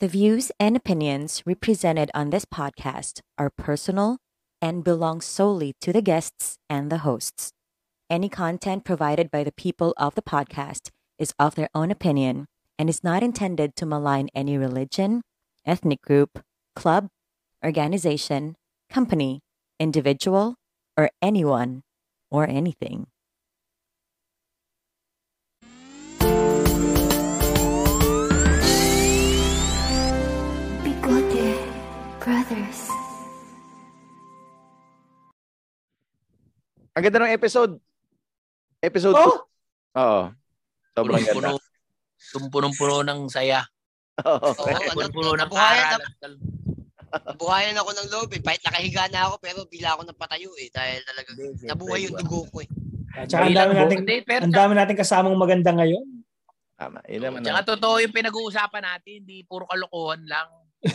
The views and opinions represented on this podcast are personal and belong solely to the guests and the hosts. Any content provided by the people of the podcast is of their own opinion and is not intended to malign any religion, ethnic group, club, organization, company, individual, or anyone or anything. Ang ganda ng episode. Episode Oh! 2. Oo. Sobrang ganda. Tum- Punong-puno ng saya. Oo. Oo, ano, Punong-puno ng nabuhayan, aral. nabuhayan ako ng loob eh. Kahit nakahiga na ako pero bila ako napatayo eh. Dahil talaga nabuhay yung dugo ko eh. At saka ang dami natin, ang dami natin kasamang maganda ngayon. Tama. Yun naman. Tsaka totoo yung pinag-uusapan natin, hindi puro kalokohan lang.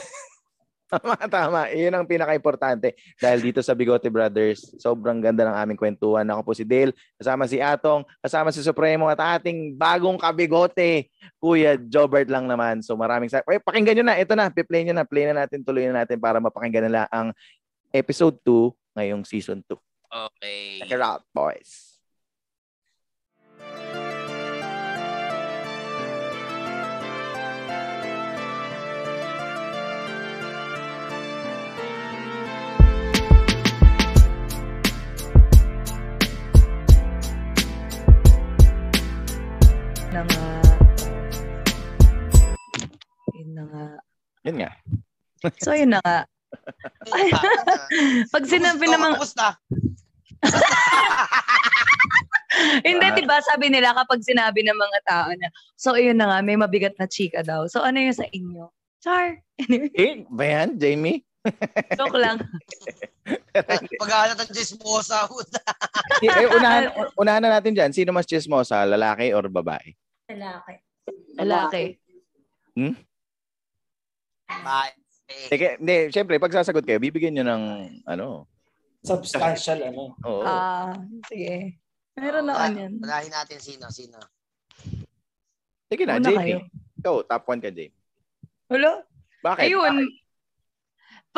Tama, tama. Iyon ang pinaka-importante. Dahil dito sa Bigote Brothers, sobrang ganda ng aming kwentuhan. Ako po si Dale, kasama si Atong, kasama si Supremo at ating bagong kabigote, Kuya Jobert lang naman. So maraming sa... Ay, pakinggan nyo na. Ito na. Piplay nyo na. Play na natin. Tuloy na natin para mapakinggan nila ang episode 2 ngayong season 2. Okay. Check it out, boys. Na nga. Yun na nga. Yun nga. So, yun na nga. Pag sinabi Kumusta? namang, Kumusta? hindi, Ah. diba, sabi nila kapag sinabi ng mga tao na, so, yun na nga, may mabigat na chika daw. So, ano yung sa inyo? Char. Anyway, Eh, ba yan, Jamie? Joke lang. Paghahanap ng chismosa. eh, unahan, unahan na natin dyan. Sino mas chismosa, lalaki or babae? Lalaki. Lalaki. Bye. Teka, hindi, syempre, pag sasagot kayo, bibigyan nyo ng, ano, Substantial, ano. oo. Ah, sige. Meron na Ah, yan. Unahin natin sino, sino. Sige na, Una Jamie. Ikaw, top 1 ka, Jamie. Wala. Bakit? Ayun.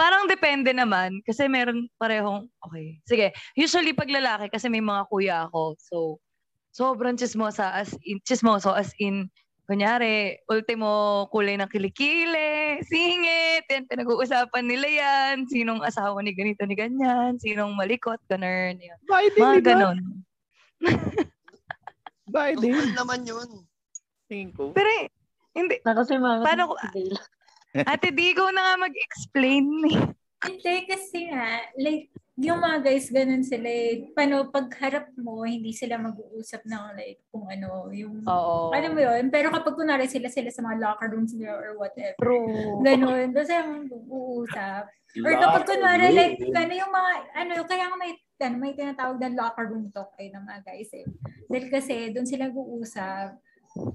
Parang depende naman kasi meron parehong okay. Sige, usually pag lalaki kasi may mga kuya ako. So sobrang chismosa as in chismoso as in kunyari, ultimo kulay ng kilikili, singit, yan, pinag-uusapan nila yan, sinong asawa ni ganito ni ganyan, sinong malikot, ganun, yun. Biden, Mga ganon. Biden. Normal naman yun. Tingin ko. Pero, hindi, Na kasi mga Paano ko- ate, di ko na nga mag-explain. eh. Hindi kasi nga, like, yung mga guys, ganun sila eh. Paano, pag harap mo, hindi sila mag-uusap ng like, kung ano, yung, Oo. ano mo yun? Pero kapag kunwari sila sila sa mga locker rooms nila or whatever, True. ganun, doon sila mag-uusap. Or kapag kunwari, like, ano yung mga, ano, kaya nga may, ano, may tinatawag na locker room talk ay ng mga guys eh. Dahil kasi, doon sila nag-uusap.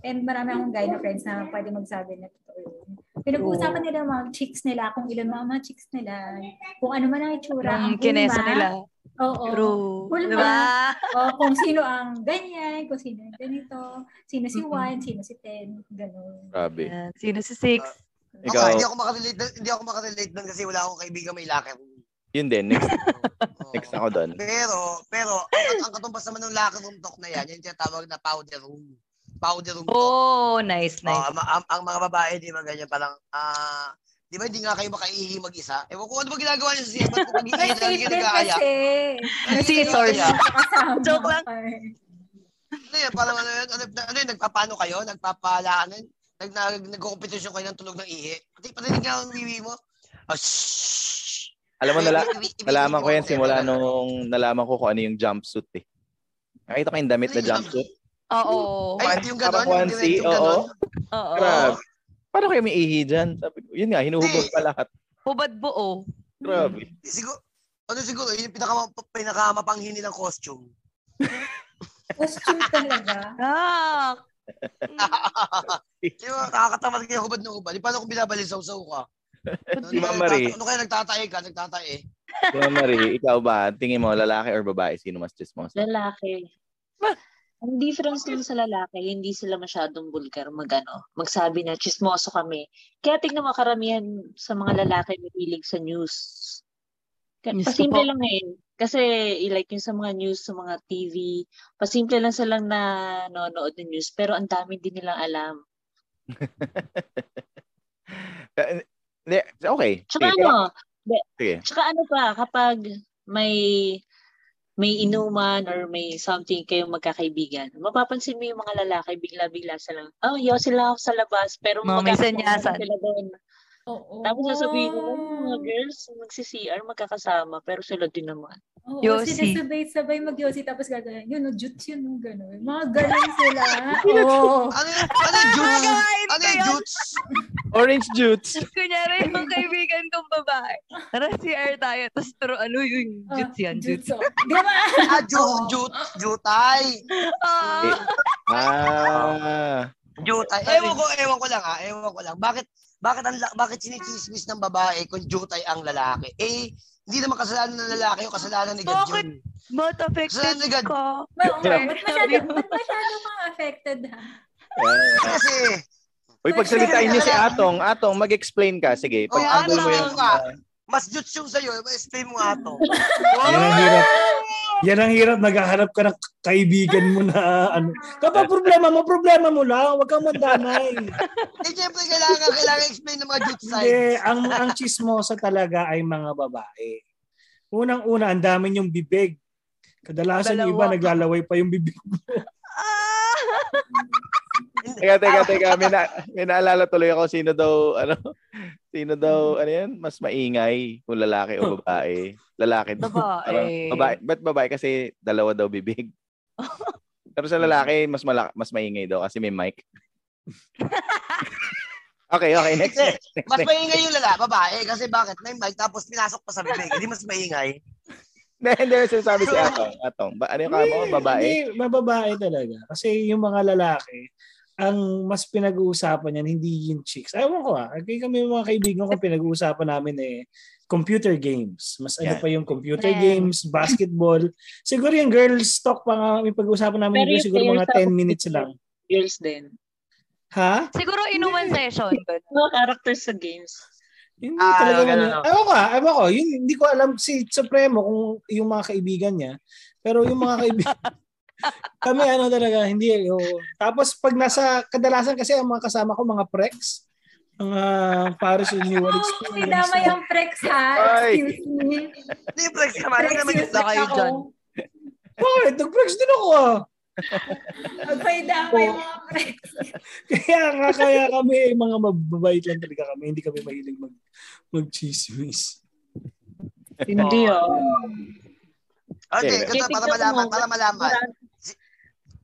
And marami akong guy na friends na pwede magsabi na totoo yun. Pinag-uusapan nila mga chicks nila, kung ilan mga mga chicks nila, kung ano man ang itsura. Yung ang kinesa nila. Oo. True. Hulma. Diba? O kung sino ang ganyan, kung sino ang ganito, sino si Mm-mm. 1, sino si 10, gano'n. Grabe. Yan. Sino si Six? Ako, Ikaw, hindi ako makarelate doon, hindi ako makarelate doon kasi wala akong kaibigan may room. yun din. Next, Oo. next ako doon. Pero, pero, ang, ang katumbas naman ng locker room talk na yan, yan yung tinatawag na powder room. Powder room talk. Oh, nice, Oh, nice. ang, ang, ang mga babae, di ba ganyan, parang, ah, di ba hindi nga kayo makaihi mag-isa? Ewan ko, ano ba ginagawa niyo sa siya? Ba't kung mag-iihi kayo din nag-aaya? kasi. Kasama. Joke lang. Ano yan, parang ano yun, ano, ano yun, nagpapano kayo? Nagpapalaan, nag, nag, nag-competition kayo ng tulog ng ihi? Pati pati nga ang wiwi mo. Shhh. Alam mo, nala, nalaman ko yan simula nung nalaman ko kung ano yung jumpsuit eh. Nakita ko yung damit na Ano jumpsuit. Oo. Ay, hindi yung gano'n. Parang Yung onesie, oo. Oo. Grabe. Paano kayo may ihi dyan? Sabi ko, yun nga, hinuhubog pa lahat. Hubad buo. Grabe. Siguro, ano siguro, yun yung pinaka, pinakamapanghin nilang costume. Costume talaga. Ah. Di ba, nakakatamad kayo hubad ng hubad. Di paano kung binabalisaw-saw ka? Ano, Si ano Ma'am Marie. Ano kaya nagtatae ka? Nagtatae. Si Ma'am Marie, ikaw ba? Tingin mo, lalaki or babae? Sino mas chismosa? Lalaki. Ang difference lang sa lalaki, hindi sila masyadong vulgar magano, magsabi na chismoso kami. Kaya tignan mo karamihan sa mga lalaki mahilig sa news. Pasimple lang ngayon. Kasi like yung sa mga news, sa mga TV, pasimple lang silang nanonood ng news, pero ang dami din nilang alam. Eh, okay. Tsaka Sige. ano, Sige. Tsaka ano pa, kapag may may inuman or may something kayong magkakaibigan, mapapansin mo yung mga lalaki, bigla-bigla silang, oh, yaw sila ako sa labas, pero Mga may sanyasan. sila doon. Oo. Tapos sasabihin mo, "Oh, mga girls, magsi-CR, magkakasama, pero sila din naman. Oo, Yossi. sila sabay-sabay mag-yossi tapos gagawin. Yun, no, jutes yun, no, gano'n. Mga ganun sila. Oo. Ano yung, ano yung? Gagawain Ano ko yung yun. jutes? Orange Jutes. Kunyari yung kaibigan kong babae. Tara, CR tayo. Tapos turo, ano yung Ah, juts yan? Jutes. Juts. oh. Di ba? Ah, ju- jut, jutay. Ah. Ah. Jutay. Ewan ko, ewan ko lang ha. Ewan ko lang. Bakit, bakit, ang, bakit sinichismis ng babae kung jutay ang lalaki? Eh, hindi naman kasalanan ng lalaki yung kasalanan ni God Bakit? yun. Ba't affected Saan agad? ka? Ba, Okay. ba't masyado, ba't masyado mga affected ha? Kasi, Uy, pagsalitain niyo si Atong. Atong, mag-explain ka. Sige, Oh, pagtanggol ano mo lang yung... nga. mas juts yung sa'yo. Explain mo. Yan ang hirap. Yan ang hirap. Naghahanap ka ng kaibigan mo na ano. Kapag problema mo, problema mo lang. Huwag kang mandanay. Eh, syempre, kailangan, kailangan explain ng mga juts Hindi, side. ang ang chismosa talaga ay mga babae. Unang-una, ang dami yung bibig. Kadalasan yung iba Dalawa. naglalaway pa yung bibig. Ah! Teka, teka, teka. May, na, may naalala tuloy ako sino daw, ano, sino daw, ano yan, mas maingay kung lalaki o babae. Lalaki daw. Babae. Parang babae. Ba't babae? Kasi dalawa daw bibig. Pero sa lalaki, mas mala- mas maingay daw kasi may mic. okay, okay. Next, next, next. Mas next. maingay yung lala, babae. Kasi bakit? May mic tapos pinasok pa sa bibig. Hindi mas maingay. Hindi, hindi. Sinasabi si Atong. Atong. Ba, ano yung kamo? Babae? Hindi, mababae talaga. Kasi yung mga lalaki, ang mas pinag-uusapan yan, hindi yung chicks. Ayaw ko ah. Kaya kami mga kaibigan ko, pinag-uusapan namin eh, computer games. Mas ano Yan. pa yung computer Yan. games, basketball. Siguro yung girls talk pa nga, may pag-uusapan namin Pero yung siguro mga players 10 minutes lang. Girls din. Ha? Siguro inuman session. ganun. Mga characters sa games. Hindi Ah, talaga ganun, ano. no? Ewan ko, ah, ewan ko. Yun, hindi ko alam si Supremo kung yung mga kaibigan niya. Pero yung mga kaibigan, kami ano talaga, hindi. Oh. Tapos pag nasa, kadalasan kasi ang mga kasama ko, mga prex, mga Paris and New World Oh, experience. Sinama yung prex ha. Ay. Excuse me. Hindi, flex naman. Prex naman na kayo ako. dyan. Bakit? Nag-prex din ako ah. Magpaidama yung mga prex. Kaya nga, kaya kami, mga mababait lang talaga kami. Hindi kami mahilig mag, mag-chismis. Hindi oh. Okay, Okay. para malaman, para malaman.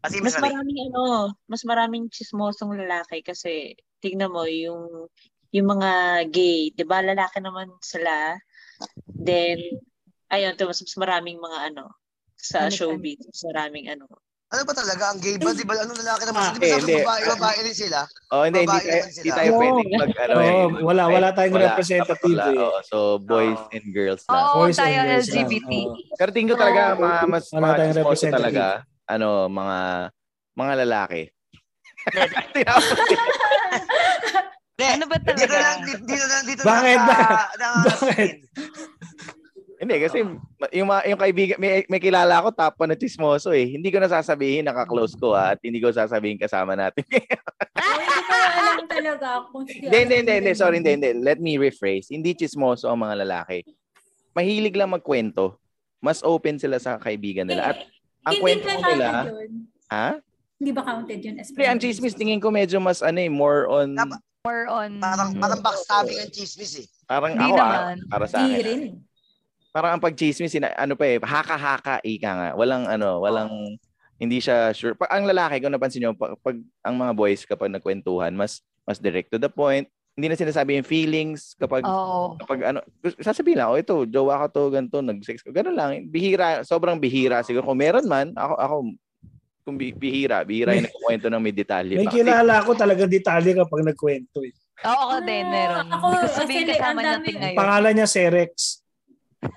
Kasi Mas mas maraming ano, mas maraming chismosong lalaki kasi tignan mo yung yung mga gay, 'di ba? Lalaki naman sila. Then ayun, to mas, mas maraming mga ano sa Ano, showbiz, mas maraming ano. Ano ba talaga? Ang gay ba? Di ba? Anong lalaki naman? Ah, Di ba sabi hindi. babae, babae rin sila? Oh, hindi, hindi Babae tayo, naman sila. hindi tayo Oo. pwedeng mag, ano eh. Oo, wala, wala tayong Wala. representative Wala, eh. oo. So, boys Oo. and girls lang. Oo, Boys and tayo girls lang. LGBT. Oo. Pero tingin ko talaga, mga, mas, representative. talaga, ano, mga, mga lalaki. Ano ba dito talaga? lang, dito, dito lang, dito Bakit? lang sa, na- Bakit? Hindi, kasi yung, mga, yung kaibigan, may, may kilala ako, top pa na chismoso eh. Hindi ko na sasabihin, naka-close ko ha, at hindi ko sasabihin kasama natin. Hindi ko alam talaga kung si Hindi, hindi, hindi, hindi, sorry, hindi, hindi. Let me rephrase. Hindi chismoso ang mga lalaki. Mahilig lang magkwento. Mas open sila sa kaibigan nila. At ang Hindi kwento nila, yun? ha? Hindi ba counted yun? as Hindi, ang chismis tingin ko medyo mas ano eh, more on. More on... Parang, parang backstabbing ang chismis eh. parang Hindi ako ah, naman. para sa Hindi akin. rin. Parang ang pag-chismis, ano pa eh, haka-haka, ika nga. Walang ano, walang, hindi siya sure. Pag, ang lalaki, kung napansin nyo, pag, pag ang mga boys kapag nagkwentuhan, mas mas direct to the point. Hindi na sinasabi yung feelings kapag Oo. kapag ano, sasabihin lang, oh ito, jowa ka to, ganito, nag-sex ko. Ganun lang. Bihira, sobrang bihira siguro. Kung meron man, ako, ako, kung bi- bihira, bihira yung nagkukwento ng may detalye. May kilala ko talagang detalye kapag nagkwento eh. Oo, ako din, meron. Ako, ko sabihin kasama dami- ngayon. Pangalan niya Serex.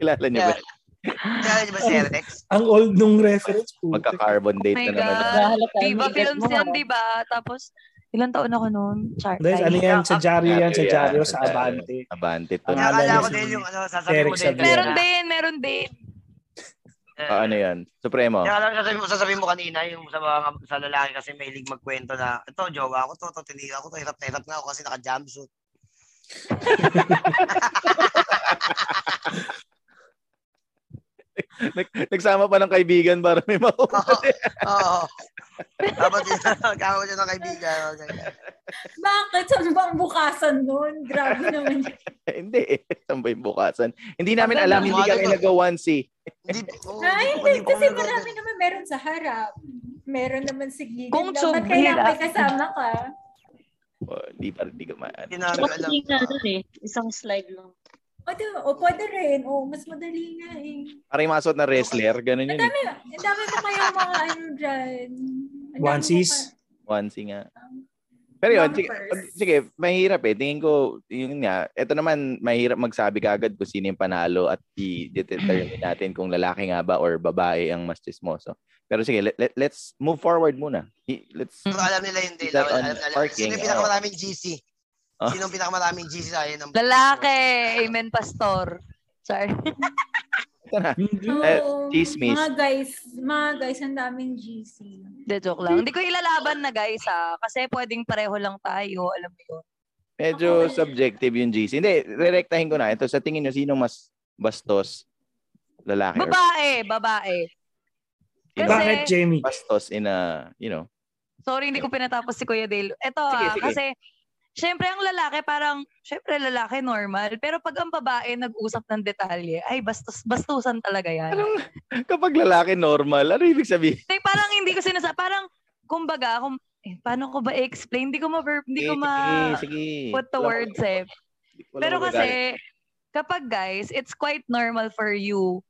Kilala niyo ba? Kaya di ba si Rex? Ang old nung reference po. Magka-carbon date my na naman. May Films yan, di ba? Tapos, ilang taon ako noon? Char. Guys, ano yan? Sa Jaryo yan, sa Jaryo, sa. Abante. Abante to. Ang akala ko din yung ano, sasabi Eric mo din. Meron din, meron din. Ah, ano yan? Supremo. Kaya alam sasabihin mo, sasabihin mo kanina yung sa mga sa lalaki kasi may hilig magkwento na ito, jowa ko to, to, tiniga ko to, hirap na hirap na ako kasi naka-jumpsuit. Nag- nagsama pa ng kaibigan para may Oo. makuha. Oo. Dapat yun, kama siya ng kaibigan. Bakit? Saan ba ang bukasan nun? Grabe naman. hindi. Saan ba yung bukasan? Hindi namin alam, hindi kami nag-onesie. Hindi, oh, Ay, hindi, hindi. Kasi nag- marami naman meron sa harap. Meron naman sa gilid. Kung kailangan hirap. may kasama ka? Oh, Di pa di ko ma- Hindi namin alam. dun eh. Isang slide lang. O, di, o pwede rin. O, mas madali nga eh. Parang yung masot na wrestler, ganun yun. Ang eh. dami, ang dami mo kayong mga ano dyan. Ang Onesies? Onesie nga. Pero yun, sige, sige, mahirap eh. Tingin ko, yun nga, ito naman, mahirap magsabi kagad kung sino yung panalo at i-determine natin kung lalaki nga ba or babae ang mas chismoso. Pero sige, let, let, let's move forward muna. Let's, Pero alam nila yun. That Alam, alam, alam. Sino yung pinakamaraming GC? Oh. Sino yung pinakamaraming GC sa akin? Lalaki. Amen, pastor. Sorry. ito na. Eh, chismis. mga guys, mga guys, ang daming GC. De joke lang. Hindi ko ilalaban na guys ha. Kasi pwedeng pareho lang tayo. Alam mo yun. Medyo subjective yung GC. Hindi, rerektahin ko na. Ito, sa tingin nyo, sino mas bastos? Lalaki or Babae. Babae. sino Kasi- Bakit, Jamie? bastos in a, you know, Sorry, hindi ko pinatapos si Kuya Dale. Ito Sige, ah, sige. kasi syempre ang lalaki parang, syempre lalaki normal. Pero pag ang babae nag-usap ng detalye, ay bastos, bastusan talaga yan. kapag lalaki normal, ano ibig sabihin? Like, parang hindi ko sinasa, parang, kumbaga, kung, eh, paano ko ba i-explain? Hindi ko ma hindi ko Sige, ma sige. put the words eh. Pero kasi, kapag guys, it's quite normal for you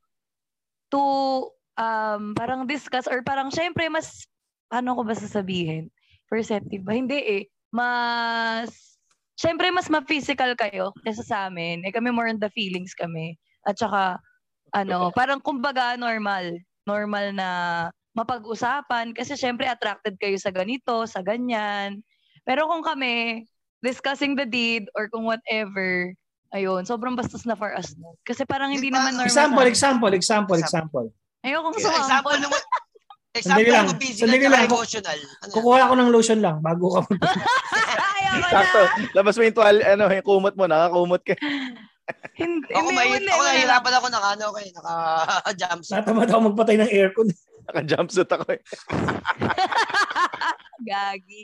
to um, parang discuss or parang syempre mas, paano ko ba sasabihin? Perceptive ba? Hindi eh. Mas, syempre mas ma-physical kayo kaysa sa amin. Eh kami more on the feelings kami. At saka, ano, parang kumbaga normal. Normal na mapag-usapan kasi syempre attracted kayo sa ganito, sa ganyan. Pero kung kami, discussing the deed or kung whatever, ayun, sobrang bastos na for us. Kasi parang hindi naman normal. Example, example, example, example. Ayokong Example sumample. naman. Sandali Example lang, naman physical sandali lang. emotional. Ano? Kukuha ako ng lotion lang bago ka mag- Ayoko Sakto. Labas mo yung tuwal, ano, yung kumot mo, nakakumot ka. Hindi, Ako, may, hindi, ako nahihirapan ako naka, ano, okay, naka jumpsuit. Natamad ako magpatay ng aircon. Naka-jumpsuit ako eh. Gagi.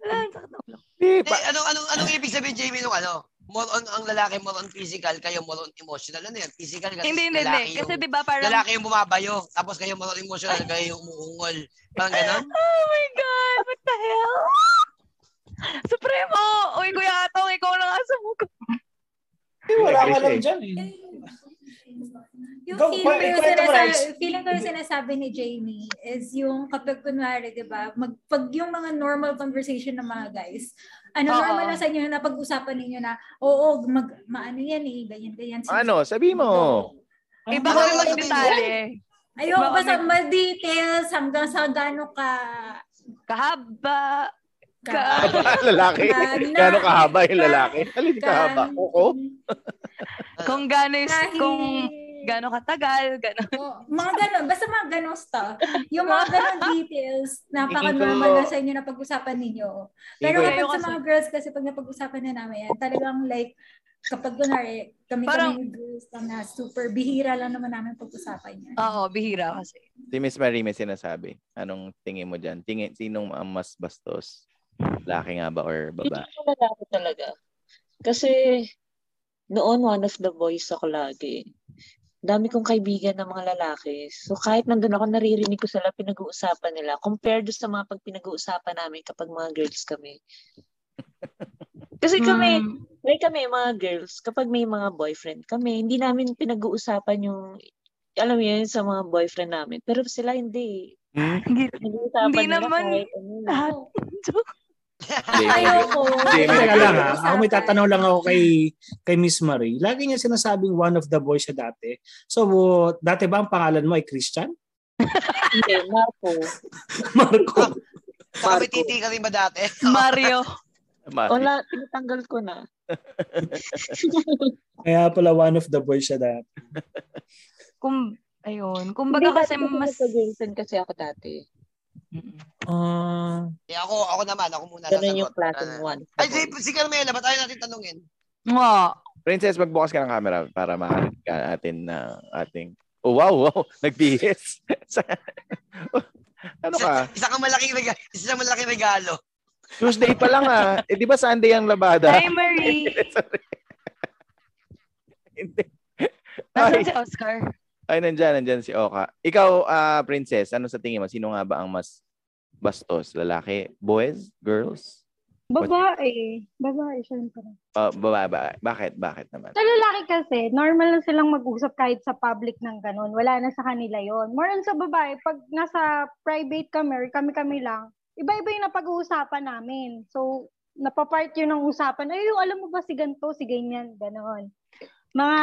Wala, sakit ulo. Di, Eh, pa, anong, anong, anong ibig sabihin, Jamie, nung ano? More on, ang lalaki more on physical, kayo more on emotional. Ano yan? Physical kasi Hindi, hindi, lalaki hindi. Kasi yung, di ba parang, lalaki yung bumabayo, tapos kayo more on emotional, kayo yung umuungol. Parang ganon? oh my God, what the hell? Supremo! Uy, Kuya Atong, ikaw na nga sa mukha. Eh, wala ka lang dyan eh. Yung Go, feeling ko yung, sinasabi, feeling ko yung sinasabi ni Jamie is yung kapag kunwari, di ba, mag, pag yung mga normal conversation ng mga guys, ano, Oo. normal na sa inyo na pag-usapan ninyo na, oo, mag, maano yan eh, ganyan, ganyan. ano, sabi mo. Iba Ano kami yung magdetalye. Ayoko Baka basta may- ma-details hanggang sa gano'n ka, Kahaba. ka, lalaki. Na- na- Gano'ng kahaba yung ka- lalaki? Alin kahaba? Oo. Kung kahit, kung gano'n katagal, gano'n. Oh, mga ganon, basta mga ganon stuff. Yung mga ganon details, napaka-normal ko- na sa inyo na pag-usapan ninyo. Pero ko- kapag sa mga girls kasi pag napag-usapan na namin yan, talagang like, kapag kunwari, kami Parang- kami girls lang na super bihira lang naman namin pag-usapan yan. Oo, bihira kasi. Si Miss Marie may sinasabi. Anong tingin mo dyan? Tingin, sinong ang mas bastos? Lalaki nga ba or Hindi baba? ko lalaki talaga. Kasi noon one of the boys ako lagi. Dami kong kaibigan ng mga lalaki. So kahit nandun ako, naririnig ko sila pinag-uusapan nila compared sa mga pag pinag-uusapan namin kapag mga girls kami. Kasi kami, Mm, may kami mga girls, kapag may mga boyfriend kami, hindi namin pinag-uusapan yung, alam mo yun, sa mga boyfriend namin. Pero sila hindi. Hmm? Hindi naman kahit ano. lahat. Ayoko. Jamie. Teka lang ha. Ako may tatanong lang ako kay kay Miss Marie. Lagi niya sinasabing one of the boys siya dati. So, dati ba ang pangalan mo ay Christian? Hindi, Marco. Marco. May titi ka rin ba dati? Mario. Ma- Wala, tinatanggal ko na. Kaya pala one of the boys siya dati. Kung, ayun. Hindi, Kumbaga kasi mas... Jason kasi ako dati. Ah, Eh, ako, ako naman, ako muna Ganun yung klase ng one. Ay, si, si Carmela, ba't ayaw natin tanungin? Nga. Princess, magbukas ka ng camera para makarinig ka natin na ating... Oh, wow, wow. Nagbihis. ano ka? Isa, isa kang malaking regalo. Isa kang malaking regalo. Tuesday pa lang ah. Eh, di ba Sunday ang labada? Hi, Marie. Hindi. Nasaan si Oscar? Ay, nandyan, nandyan si Oka. Ikaw, ah, princess, ano sa tingin mo? Sino nga ba ang mas bastos? Lalaki? Boys? Girls? Babae. Babae, syempre. Uh, bababa. Bakit? Bakit naman? Sa lalaki kasi, normal lang silang mag-usap kahit sa public ng ganun. Wala na sa kanila yon. More on sa babae, pag nasa private kami or kami-kami lang, iba-iba yung napag-uusapan namin. So, napapart yun ng usapan. Ay, alam mo ba si ganito, si ganyan, ganoon. Mga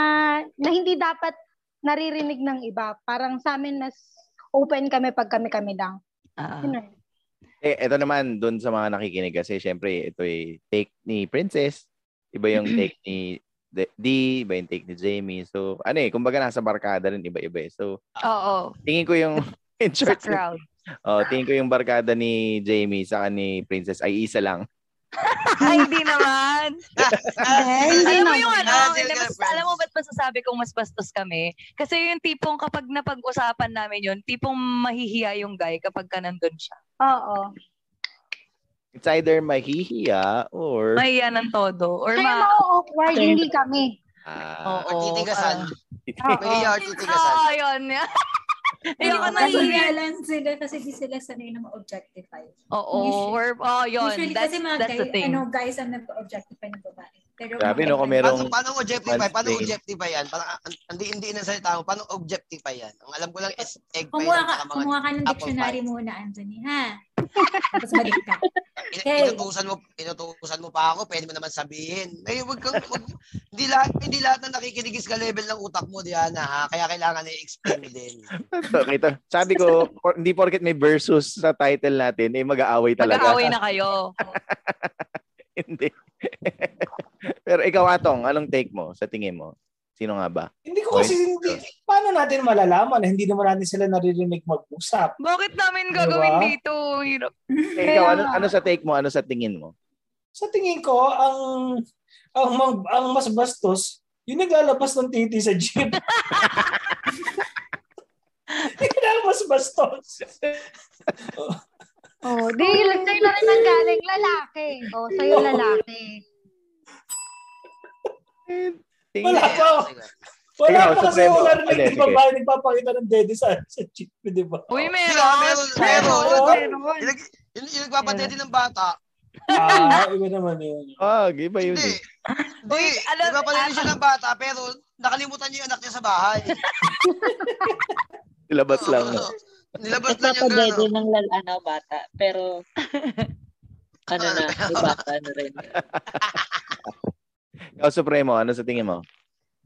na hindi dapat naririnig ng iba. Parang sa amin, mas open kami pag kami-kami lang. Yun na. Eh, ito naman, dun sa mga nakikinig kasi, syempre, ito ay take ni Princess. Iba yung take ni D, D, iba yung take ni Jamie. So, ano eh, kumbaga nasa barkada rin, iba-iba eh. So, Oo. tingin ko yung, in Sa short, crowd. oh, tingin ko yung barkada ni Jamie sa ni Princess ay isa lang. Ay, hindi naman. hindi alam mo naman. yung ano, Ah, sila mas, alam mo ba't masasabi kong mas bastos kami? Kasi yung tipong kapag napag-usapan namin yun, tipong mahihiya yung guy kapag ka nandun siya. Oo. It's either mahihiya or... Mahihiya ng todo. Or Kaya ma... ma-awkward, hindi kami. Ah, Oo. Iya or Oo, titigasan. oh, yun. Ayoko na Kasi hiya. nga lang sila kasi di sila sanay na ma-objectify. Oo. Usually- Or, oh, yun. Usually That's, kasi mga that's the guy, thing. ano, guys ang nag-objectify ng babae. Pero Grabe, no, kung merong- Paano, paano objectify? Paano objectify yan? Parang, an- hindi, hindi na salita mo. Paano objectify yan? Ang alam ko lang is egg pie Kumuha ka, kumuha ka ng dictionary muna, Anthony, ha? Tapos balik ka. Hey. Inutusan mo, inutusan mo pa ako, pwede mo naman sabihin. Eh, wag kang, wag, hindi lahat, hindi lahat na nakikinig is ka level ng utak mo, Diana, ha? Kaya kailangan i-explain mo din. ito, ito. Sabi ko, por- hindi porket may versus sa title natin, eh mag-aaway talaga. Mag-aaway na kayo. hindi. Pero ikaw, Atong, anong take mo sa tingin mo? Sino nga ba? Hindi ko kasi hindi. Paano natin malalaman hindi naman natin sila naririnig mag-usap? Bakit namin Diba? gagawin dito? Hirap. Eh, ikaw, ano, ano sa take mo? Ano sa tingin mo? Sa tingin ko, ang ang, mang- ang mas bastos, yung naglalabas ng titi sa jeep. Yun ang mas bastos. Oh, di, sa'yo na rin ang galing lalaki. Oh, sa'yo lalaki. Tingin Wala pa. Wala Ikaw, pa kasi Supremo. wala rin Hindi, yung sige. babae nagpapakita ng dede sa, sa jeep, di ba? Uy, meron. meron, meron. Yung, yung, yung nagpapadede ng bata, Ah, iba naman yun. Ah, iba yun. hindi. eh. Hindi, nagpapadede siya ng bata, pero nakalimutan niya yung anak niya sa bahay. Labas lang. Nilabas lang yung Nagpapadede gano'n. ng lal, ano, bata. Pero, ano na, di bata ano rin. Ikaw, Supremo, ano sa tingin mo?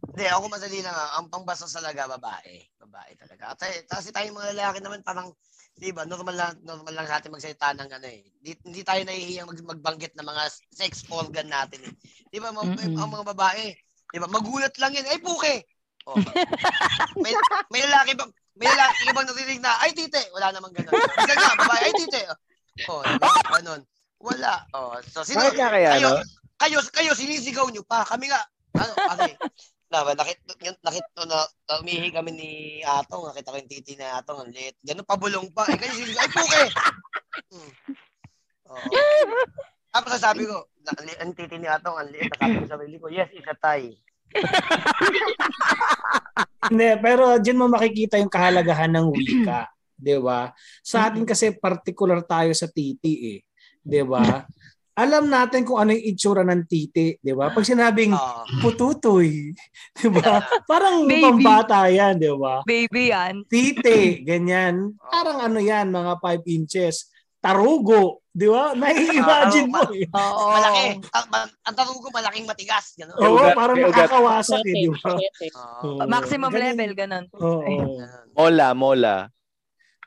Hindi, ako madali lang. ah. Ang pangbasa talaga, babae. Babae talaga. Kasi, kasi tayong mga lalaki naman parang, di ba, normal lang, normal lang sa atin magsalita ng ano eh. Di, hindi tayo nahihiyang mag, magbanggit ng mga sex organ natin eh. Di ba, mga, Mm-mm. ang mga babae, di ba, magulat lang yan. Ay, puke! Oh. may, may lalaki ba, may lalaki bang narinig na, ay, tite! Wala namang ganun. Nga, babae, ay, tite! Oh, di ba? Ganun. Wala. Oh, so, sino, Bakit kaya, kayo, no? Kayo, kayo, sinisigaw nyo pa. Kami nga, ano, kasi, na, nakit, nakit, na, na, umihi kami ni Atong, nakita ko yung titi ni Atong, ang liit. Ganun, pabulong pa. Eh, kayo sinisigaw, ay, puke! Hmm. Tapos sabi ko, na, ang titi ni Atong, ang liit. Sabi ko sa sarili ko, yes, it's a tie. Hindi, pero diyan mo makikita yung kahalagahan ng wika. Di ba? Sa atin kasi particular tayo sa titi eh. Di ba? Alam natin kung ano yung itsura ng titi. Di ba? Pag sinabing Oo. pututoy, di ba? Parang Baby. pambata yan, di ba? Baby yan. Titi, ganyan. Parang ano yan, mga 5 inches. tarugo. Di ba? Nai-imagine mo eh. Oo. Malaki. Ang, ang tarugo malaking matigas. Gano'n. Oo, ugat, parang makakawasak eh, di ba? Oo. Maximum Ganun. level, ganun. Oo. Ganun. Mola, mola.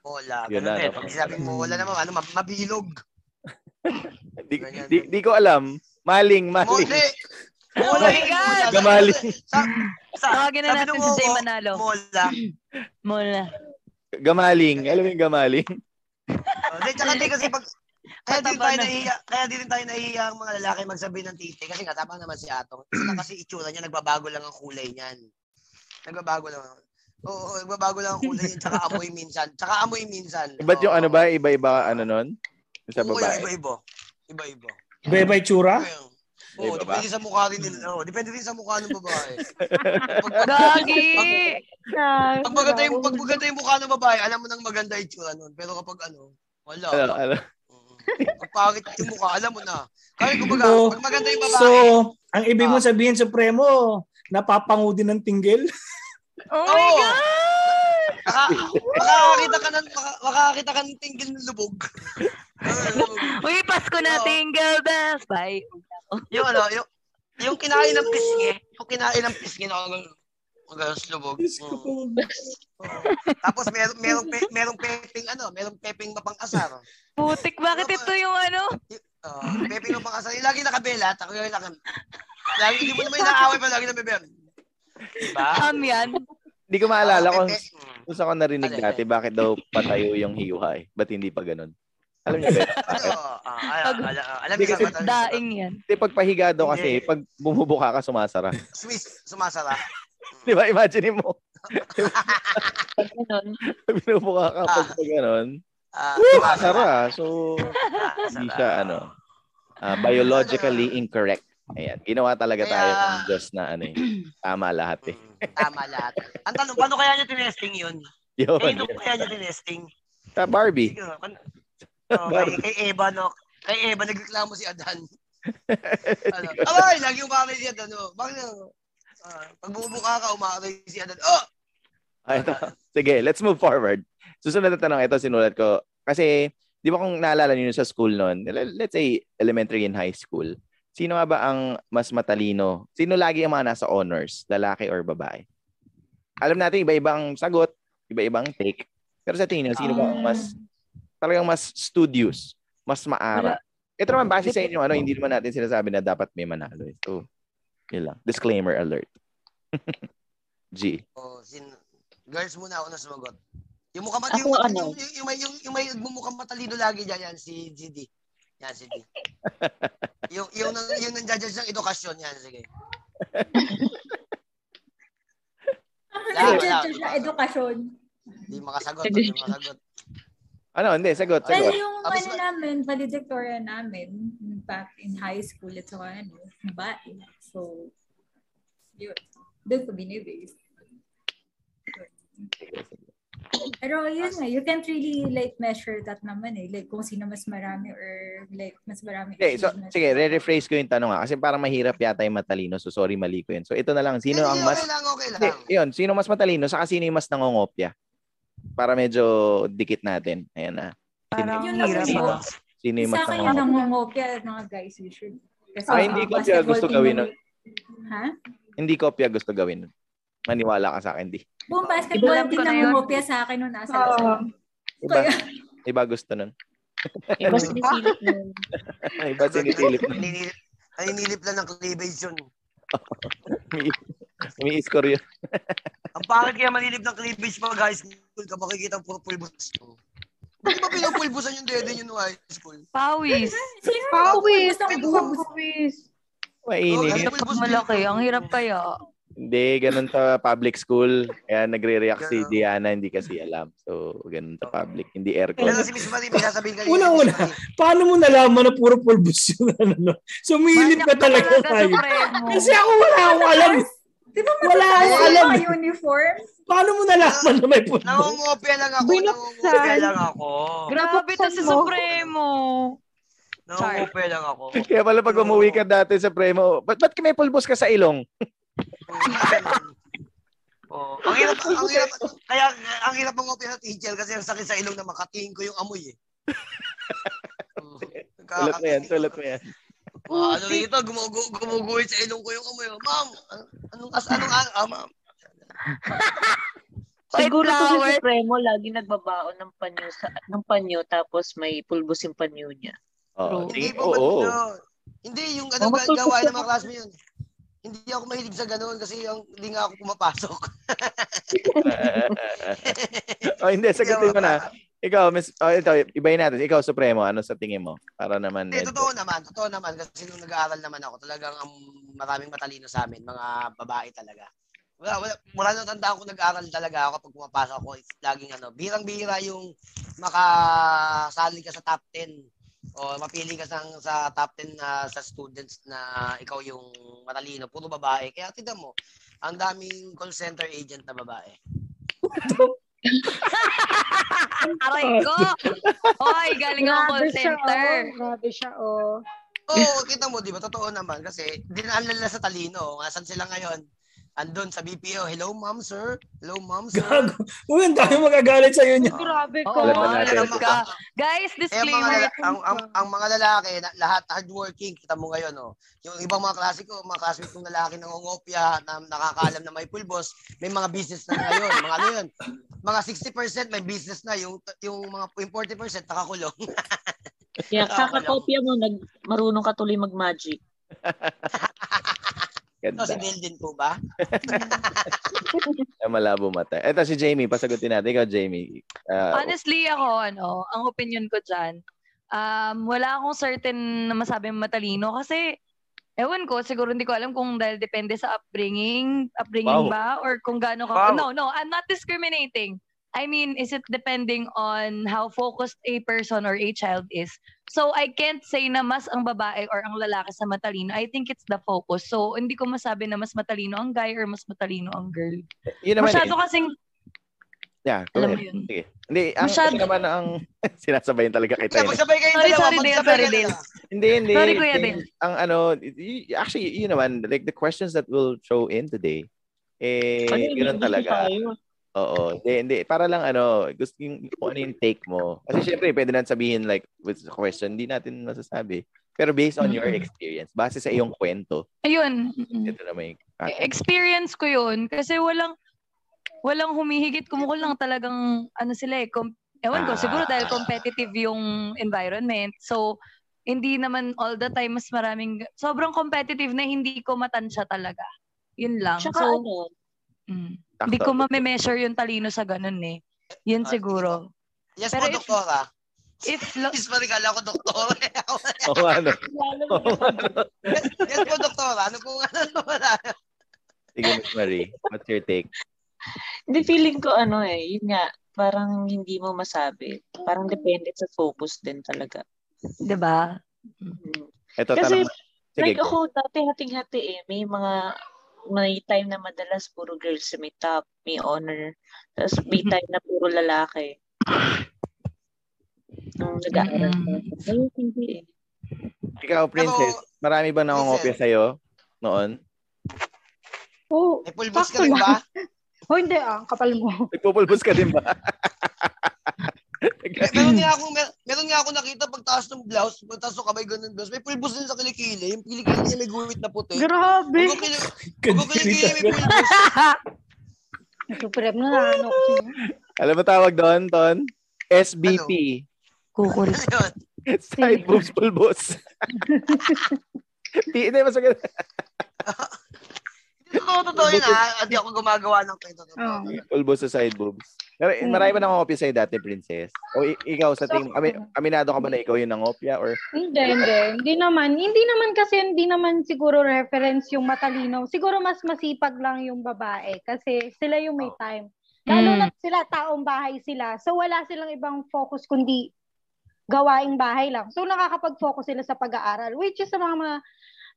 Mola. Yun Ganun na, eh. Pag sabi mo, wala naman, ano, ma- mabilog. Di, Ganyan. di, di ko alam. Maling, maling. Mole. Oh Mola. my God! Gamaling. Sa, sa, Tawagin na natin si Jay Manalo. Mola. Mola. Gamaling. Alam mo yung gamaling? Oh, Hindi, tsaka di kasi pag, kaya din tayo na. nahiya, kaya din tayo nahiya ang mga lalaki magsabi ng titi kasi nga tama naman si Atong. Isa kasi itsura niya, nagbabago lang ang kulay niyan. Nagbabago lang. Oo, nagbabago lang ang kulay niya, tsaka amoy minsan. Tsaka amoy minsan. Ba't yung ano ba? Iba-iba ano nun? Yung Sa Oo, babae. iba-iba. Iba-iba. Iba-iba yung tsura? Ayun. Oo, Iba ba? depende sa mukha rin nila. Oo, depende rin sa mukha ng babae. Pag, pag, Gagi! pag maganda yung, pag maganda yung mukha ng babae, alam mo nang maganda yung itsura nun. Pero kapag ano, wala. Ano, ano? Oo. Pag pangit yung mukha, alam mo na. Kaya kumbaga, So- pag maganda yung babae, So, ang ibig mo Ah. sabihin, Supremo, napapangu din ng tinggil? Oh my Oo. God! Maka, makakakita ka ng maka, makakakita ka ng tinggil ng lubog. Uy, Pasko na, tingle bells. Bye. yung ano, yung, yung kinain ng pisngi, yung kinain ng pisngi na mga mga lubog. Tapos meron merong pe, merong peping ano, merong peping mapang-asar. Putik, bakit ito yung ano? Uh, peping mapang-asar. Yung lagi nakabela, tako yung laki. Lagi hindi mo naman inaaway pa lagi na bebem. Diba? Ham yan. Hindi ko maalala Ah, kung kung saan ko narinig dati bakit daw patayo yung hiwa eh. Ba't hindi pa ganun? Alam niyo ba? yun? Ano, ah, alam, alam, Hindi niyo sa Daing yan. Kasi pag pahiga daw kasi, Hindi. pag bumubuka ka, sumasara. Swiss, sumasara. Di ba? Imagine mo, Ganun. pag binubuka ka pag Ah. ganun, Ah, sumasara. So, hindi siya ano, ah, biologically incorrect. Ayan, ginawa talaga Kaya- tayo ng Diyos na ano eh. Tama lahat eh. Mm, Tama lahat. Ang tanong, paano kaya niya tinesting yun? Yun. Kaya kaya niya tinesting? Sa Barbie. Oh, kay, kay Eva, no? Kay Eva, nagreklamo si Adan. ano? Abay, lagi umaray si Adan, no? Bakit, no? Ah, pag bumubuka ka, umaray si Adan. Oh! Ah, ito. Sige, let's move forward. Susunod na tanong, ito sinulat ko. Kasi, di ba kung naalala niyo sa school noon, let's say elementary and high school, sino nga ba ang mas matalino? Sino lagi ang mga nasa honors? Lalaki or babae? Alam natin, iba-ibang sagot, iba-ibang take. Pero sa tingin niyo, sino ba ang mas, talagang mas studious, mas maara? Ito naman, base sa inyo, ano, hindi naman natin sinasabi na dapat may manalo. So, yun lang. Disclaimer alert. G. Oh, sin Girls muna ako na sumagot. Yung mukha mat- yung, ano? yung, yung, yung, may yung, yung may mumukhang matalino lagi diyan yan si GD. Yan si D. yung yung nang yung nanjajudge ng edukasyon yan sige. Wala, wala. Nag-judge na edukasyon. Di makasagot, di makasagot. Ano, hindi, sagot, Well, sagot. yung Tapos ano namin, valedictorian namin, back in high school, at saka ano, babae. So, yun. Doon ko binibase. Pero yun nga, you can't really like measure that naman eh. Like kung sino mas marami or like mas marami. Okay, so achievements. sige, re-rephrase ko yung tanong ha, kasi parang mahirap yata yung matalino. So sorry, mali ko yun. So ito na lang, sino Hindi, ang mas Okay lang, okay lang. Hindi, yun, sino mas matalino saka sino yung mas nangongopya? Para medyo dikit natin. Ayan na. Parang Yun lang hirap yun. ah. Sino yung Sa mas akin yung nangongopya? nangungopia mga guys usually. Kasi Ah, hindi ang ko siya basketball gusto gawin namin- Ha? Hindi kopya gusto gawin. nun. Maniwala ka sa akin, di. Buong basketball team nangungopia sa akin nung nasa Oo. Luzon. Iba, iba gusto nun. Iba sinisilip mo. iba sinisilip nun. Naninilip lang ng cleavage yun. Umi-score yun. Ang pangit kaya manilip ng cleavage pag high school ka makikita ang puro pulbos. Hindi ba pinapulbosan yung dede nyo nung high school? Pawis. Pawis! gusto ng boobs? Pawis! Mainit. Oh, malaki, ang hirap kaya. Hindi, ganun sa public school. Kaya nagre-react si Diana, hindi kasi alam. So, ganun sa public. Hindi aircon. Pero si Miss Marie, may sasabihin kanina. Una-una. Paano mo nalaman na puro pulbos yung ano? no? Sumilip ka talaga tayo. Kasi ako wala akong alam. Di ba Wala matataas alam. mga uniform? Paano mo nalaman na may pulbos? Nangungopia lang ako. Binuksan. Nangungopia lang ako. Grabe to mo. Supremo. Nangungopia lang ako. Kaya pala pag umuwi ka dati sa premo, ba't, ba't may pulbos ka sa ilong? Oh, ang hirap, ang hirap, kaya ang hirap mangopia sa teacher kasi ang sakit sa ilong na makatingin ko yung amoy eh. Sulat mo yan, sulat mo yan. Ah, ano rito, gumugu gumuguhit sa ilong ko yung amoy. Ma'am, an- anong as anong ah, ah, ma'am? Siguro to si. Supremo lagi nagbabaon ng panyo sa ng panyo tapos may pulbos yung panyo niya. Oo, Hindi po oo. oh, Hindi yung ano Oh, ga- matutupad gawain ng mga class mo yun. Hindi ako mahilig sa ganoon kasi yung hindi nga ako pumapasok. oh, hindi, sagutin ko na. Ikaw, Miss, oh, ito, ibayin natin. Ikaw, Supremo, ano sa tingin mo? Para naman. Medyo- totoo naman. Totoo naman. Kasi nung nag-aaral naman ako, talagang ang maraming matalino sa amin, mga babae talaga. Wala, wala, wala nang tandaan ko nag-aaral talaga ako kapag pumapasok ako. It's laging ano, birang-bira yung makasali ka sa top 10 o mapili ka sa, sa top 10 na sa students na ikaw yung matalino, puro babae. Kaya tignan mo, ang daming call center agent na babae. Aray ko! Hoy, galing ako call Grabe siya, center. oh. Grabe siya, oh. Oo, kita mo, di ba? Totoo naman. Kasi dinaan nila sa talino. Nasaan sila ngayon? Andun sa BPO. Hello, ma'am, sir. Hello, ma'am, sir. Gago. Uy, ang dami magagalit sa'yo niya. Grabe ka. Oo, Alam ka. Guys, Eh, ang mga, disclaimer. lala- ang, ang, ang mga lalaki, na, lahat hardworking, kita mo ngayon, oh. Yung ibang mga klase ko, mga classmates kong lalaki ng ongopya, na nakakaalam na may pulbos, may mga business na ngayon. Mga ano yun? Mga 60% may business na, yung yung mga yung 40% nakakulong. Kaya kakakopya mo, nag, marunong ka tuloy mag-magic. Ganda. So, si Dale din po ba? Ay, malabo mata. Ito si Jamie, pasagutin natin. Ikaw, Jamie. Ah, Honestly ako, ano, ang opinion ko dyan, um, wala akong certain na masabing matalino kasi, ewan ko, siguro hindi ko alam kung dahil depende sa upbringing, upbringing Wow. ba, or kung gaano ka, Wow. no, no, I'm not discriminating. I mean, is it depending on how focused a person or a child is? So, I can't say na mas ang babae or ang lalaki sa matalino. I think it's the focus. So, hindi ko masabi na mas matalino ang guy or mas matalino ang girl. yun naman Masyado eh. kasing, Yeah, go alam ahead. yun. Sige. Hindi, ang Masyado- naman ang sinasabayin talaga kita. Kaya yun. magsabay kayo Sorry, sorry, Dale, sorry, Dale. Hindi, hindi. Sorry, Kuya. Dale. Ang ano, actually, yun naman, like the questions that we'll throw in today, eh, Ano, yun talaga. tayo. Oo. Hindi, hindi. Para lang ano, gusto yung kung ano yung take mo. Kasi syempre, pwede natin sabihin like, with the question, hindi natin masasabi. Pero based on your experience, base sa iyong kwento, Ayun. ito na may experience ko yun kasi walang walang humihigit kumukul lang talagang ano sila eh com- ewan ko siguro dahil competitive yung environment so hindi naman all the time mas maraming sobrang competitive na hindi ko matansya talaga yun lang Tsaka so ano, mm, hindi ko ma-measure yung talino sa ganun eh yun Ah, siguro Yes Pero po, if- doktora. if lo- Yes po, regalo ko, doktora. Oo, ano. yes po, doktora. Ano po, ano wala. Sige, Miss Marie, what's your take? Hindi, feeling ko ano eh, yun nga, parang hindi mo masabi. Parang depende sa focus din talaga. 'di ba Mm. Ito, Kasi, tanong. Sige, like go. ako, dati hating-hati eh. May mga, may time na madalas puro girls may top, may honor. Tapos may time na puro lalaki. Nung nag-aaral ko. Hindi eh. Ikaw, Princess, marami ba nangongopya sa'yo noon? Oh, May pulbos ka rin ba? oh, hindi ah. Kapal mo. Nagpupulbos ka din ba? Mer- meron nga ako, mer- meron nga ako nakita pagtaas ng blouse, pagtaas ng kamay ganun blouse, may pulbos din sa kilikili. Yung kilikili niya may guhit na puti. Grabe. Kili- huwag kilikili may pulbos. Supreme na na ano. Alam mo tawag doon, Ton? SBP. kukulit Ano? Side boobs pulbos. Di, hindi, mas maganda. Totoo, totoo yun ha. Hindi ako gumagawa ng kwento. Totoo. Oh. Pulbos sa side boobs. Pero Mm. marami ba nangongopya sa'yo dati, Princess? O i- ikaw sa tingin mo, ami, aminado ka ba na ikaw yung nangopya? Or Hindi, hindi. Hindi naman. Hindi naman kasi hindi naman siguro reference yung matalino. Siguro mas masipag lang yung babae kasi sila yung may time. Lalo Mm. na sila, taong bahay sila. So wala silang ibang focus kundi gawaing bahay lang. So nakakapag-focus sila sa pag-aaral. Which is sa mga, mga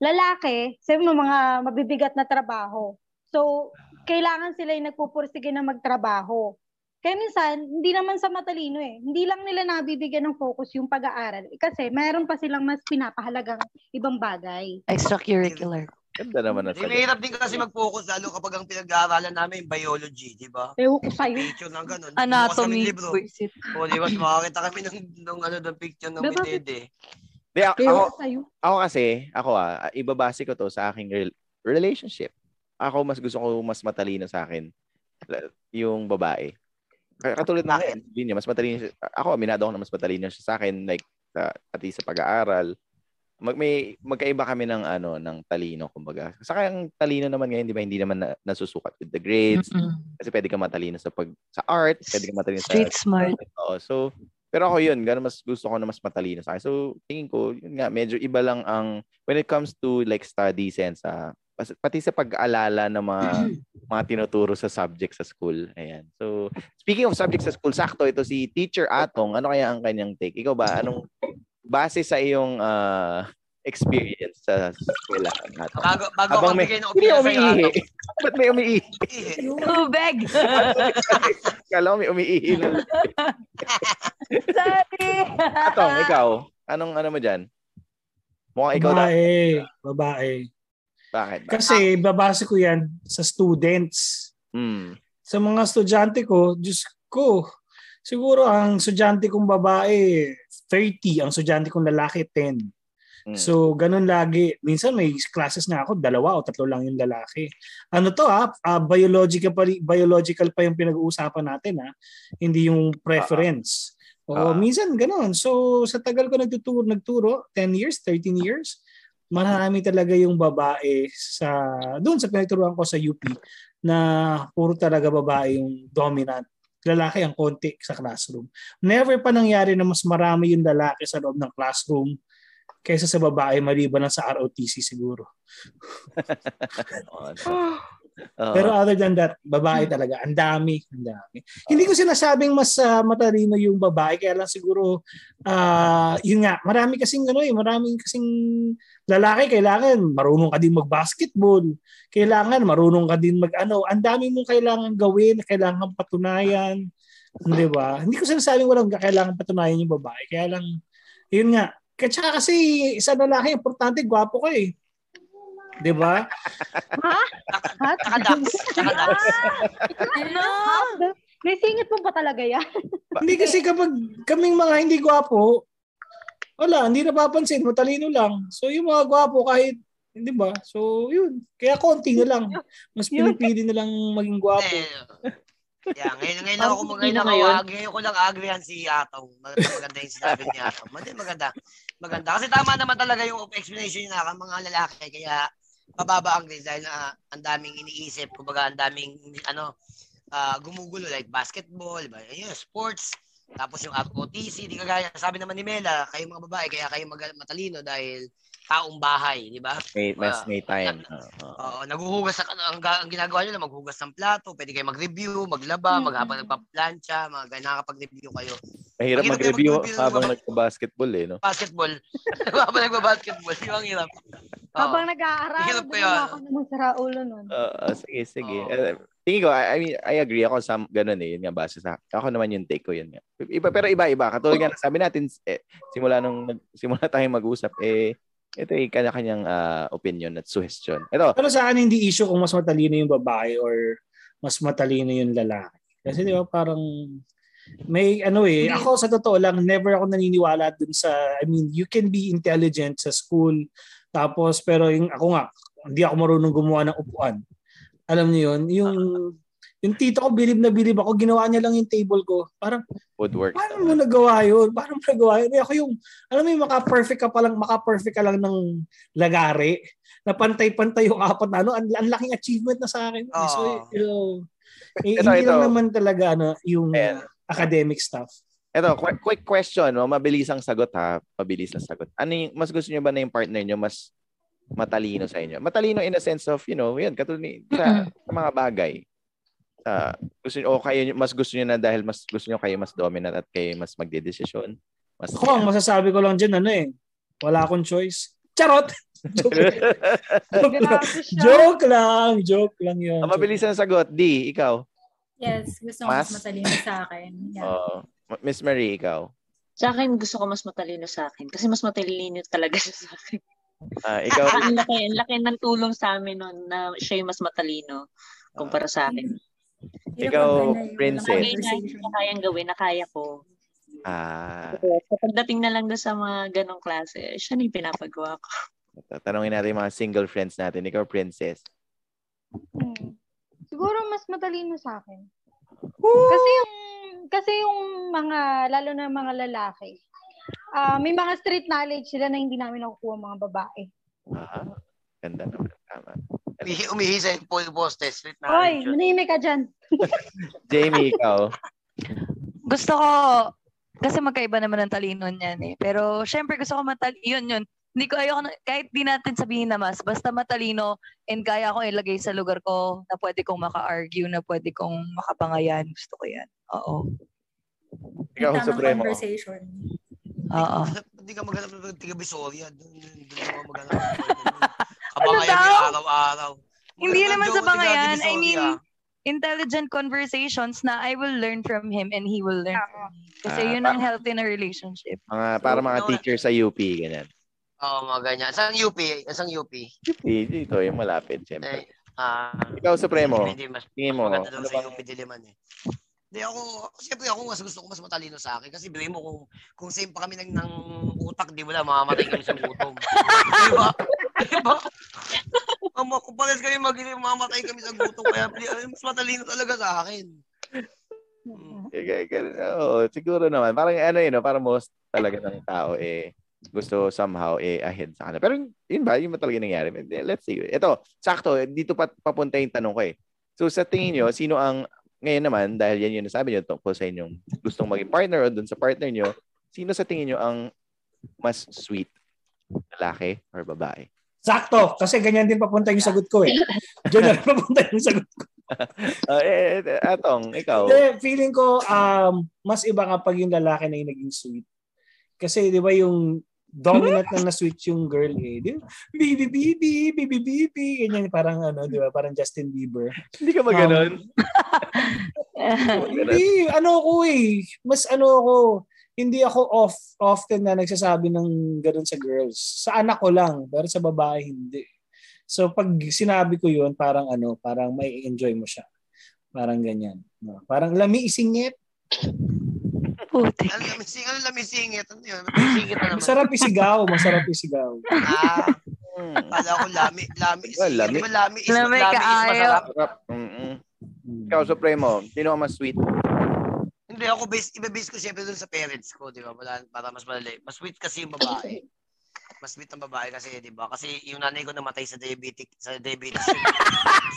lalaki, sa mga, mga mabibigat na trabaho. So kailangan sila yung nagpupursige na magtrabaho. Kaya minsan, hindi naman sa matalino eh. Hindi lang nila nabibigyan ng focus yung pag-aaral. Eh, Kasi mayroon pa silang mas pinapahalagang ibang bagay. extracurricular Ganda naman ang sagot. mahirap din kasi mag-focus lalo kapag ang pinag-aaralan namin biology, di ba? Ewan ko sa'yo. Picture ng ganun. Anatomy. Libro. O, di ba? Makakita kami ng, ng, ano, ng picture ng Diba? mitede. Di, ako, ako, ako kasi, ako ah, ibabase ko to sa aking rel- relationship. Ako mas gusto ko mas matalino sa akin yung babae. Katulad Bakit? hindi niya, mas matalino siya. Ako, aminado ako na mas matalino siya sa akin like sa pati sa pag-aaral. Mag may magkaiba kami ng ano ng talino kumbaga. Saka ang talino naman ngayon, 'di ba, hindi naman na, nasusukat with the grades. Mm-mm. Kasi pwede ka matalino sa pag sa art, pwede ka matalino sa Street smart. Oo, so pero ako yun, ganun mas gusto ko na mas matalino sa akin. So tingin ko, yun nga, medyo iba lang ang when it comes to like studies and sa pas- pati sa pag-aalala ng mga mga tinuturo sa subject sa school. Ayan. So speaking of subject sa school, sakto ito si Teacher Atong. Ano kaya ang kanyang take? Ikaw ba anong base sa iyong ah, experience sa eskwela natin? Bago, bago Habang ako may, bigay ng hindi opinion sa umiihi. Ba't may umiihi? Tubig! Kala ko may umiihi. Sorry! Atong, ikaw, anong ano mo dyan? Mukhang ikaw na. Babae. Babae. Bakit? Kasi babase ko yan sa students. Hmm. Sa mga estudyante ko, Diyos ko, siguro ang estudyante kong babae, 30. Ang estudyante kong lalaki, 10. Hmm. So, ganun lagi. Minsan may classes na ako, dalawa o tatlo lang yung lalaki. Ano to ha? Ah, biological, pa, biological pa yung pinag-uusapan natin ha? Hindi yung preference. Oo, Ah. minsan ganun. So, sa tagal ko nagtuturo, nagturo, 10 years, 13 years, marami talaga yung babae sa doon sa pinagturuan ko sa UP na puro talaga babae yung dominant. Lalaki ang konti sa classroom. Never pa nangyari na mas marami yung lalaki sa loob ng classroom kaysa sa babae maliban na sa ROTC siguro. Oo. Pero other than that, babae talaga. Ang dami. Ang dami. Hindi ko sinasabing mas ah, matalino yung babae. Kaya lang siguro, ah yun nga, marami kasing ano eh, maraming kasing lalaki, kailangan marunong ka din mag-basketball. Kailangan marunong ka din mag-ano. Ang dami mong kailangan gawin, kailangan patunayan. Di ba? Hindi ko sinasabing walang kailangan patunayan yung babae. Kaya lang, yun nga. Kaya kasi sa lalaki, importante, gwapo ka eh. Di ba? Ha? Ha? Tsaka ducks. Tsaka ducks. Ano? May singit mo ba talaga yan? Hindi kasi kapag kaming mga hindi gwapo, wala, hindi napapansin, matalino lang. So yung mga gwapo kahit, hindi ba? So yun, kaya konti na lang. Mas pinipili na lang maging gwapo. Yeah, ngayon, ngayon ako ngayon ako ngayon. ag- ngayon ko lang agrihan si Atong. Maganda, maganda yung sinabi ni Atong. Maganda, maganda. Maganda. Kasi tama naman talaga yung explanation niya ka mga lalaki. Kaya mababa ang grades dahil na ang daming iniisip. Kumbaga, ang daming ano, ah, gumugulo like basketball, diba? Ayun, sports. Tapos yung ROTC, di kagaya. Sabi naman ni Mela, kayo mga babae, kaya kayo mag- matalino dahil taong bahay, di ba? May, mas Ah, may time. Oo. Oo, naghuhugas ng ano, ang, ga- ang ginagawa nyo lang maghugas ng plato, pwede kayo mag-review, maglaba, Mm. maghabang nagpa-plancha, mga ganyan, nakakapag-review kayo. Mahirap Mahirap mag-review mag-review ng habang mga- nagpa-basketball eh, no? Basketball. habang nagba-basketball, yung ang hirap. Oo. Habang nag-aaral, Hirap doon yun. ako naman sa ulo nun. Oo, sige, sige. Oo. Eh, tingin ko, I, I mean, I agree ako sa ganun eh. Yun nga, base sa, ako naman yung take ko yun nga. Iba, pero iba-iba. Katulad nga, sabi natin, eh, simula nung, simula tayong mag-usap, eh, ito ay kanya-kanyang ah, opinion at suggestion. Ito, Pero sa akin hindi issue kung mas matalino yung babae or mas matalino yung lalaki. Kasi di ba parang may ano eh, ako sa totoo lang, never ako naniniwala dun sa, I mean, you can be intelligent sa school, tapos pero yung ako nga, hindi ako marunong gumawa ng upuan. Alam niyo yun, yung yung tito ko, bilib na bilib ako, ginawa niya lang yung table ko. Parang, woodwork. paano mo nagawa yun? Paano mo nagawa yun? Eh, ako yung, alam mo yung maka-perfect ka pa lang, maka-perfect ka lang ng lagari, na pantay-pantay yung apat na ano, ang, ang laking achievement na sa akin. Oo. So, you know, eh, Ito, hindi ito. lang naman talaga ano, yung Ayan. academic stuff. Ito, quick, quick question, no? mabilis ang sagot ha, mabilis na sagot. Ano yung, mas gusto niyo ba na yung partner niyo mas matalino sa inyo? Matalino in a sense of, you know, yun, katulad ni, sa, sa mga bagay. Ah, gusto niyo, o kayo, mas gusto niyo na dahil mas gusto niyo kayo mas dominant at kayo mas magdedesisyon. Mas, Ako, ang masasabi ko lang dyan, ano eh, wala akong choice. Charot! joke, lang. joke lang. Joke lang. Joke lang yun. ang mabilis ang sagot. D, ikaw. Yes, gusto ko Mas? mas matalino sa akin. Yeah. Oh, Miss Marie, ikaw. Sa akin, gusto ko mas matalino sa akin. Kasi mas matalino talaga siya sa akin. Ah, ikaw, ang laki, ang laki ng tulong sa amin nun na siya yung mas matalino kumpara sa akin. Ikaw, princess. Bagay na hindi na kayang gawin, na kaya ko. ah, So, pagdating na lang doon sa mga ganong klase, siya na yung pinapagawa ko. tanongin natin yung mga single friends natin. Ikaw, princess. Hmm. Siguro mas matalino sa akin. Kasi yung kasi yung mga lalo na mga lalaki. ah may mga street knowledge sila na hindi namin nakukuha mga babae. Ah, ganda naman. Tama. Umihi, umihi sa po yung postes. Street na. Hoy, manimik ka dyan. Jamie, ikaw. Gusto ko, kasi magkaiba naman ng talino niyan eh. Pero syempre gusto ko matal, yun yun. Hindi ko ayoko, na- kahit di natin sabihin na mas, basta matalino and kaya akong ilagay sa lugar ko na pwede kong maka-argue, na pwede kong makapangayan. Gusto ko yan. Oo. Ikaw, Tamang Supremo. conversation. Oo. Hindi ka maghanap ng tiga Bisoria. Doon ka maghanap. Kabangayan daw? niya araw-araw. Hindi naman daw sa bangayan. I mean, intelligent conversations na I will learn from him and he will learn from me. Kasi Ah, yun ang healthy na relationship. Mga, para mga no, teacher sa UP, ganyan. Oo, mga ganyan. Saan UP? Saan UP? Di- Dito, yung malapit, syempre. Eh, ah, Ikaw, Supremo. Hindi, mas, Tingin mas maganda daw ano sa UP Diliman eh. Hindi ako, siyempre ako mas gusto ko mas matalino sa akin kasi bilhin mo kung kung same pa kami ng, ng utak, di wala, mamamatay kami sa gutom. di ba? Di ba? Mama, kung pares kami mag mamamatay kami sa gutom, kaya ay, mas matalino talaga sa akin. Hmm. Eh, Oo, siguro naman. Parang ano yun, no? parang most talaga ng tao eh gusto somehow eh ahead sa kanila. Pero yun ba, yun ba talaga nangyari? Let's see. Ito, sakto, dito pa papunta yung tanong ko eh. So sa tingin nyo, sino ang, ngayon naman, dahil yan yung nasabi nyo tungkol sa inyong gustong maging partner o dun sa partner nyo, sino sa tingin nyo ang mas sweet? Lalaki or babae? Sakto, kasi ganyan din papunta yung sagot ko eh. Diyan na rin papunta yung sagot ko. Ah, eh, eh, Atong, ikaw. Hindi, feeling ko um, mas iba kapag yung lalaki na yung naging sweet. Kasi di ba yung dominant na na-sweet yung girl eh. Di ba? Bibi, bibi, bibi, bibi. Ganyan, parang ano, di ba? Parang Justin Bieber. Hindi ka maganon. Hindi, ano ko eh. Mas ano ako, hindi ako off often na nagsasabi ng ganun sa girls. Sa anak ko lang, pero sa babae hindi. So pag sinabi ko yun, parang ano, parang may enjoy mo siya. Parang ganyan. No? Parang lami isingit. Putik. Ano lamising, ano lamisingit? Ano yun? Lamisingit na naman. Masarap isigaw, masarap isigaw. Ah, Hmm. kala ko lami, lami. Well, lami. Di ba lami is, Lami lami is kaayo. masarap? Sarap. Mm-mm. Ikaw, Supremo, sino ang mas sweet? Hindi ako base, ibe-base ko siyempre dun sa parents ko, di ba? Wala, para mas malali. Mas sweet kasi yung babae. Mas sweet ang babae kasi, di ba? Kasi yung nanay ko namatay sa diabetic, sa diabetes.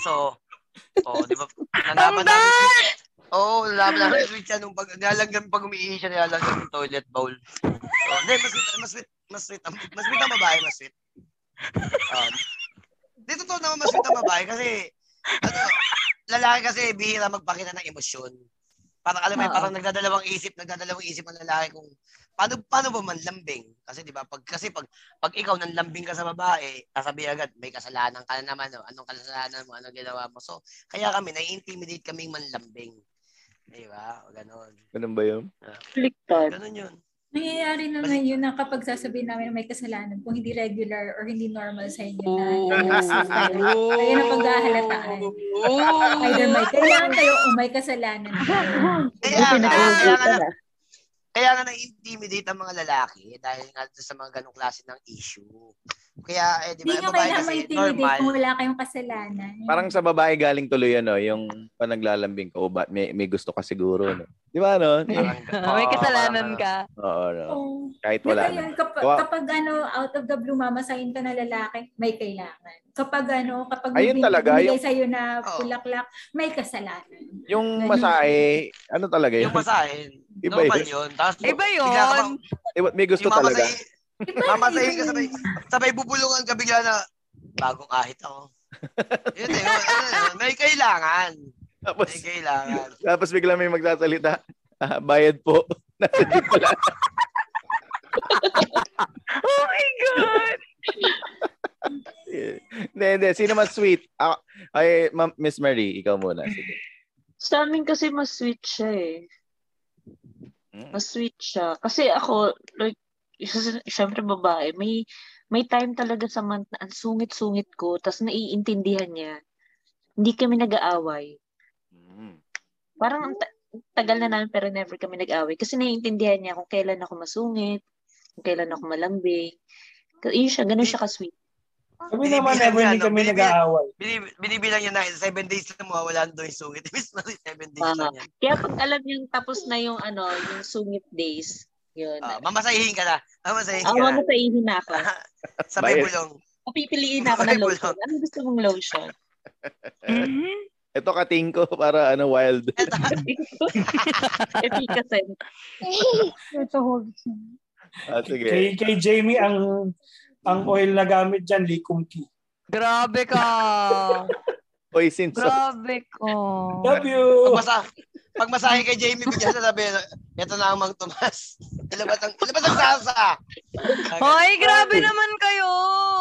so, oh, di ba? Nalaman namin sweet. Oo, oh, nalaman namin sweet siya nung pag, nilalagyan, pag umiihi siya, nilalagyan yung toilet bowl. So, hindi, mas sweet, mas sweet, mas sweet, mas sweet ang babae, mas sweet. Um, dito to naman mas sweet ang babae kasi, ano, lalaki kasi bihira magpakita ng emosyon. Parang alam mo, parang nagdadalawang isip, nagdadalawang isip ang lalaki kung paano paano ba man lambing? Kasi 'di ba, pag kasi pag pag ikaw nang lambing ka sa babae, sasabihin agad may kasalanan ka na naman, no? anong kasalanan mo, anong ginawa mo. So, kaya kami nai-intimidate kaming manlambing. 'Di ba? O ganun. Ganun ba yun? Baliktad. Ganun 'yun. Nangyayari naman yun na kapag sasabihin namin na may kasalanan kung hindi regular or hindi normal sa inyo na Oh. tayo. Kayo na paghahalataan. Either may kailangan kayo o may kasalanan. Kaya nga, na kaya nga, na-intimidate ang mga lalaki dahil nga sa mga ganong klase ng issue. Kaya, eh, di Hindi ba, nyo babae kailangan kasi ma-intimidate normal. kung wala kayong kasalanan. Parang sa babae galing tuloy ano, yung panaglalambing ka o ba, may, may gusto ka siguro. No? Di ba ano? Parang- May Oo, kasalanan ka. Oo, no? Oo. Kahit wala ba na. yun, kapag, kapag ano, out of the blue, mamasahin ka na lalaki, may kailangan. Kapag ano, kapag Ayun talaga, yung- sa'yo na bulaklak, may kasalanan. Yung masahe, ano talaga yun? Yung masahin. Iba normal yun. yun. Tapos, Iba bigla yun. pa- Eh, May gusto yung talaga. mamasahin ka sabay, sabay bubulungan ka bigla na, bagong ahit ako. yun eh, yun, ano yun, may kailangan. Tapos, May kailangan. tapos bigla may magsasalita. Ah, bayad po. Nasa jeep pala. Oh my God! Hindi, hindi. Sino mas sweet? Ako, ay, Ma'am- Miss Marie, ikaw muna. Sige. Sa amin kasi mas sweet siya eh. Mm. Mas sweet siya. Kasi ako, like, isa, syempre babae, may may time talaga sa month na ang sungit-sungit ko, tapos naiintindihan niya. Hindi kami nag-aaway. Mm. Parang ang ta- tagal na namin pero never kami nag-aaway. Kasi naiintindihan niya kung kailan ako masungit, kung kailan ako malambing. Yun siya, ganun siya ka-sweet. Kami naman, never niya, hindi no? kami Binibilang- nag-aaway. Binib- binibilang niya na seven days na mawawala doon yung sungit. Ibig sabihin, seven days Tama. lang yan. Kaya pag alam niyang tapos na yung ano, yung sungit days, yun. Ah, mamasahihin ka na. Mamasahihin Ako ka na. mamasahihin na ako. Sabay bulong. Papipiliin ako ng lotion. Ano gusto mong lotion? Mhm. Ito kating ko para ano wild. Efficacy. Ito, hugs. Ah, sige. Kay, kay Jamie, ang ang oil na gamit dyan, Likumki. Grabe ka. Poison sauce. Grabe ka. Love you! Pag, masa, pag masahe kay Jamie, bigyan sa sabi, ito na ang Mang Tomas. Ilabas ang, ilabas ang sasa. Hoy, grabe naman kayo.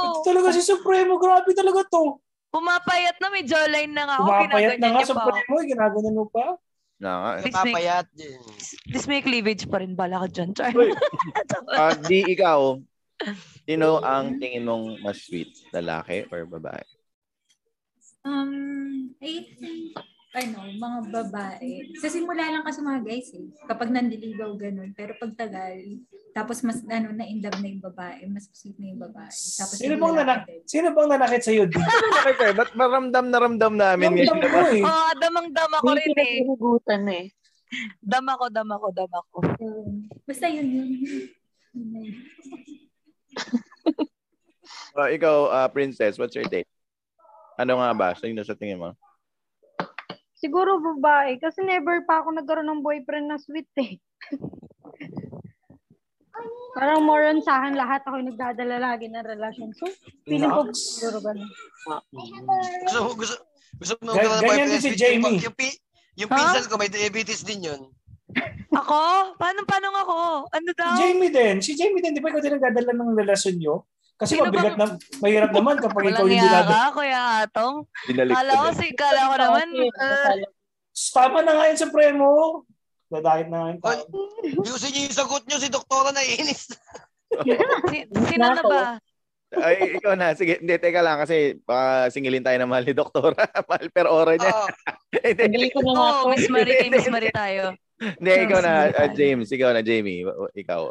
Ito talaga si Supremo, grabe talaga to. Pumapayat na, may jawline na nga ako. Pumapayat na nga. Supremo, eh, ginaganon mo pa. Na nga. eh. Papayat. please make cleavage pa rin. Bala ka dyan, Char. Uy. Ah, di ikaw, sino ang tingin mong mas sweet? Lalaki or babae? Um, I think, ano, mga babae. Sa simula lang kasi mga guys eh. Kapag nandiligaw ganun. Pero pag tagal, tapos mas ano na in love na yung babae, mas sweet na yung babae. Tapos Sino yung bang, din. sino bang nanakit sa'yo? Di? Bakit kayo? Ba't maramdam na ramdam namin Ramdam ngayon? ko eh. Oo, damang-dama ko May rin eh. pinaghugutan eh. Dama ko, dama ko, dama ko. Um, basta yun yun. Na yun. Ah, ikaw, ah, Princess, what's your take? Ano nga ba? Sino sa tingin mo? Siguro babae. Kasi never pa ako nagkaroon ng boyfriend na sweet eh. Parang more on sa akin lahat ako yung nagdadala lagi ng relasyon. So, feeling ko siguro ganun. Gusto, gusto, gusto mo magkaroon ng ganyan boyfriend din si sweet Jamie. Yung, yung, pi- yung Ha? pinsan ko, may diabetes din yun. Ako? Paano, paano nga ako? Ano daw? Jamie din. Si Jamie din, di ba ikaw din nagdadala ng relasyon nyo? Kasi Sino mabigat bang- na, mahirap naman kapag ikaw Walang yung iya dinadala. ka, Kuya Atong. Binalik Kala ko, si, kala ko naman, uh, Tama na nga yun, Supremo. Dadahit na nga yun. Ay, Ayusin niyo yung sagot niyo, si doktora na inis. si, sino na ba? Ay, ikaw na. Sige, hindi, teka lang kasi baka singilin tayo ng mahal ni Doktora. mahal per ora niya. Oo. Hindi, Galing ko na nga to. Miss Marie, Miss Marie tayo. Hindi, ikaw na, ah, James. Ikaw na, Jamie. Ikaw.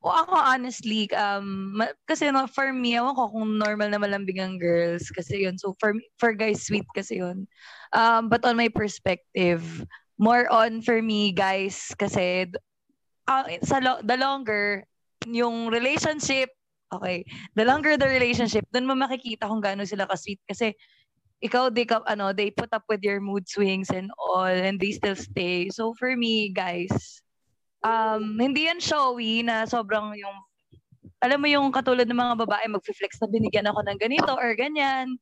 O ako honestly, um, ma- kasi no, for me, ewan ko kung normal na malambing ang girls kasi yun. So for for guys, sweet kasi yun. Um, but on my perspective, more on for me, guys, kasi uh, sa lo- the longer yung relationship, okay, the longer the relationship, dun mo makikita kung gaano sila ka-sweet kasi ikaw, they, ka- ano, they put up with your mood swings and all, and they still stay. So for me, guys, um, hindi yan showy na sobrang yung, alam mo yung katulad ng mga babae, mag-flex na binigyan ako ng ganito or ganyan.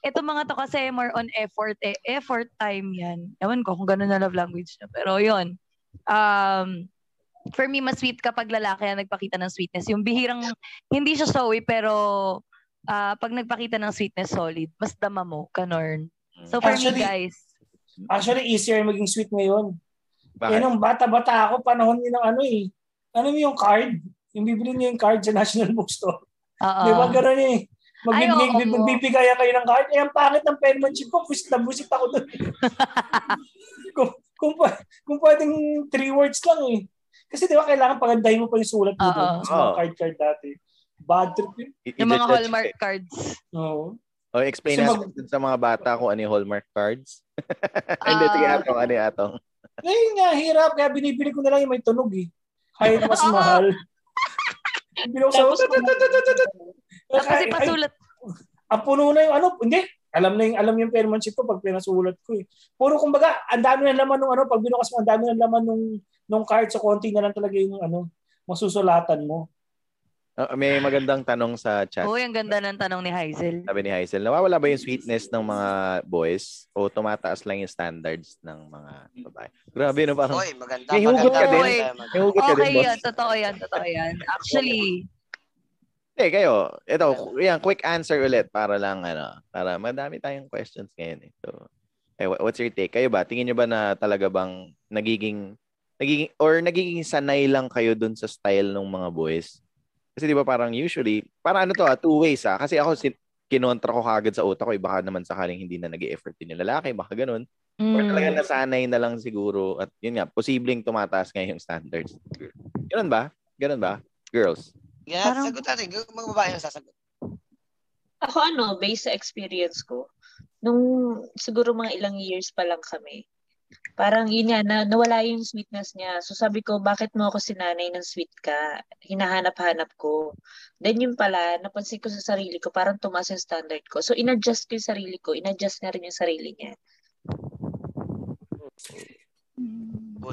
Ito mga to kasi more on effort eh. Effort time yan. Ewan ko kung gano'n na love language na. Pero yun. Um, for me, mas sweet kapag lalaki na nagpakita ng sweetness. Yung bihirang, hindi siya showy, pero ah, pag nagpakita ng sweetness solid, mas dama mo, kanorn. So for Actually, me, guys, Actually, easier maging sweet ngayon. Bakit? Eh, nung bata-bata ako, panahon din ng ano eh. Ano yung card? Yung bibili niyo yung card sa National Bookstore. oo. Di ba ganun eh? Ay, oo. Magbibigay, magbibigay kayo ng card. Eh, ang pangit ng penmanship ko. Pwis na busit ako doon. kung, kung, pa- kung pwedeng three words lang eh. Kasi di ba kailangan pagandahin mo pa yung sulat mo Oo. doon sa mga card-card dati. Bad trip yun. Yung mga Hallmark cards. Oo. O, explain Kasi natin mag- sa mga bata kung ano yung Hallmark cards. Hindi, sige, Ah. atong, ano yung atong. Ngayon nga, hirap. Kaya binibili ko na lang yung may tunog eh. Kahit mas Oo. mahal. Binuksan ko. Tapos ipasulat. ang puno na yung ano, hindi. Alam na yung alam yung penmanship ko pag pinasulat ko eh. Puro kumbaga, ang dami ng laman nung ano, pag binukas mo, ang dami ng laman nung nung card so konti na lang talaga yung ano, masusulatan mo. Ah, may magandang tanong sa chat. Uy, ang ganda ng tanong ni Hazel. Sabi ni Hazel, nawawala ba yung sweetness ng mga boys o tumataas lang yung standards ng mga babae? Grabe, no? Parang, Oy, maganda. May hugot maganda, ka din. maganda, may hugot ka din, Okay boss. yan, totoo yan, totoo yan. Actually, Eh, kayo, ito, yan, quick answer ulit para lang, ano, para madami tayong questions ngayon. Eh. So, eh, wha- what's your take? Kayo ba, tingin nyo ba na talaga bang nagiging, nagiging, or nagiging sanay lang kayo dun sa style ng mga boys? Kasi di ba parang usually, para ano to ah, two ways ah. Kasi ako, sin- kinontra ko kagad sa utak ko, eh, baka naman sakaling hindi na nag effort din yung lalaki, baka ganun. Or Mm. talagang nasanay na lang siguro at yun nga, posibleng tumataas ngayon yung standards. Ganun ba? Ganun ba? Girls. Yeah, Parang- sagot natin. Mga babae ang sasagot. Ako ano, based sa experience ko, nung siguro mga ilang years pa lang kami, parang yun nga, na, nawala yung sweetness niya. So sabi ko, bakit mo ako sinanay ng sweet ka? Hinahanap-hanap ko. Then yun pala, napansin ko sa sarili ko, parang tumaas yung standard ko. So inadjust ko yung sarili ko, inadjust na rin yung sarili niya.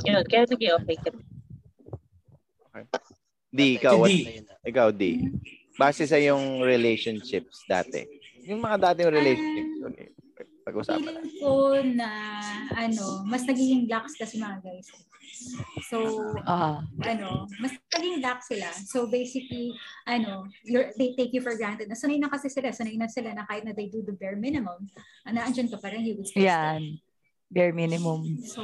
Yun, kaya naging okay kami. Di, ikaw, what, Di. ikaw, Di. Base sa yung relationships dati. Yung mga dating relationships. Okay. Pag-usapan. Feeling ko na, ano, mas nagiging lax kasi mga guys. So, Ah. ano, mas naging lax sila. So, basically, ano, you're, they take you for granted. Nasanay na kasi sila. Sanay na sila na kahit na they do the bare minimum, uh, naandyan ka pa rin, he still stay. Yan. Bare minimum. So,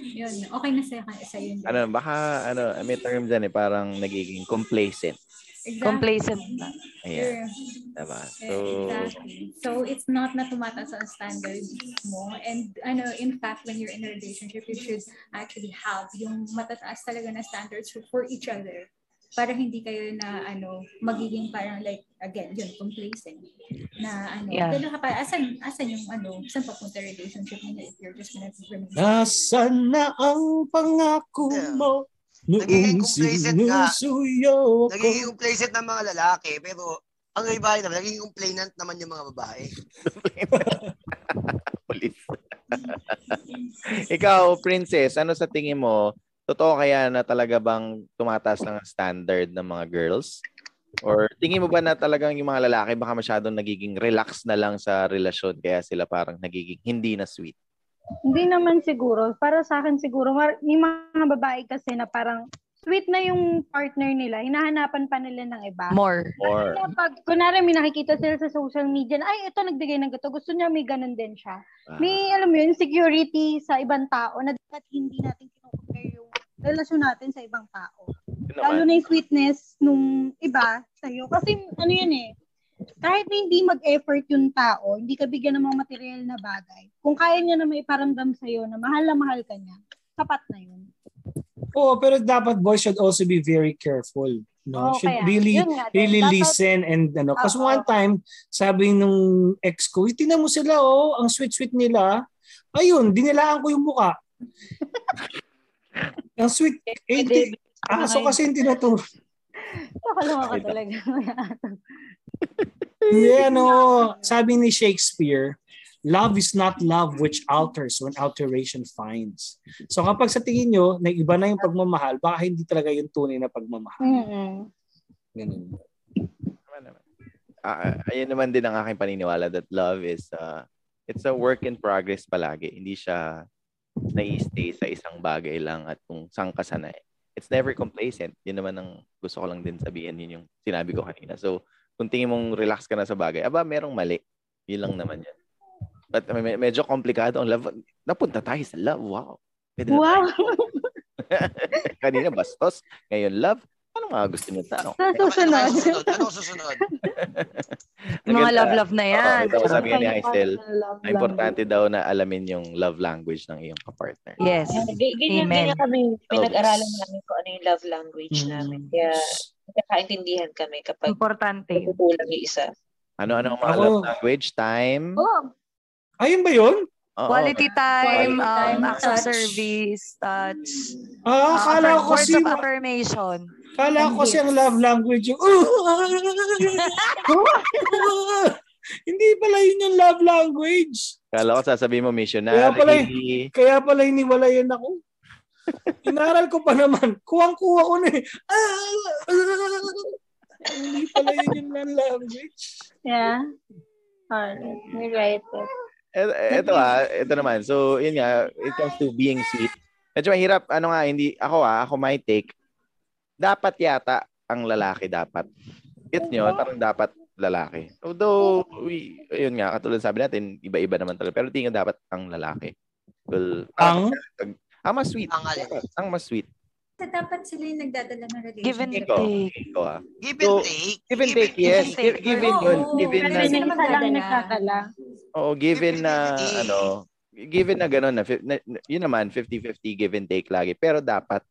yun. Okay na sa, sa yun. Ano, baka, ano, may term dyan eh, parang nagiging complacent. Exactly. Complacent na. Ayan. Yeah. Diba? So, exactly. So it's not na tumataas ang standard mo. And ano, in fact, when you're in a relationship, you should actually have yung matataas talaga na standards for, for each other. Para hindi kayo na ano, magiging parang like, again, yun, complacent. Na ano, Yeah. yeah. ka pa, asan, asan yung ano, saan papunta relationship niyo if you're just gonna remain Nasaan na ang pangako Yeah. mo? Nagiging Noong complacent ka. sinusuyo ko. Nagiging complacent ng mga lalaki, pero ang iba naman, nagiging complainant naman yung mga babae. Police. Ikaw, princess, ano sa tingin mo? Totoo kaya na talaga bang tumataas ng standard ng mga girls? Or tingin mo ba na talagang yung mga lalaki baka masyadong nagiging relax na lang sa relasyon kaya sila parang nagiging hindi na sweet? Hindi naman siguro. Para sa akin siguro, may mga babae kasi na parang sweet na yung partner nila, hinahanapan pa nila ng iba. More. Or Kaya pag, kunwari may nakikita sila sa social media na, ay, ito nagbigay ng gato, gusto niya may ganun din siya. ah, May, alam mo yun, security sa ibang tao na dapat hindi natin kinukumpare yung relasyon natin sa ibang tao. Lalo na yung sweetness nung iba sa'yo. Kasi ano yun eh, kahit na hindi mag-effort yung tao, hindi ka bigyan ng mga material na bagay, kung kaya niya na maiparamdam sa'yo na mahal na mahal ka niya, sapat na yun. Oo, pero dapat boys should also be very careful. No, Oo, should kaya, really nga really Dapat- listen and ano. Kasi Oo. one time, sabi nung ex ko, "Uy, tingnan mo sila oh, ang sweet-sweet nila. Ayun, dinilaan ko yung muka. ang sweet. Eh, di, aso kasi yung tinuturo. Nakalawa ka talaga. Hindi, ano, sabi ni Shakespeare, love is not love which alters when alteration finds. So kapag sa tingin nyo, na iba na yung pagmamahal, baka hindi talaga yung tunay na pagmamahal. Mm-mm. Ganun. Ah, ayun naman din ang aking paniniwala that love is uh, it's a work in progress palagi. Hindi siya nai-stay sa isang bagay lang at kung saan ka sanay. It's never complacent. Yun naman ang gusto ko lang din sabihin. Yun yung sinabi ko kanina. So, kung tingin mong relax ka na sa bagay, aba, merong mali. Yun lang naman yan. But me- medyo komplikado ang love. Napunta tayo sa love. Wow. Pwede na Wow! kanina bastos. Ngayon love. Ano mga gusto niyo tanong? Sa Ano susunod. ang susunod? Mga love-love na yan. Oo, ito sabi nga ni na importante daw na alamin yung love language ng iyong kapartner. Yes. Ganyan, Amen. ganyan kami, pinag-aralan namin kung ano yung love language Mm. namin. Kaya nagkakaintindihan kami kapag Importante. nagkukulang yung isa. Ano-ano ang mga Ako- love language? Time? Oh, Ayun ba yun? Oo. Quality time, Quality um, time, acts of touch. service, touch. Ah, uh, kala affirm- ko words of affirmation. kala ko kasi ang love language yung, hindi pala yun yung love language. Kala ko sasabihin mo missionary. Kaya pala. Kaya pala hiniwalayan ako. Inaral ko pa naman. Kuwang-kuha ko na eh. Hindi pala yun yung love language. yeah. Alright. You're right. Ito, ito ah, ito naman. So, yun nga, it comes to being sweet. Medyo mahirap, ano nga, hindi, ako ah, ako my take, dapat yata ang lalaki dapat. Gets nyo? Parang dapat lalaki. Although, we, yun nga, katulad sabi natin, iba-iba naman talaga. Pero tingin ko dapat ang lalaki. Well, Ang? Ang mas sweet. Ang ang mas sweet. dapat sila yung nagdadala ng relationship. Give and Ikaw, take. ikaw ah. Give So, and take. Give and take, yes. and take. Give- Given yun. Given na, Kasi isa lang nagdadala. oo, given na, Give and ano, given na gano'n na, na- yun naman, 50-50 give and take lagi. Pero dapat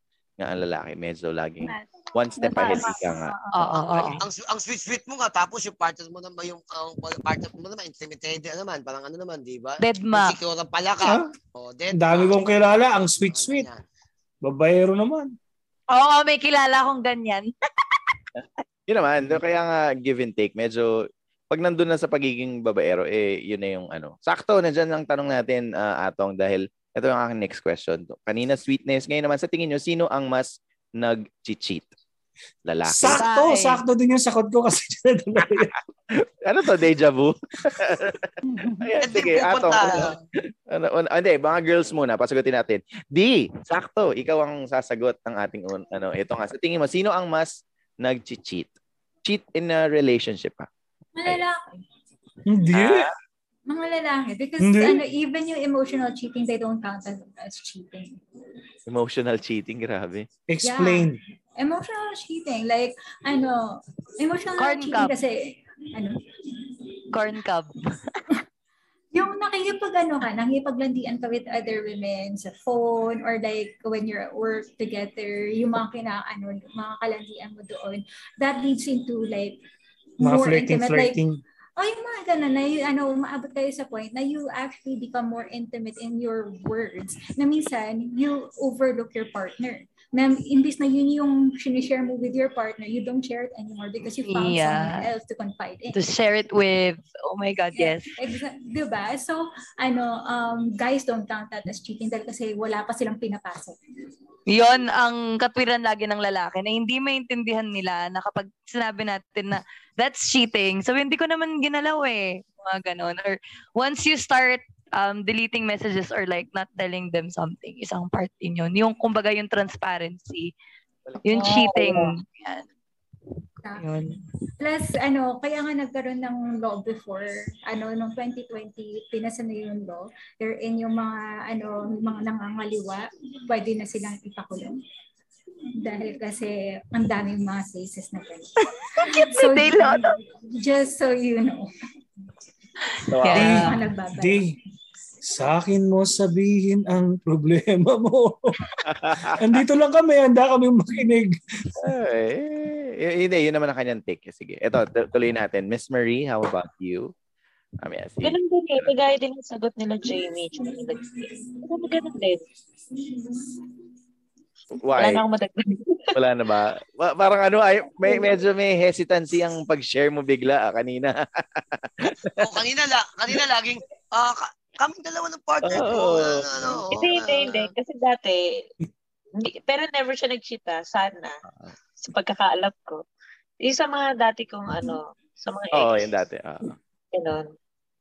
nga ang lalaki, medyo laging one step ahead ka nga. Oo, oo. Ang, ang sweet-sweet mo nga, tapos yung partner mo naman, yung ang partner mo naman, intimidated naman, parang ano naman, di ba? Dead ma. Ang pala ka. Ah, Oh, dead Ang dami kong kilala, ang sweet-sweet. Babayero naman. Oo, may kilala akong ganyan. Yun naman, kaya nga give and take, medyo, pag nandun na sa pagiging babaero, eh, yun na yung ano. Sakto, nandyan lang tanong natin, ah, Atong, dahil ito yung aking next question. Kanina sweetness, ngayon naman sa tingin nyo, sino ang mas nag-cheat? Lalaki. Sakto, Babae. sakto din yung sakot ko kasi ano to, deja vu? Ayan, sige. Atong. Ano, ano, hindi, mga girls muna, pasagutin natin. D, sakto, ikaw ang sasagot ng ating, un- ano, ito nga. Sa tingin mo, sino ang mas nag-cheat? Cheat in a relationship, ha? Mga lalaki. Hindi. Mga lalaki. Because Hindi. ano, even yung emotional cheating, they don't count as, as cheating. Emotional cheating, grabe. Explain. Emotional cheating, like, ano, emotional Corn cheating cup. kasi, ano, Corn cob. yung nakikipag ano ka, nakikipaglandian ka with other women sa phone or like when you're at work together, yung mga kina, ano, mga kalandian mo doon, that leads into like Mga more flirting, intimate, like, flirting. Oh, yung mga ganun na, ano, maabot kayo sa point na you actually become more intimate in your words, na minsan, you overlook your partner. Na imbis na yun yung sinishare mo with your partner, you don't share it anymore because you found Yeah. someone else to confide in. To share it with, oh my God, yes. Exa- diba? So, ano, um, guys don't count that as cheating dahil kasi wala pa silang pinapasok. Yon ang katwiran lagi ng lalaki na hindi maintindihan nila na kapag sinabi natin na that's cheating, so hindi ko naman ginalaw eh. Mga ganon. Or once you start um, deleting messages or like not telling them something, isang part din yun. Yung kumbaga yung transparency, yung Oh. cheating. Yan. Ah. Yun. Plus, ano, kaya nga nagkaroon ng law before, ano, noong 2020, pinasa na yung law, wherein yung mga, ano, mga nangangaliwa, pwede na silang ipakulong. Dahil kasi ang daming mga cases na ganito. so, They lot. just so you know. So, Yeah. Mga nagbabalik. Sa akin mo sabihin ang problema mo. Andito lang kami, handa kami makinig. Eh, y- hindi, yun naman ang kanyang take. Sige, ito, tu- tuloy natin. Miss Marie, how about you? Um, yeah, si, Ganun din eh. Kagaya din ang sagot nila Jamie. Tsaka nila Ganun, ganun din. Wala why? na akong madagdag. Wala na ba? Parang ano, ay, may, medyo may hesitancy ang pag-share mo bigla ah, kanina. Oh, kanina, la, kanina laging, ah, ka, kaming dalawa ng partner ko. Oo. Ano, ano, Hindi, hindi, ah, hindi. Kasi dati, hindi, pero never siya nag-cheat. Sana. Sa pagkakaalam ko. Yung sa mga dati kong ano, sa mga ex. Oo, yun dati. ah. Ganun.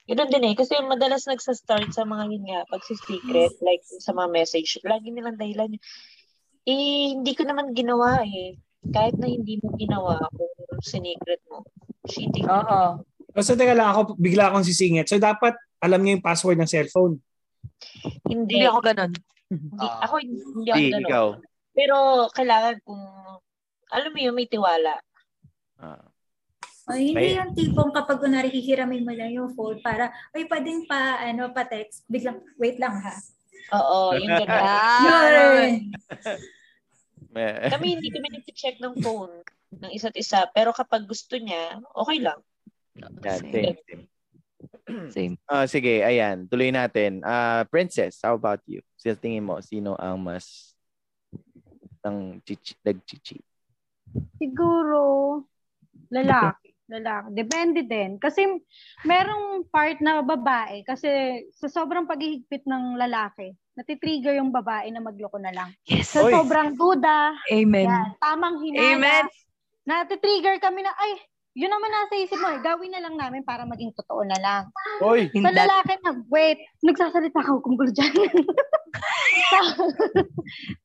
Ganun din eh. Kasi madalas nagsa-start sa mga yun nga, pag secret, like sa mga message, lagi nilang dahilan yun. Eh, hindi ko naman ginawa eh. Kahit na hindi mo ginawa kung sinicret mo. Cheating. Oo. So, teka lang ako, bigla akong sisingit. So, dapat alam niya yung password ng cellphone. Hindi. Hindi ako ganun. Hindi, Ah. ako hindi ako ganun. ikaw. Pero kailangan kung, alam mo yun, may tiwala. Ah. O, hindi May- yung tipong kapag kunwari hihiramin mo lang yung phone para, ay, pwedeng pa, ano, pa text, biglang, wait lang ha. Oo, yung ganun. Kami hindi kami nag-check ng phone ng isa't isa. Pero kapag gusto niya, okay lang. Yan, same, same. Same. Ah, sige, ayan. Tuloy natin. Ah, Princess, how about you? Sa tingin mo, sino ang mas ng chichi, nag-chichi? Siguro, lalaki. Lalaki. Depende din. Kasi merong part na babae. Kasi sa sobrang paghihigpit ng lalaki, natitrigger yung babae na magloko na lang. Yes. Sa Oy. sobrang duda, Amen. yan, tamang hinala, Amen. natitrigger kami na, ay, yun naman nasa isip mo, eh, gawin na lang namin para maging totoo na lang. Hoy! Sa lalaki na, wait, nagsasalita ako kung gulo dyan. sa,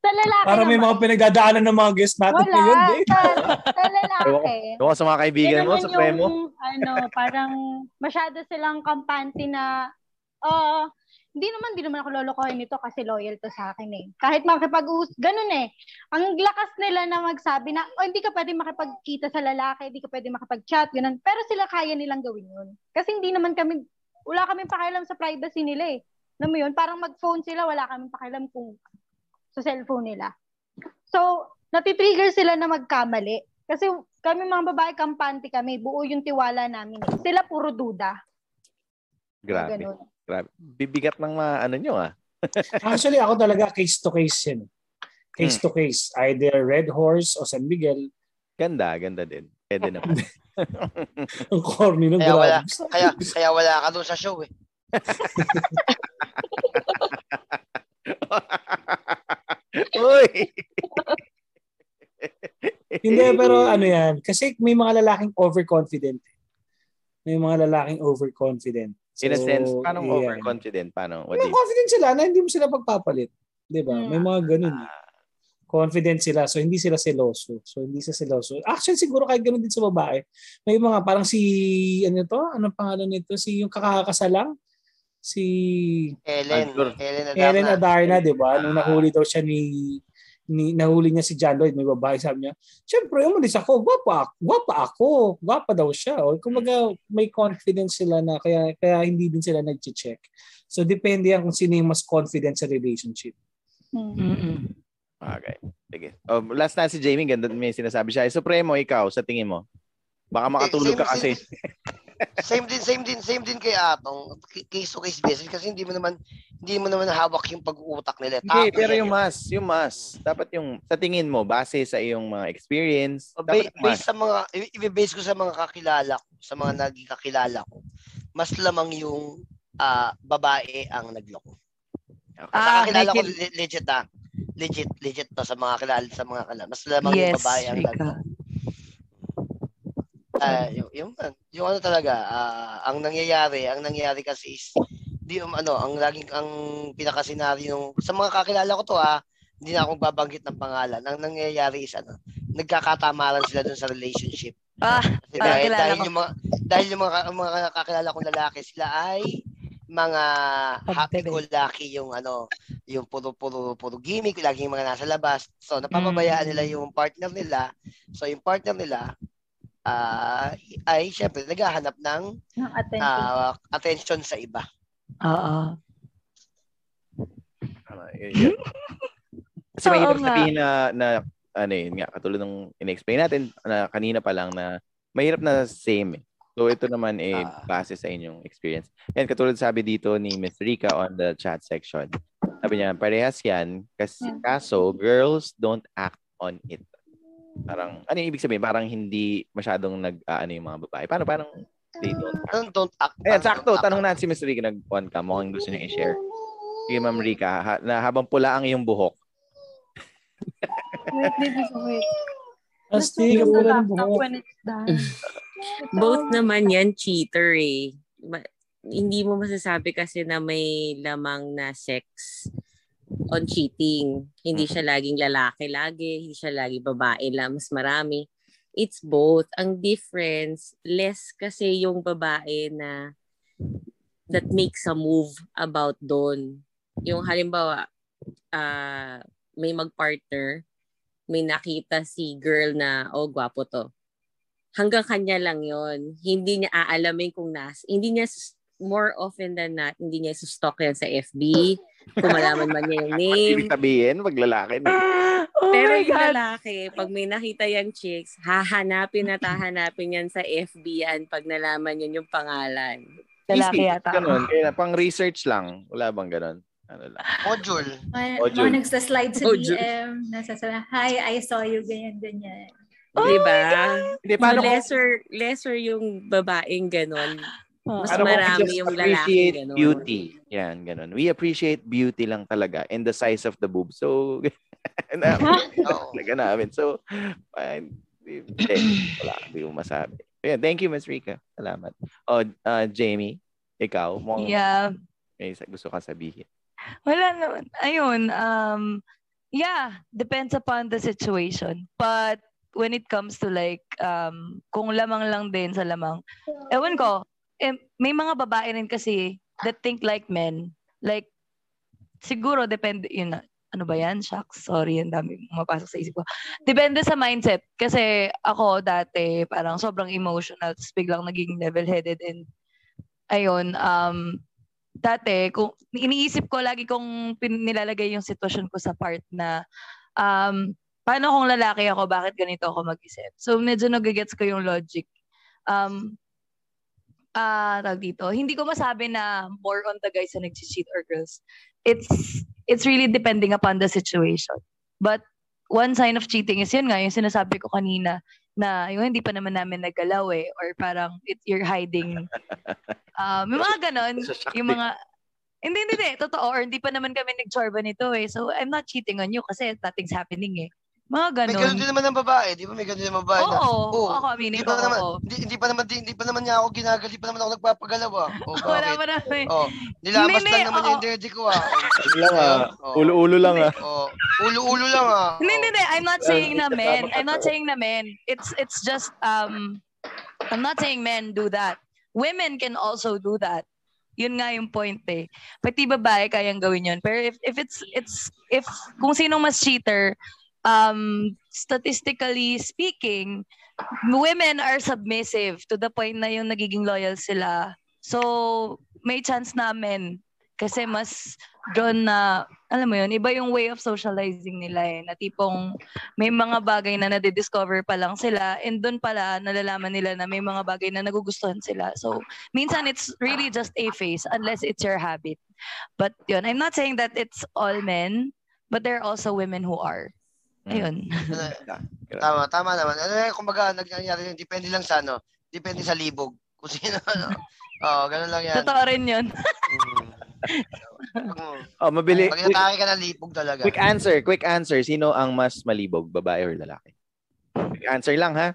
sa lalaki Para may naman, mga pinagdadaanan ng mga guests natin wala. ngayon. Eh. Sa, sa lalaki, Ewan sa mga kaibigan mo, Supremo. Yung, ano, parang masyado silang kampante na ah, hindi naman, hindi naman ako lolokohin nito kasi loyal to sa akin eh. Kahit makipag ganun eh. Ang lakas nila na magsabi na, oh, hindi ka pwede makipagkita sa lalaki, hindi ka pwede makipag-chat, ganun. Pero sila kaya nilang gawin yun. Kasi hindi naman kami, wala kaming pakialam sa privacy nila eh. Alam mo yun, parang mag-phone sila, wala kaming pakialam kung sa cellphone nila. So, natitrigger sila na magkamali. Kasi kami mga babae, kampante kami, buo yung tiwala namin. Eh. Sila puro duda. Grabe. Ganun. Grabe. Bibigat ng mga ano nyo ah. Actually, ako talaga case to case yan. Case to case. Either Red Horse o San Miguel. Ganda, ganda din. Pwede naman. Ang corny ng Kaya wala, kaya, kaya wala ka doon sa show eh. Uy! Hindi, pero ano yan. Kasi may mga lalaking overconfident. May mga lalaking overconfident. In a sense, paano yeah. overconfident? Paano? What you- confident sila na hindi mo sila pagpapalit. Di ba? May mga ganun. Ah, Confident sila. So, hindi sila seloso. So, hindi sila seloso. Actually, siguro kahit ganun din sa babae. May mga parang si, ano to? Anong pangalan nito? Si yung kakakasalang? Si Ellen. Ellen Adarna. Ellen Adarna, di ba? Nung Ah. nahuli daw siya ni, ni nahuli niya si John Lloyd, may babae, sabi niya, Siyempre, umalis ako, gwapa, ako- gwapa ako, gwapa daw siya. O, kumbaga, may confidence sila na kaya, kaya hindi din sila nag-check. So, depende yan kung sino yung mas confident sa relationship. Hmm. Mm-mm. Okay. Sige. Oh, last na si Jamie, ganda may sinasabi siya. Eh, Supremo, ikaw, sa tingin mo? Baka makatulog same- ka kasi. Same din, same din, same din kay Atong. K- Case to case basis kasi hindi mo naman hindi mo naman hawak yung pag-uutak nila. Hindi, Tako pero yan yung mas, yung mas, dapat yung, sa tingin mo, base sa iyong mga experience, Ba- dapat yung mas. based sa mga i-base ko sa mga kakilala ko, sa mga naging kakilala ko, mas lamang yung ah, babae ang nagloko. Sa Ah, kakilala ko legit. le- legit ah. Legit, legit to sa mga kilala sa mga kilala. Mas lamang yung Yes, babae ang nagloko. Ah, yung, yung, yung ano talaga, ah, ang nangyayari, ang nangyayari kasi is di um, ano, ang laging ang pinakasenaryo sa mga kakilala ko to ah, hindi na akong babanggit ng pangalan. Ang nangyayari is ano, nagkakatamaran sila dun sa relationship. Ah, Kasi Ah, dahil, dahil ko. yung mga dahil yung mga, mga kakilala kong lalaki sila ay mga happy go lucky yung ano, yung puro puro puro gimmick, laging mga nasa labas. So napapabayaan Mm. nila yung partner nila. So yung partner nila ah, ay syempre naghahanap ng Ng attention. ah, attention sa iba. Oo. Tama, yun. Kasi Oo mahirap nga. sabihin na, na ano yun nga, katulad ng in-explain natin na kanina pa lang na mahirap na same eh. So ito naman eh, base sa inyong experience. And katulad sabi dito ni Miss Rika on the chat section. Sabi niya, parehas yan. Kasi, Yeah. kaso, girls don't act on it. Parang, ano yung ibig sabihin? Parang hindi masyadong nag, ah, ano yung mga babae. Parang, parang, they don't act. Don't, don't act. Ayan, sakto. act. Tanong natin si Miss Rika nag-on ka. Mukhang gusto niya i-share. Sige, Ma'am Rika, ha- na habang pula ang iyong buhok. Wait, baby, wait. Astig, Let's wala ng laptop buhok. Both naman yan cheater eh. Ma- hindi mo masasabi kasi na may lamang na sex on cheating. Hindi siya laging lalaki lagi, hindi siya lagi babae lang, mas marami. It's both. Ang difference, less kasi yung babae na that makes a move about doon. Yung halimbawa, ah may mag-partner, may nakita si girl na, oh, gwapo to hanggang kanya lang yon Hindi niya aalamin kung nas, hindi niya more often than not, hindi niya sustalk yan sa FB, kung malaman man niya yung name. Ibig sabihin, wag lalaki. No? Oh Pero yung God. lalaki, pag may nakita yung chicks, hahanapin at hahanapin yan sa FB yan pag nalaman yun yung pangalan. Lalaki yata. Ganun. Kaya pang research lang. Wala bang ganun? Ano lang. Module. Jul. mga nagsaslide sa O, Jul. DM, nasasabi, hi, I saw you, ganyan, ganyan. Oh Di ba? Hindi, So, paano kung, lesser, lesser yung babaeng ganon. Mas kung we marami just yung appreciate lalaki ganon. beauty? Yan, ganun. We appreciate beauty lang talaga and the size of the boob. So, na, Oo. talaga namin. So, fine. Wala. Hindi ko masabi. Ayan, thank you, Miss Rika. Salamat. Oh, uh, Jamie, ikaw, mukhang Yeah. may gusto ka sabihin. Wala naman. Ayun, um, yeah, depends upon the situation. But when it comes to like, um, kung lamang lang din sa lamang, ewan ko, eh, may mga babae rin kasi, that think like men. Like, siguro, depende, yun na, ano ba yan? Shucks, sorry, ang dami mapasok sa isip ko. Depende sa mindset. Kasi ako dati, parang sobrang emotional, tapos biglang naging level-headed and ayun, um, dati, kung iniisip ko lagi kong nilalagay yung sitwasyon ko sa part na um, paano kung lalaki ako, bakit ganito ako mag-isip? So, medyo nagigets ko yung logic. Um, ah tawag dito, hindi ko masabi na more on the guys na nag-cheat or girls. It's it's really depending upon the situation. But one sign of cheating is yun nga, yung sinasabi ko kanina, na yung hindi pa naman namin nagalaw eh, or parang it, you're hiding. Um, yung mga ganon, yung mga, hindi, hindi, hindi, totoo, or hindi pa naman kami nag-chorba nito eh. So, I'm not cheating on you kasi nothing's happening eh. Mga May ganon. ganun din naman ng babae, di ba? May ganun din ng babae. na, Oo, "Oh, ako aminin Hindi ko, pa naman, oo. hindi, hindi pa naman, di, hindi pa naman niya ako ginagal, hindi pa naman ako nagpapagalaw ah. Oh, Wala bakit? pa namin. Oh, nilabas Hindi, lang naman oo. yung dirty ko ah. Lang ah. Ulo-ulo lang ah. Oh, ulo-ulo lang ah. Hindi, hindi, hindi. I'm not saying na men. I'm not saying na men. It's it's just um I'm not saying men do that. Women can also do that. Yun nga yung point eh. Pati babae kayang gawin yun. Pero if if it's it's if kung sinong mas cheater, um statistically speaking, women are submissive to the point na yung nagiging loyal sila. So, may chance namin kasi mas doon na, alam mo yun, iba yung way of socializing nila eh, na tipong may mga bagay na nadidiscover pa lang sila and doon pala nalalaman nila na may mga bagay na nagugustuhan sila. So, minsan it's really just a phase unless it's your habit. But yun, I'm not saying that it's all men, but there are also women who are. Ayun. Tama, tama naman. Ano eh, kumbaga, nangyayari yun, depende lang sa ano, depende sa libog. Kung sino, ano. Oo, ganun lang yan. Totoo rin yun. Oh, mabili. Pag Quick, inatake ka ng libog talaga. quick answer, quick answer. Sino ang mas malibog, babae or lalaki? Quick answer lang ha.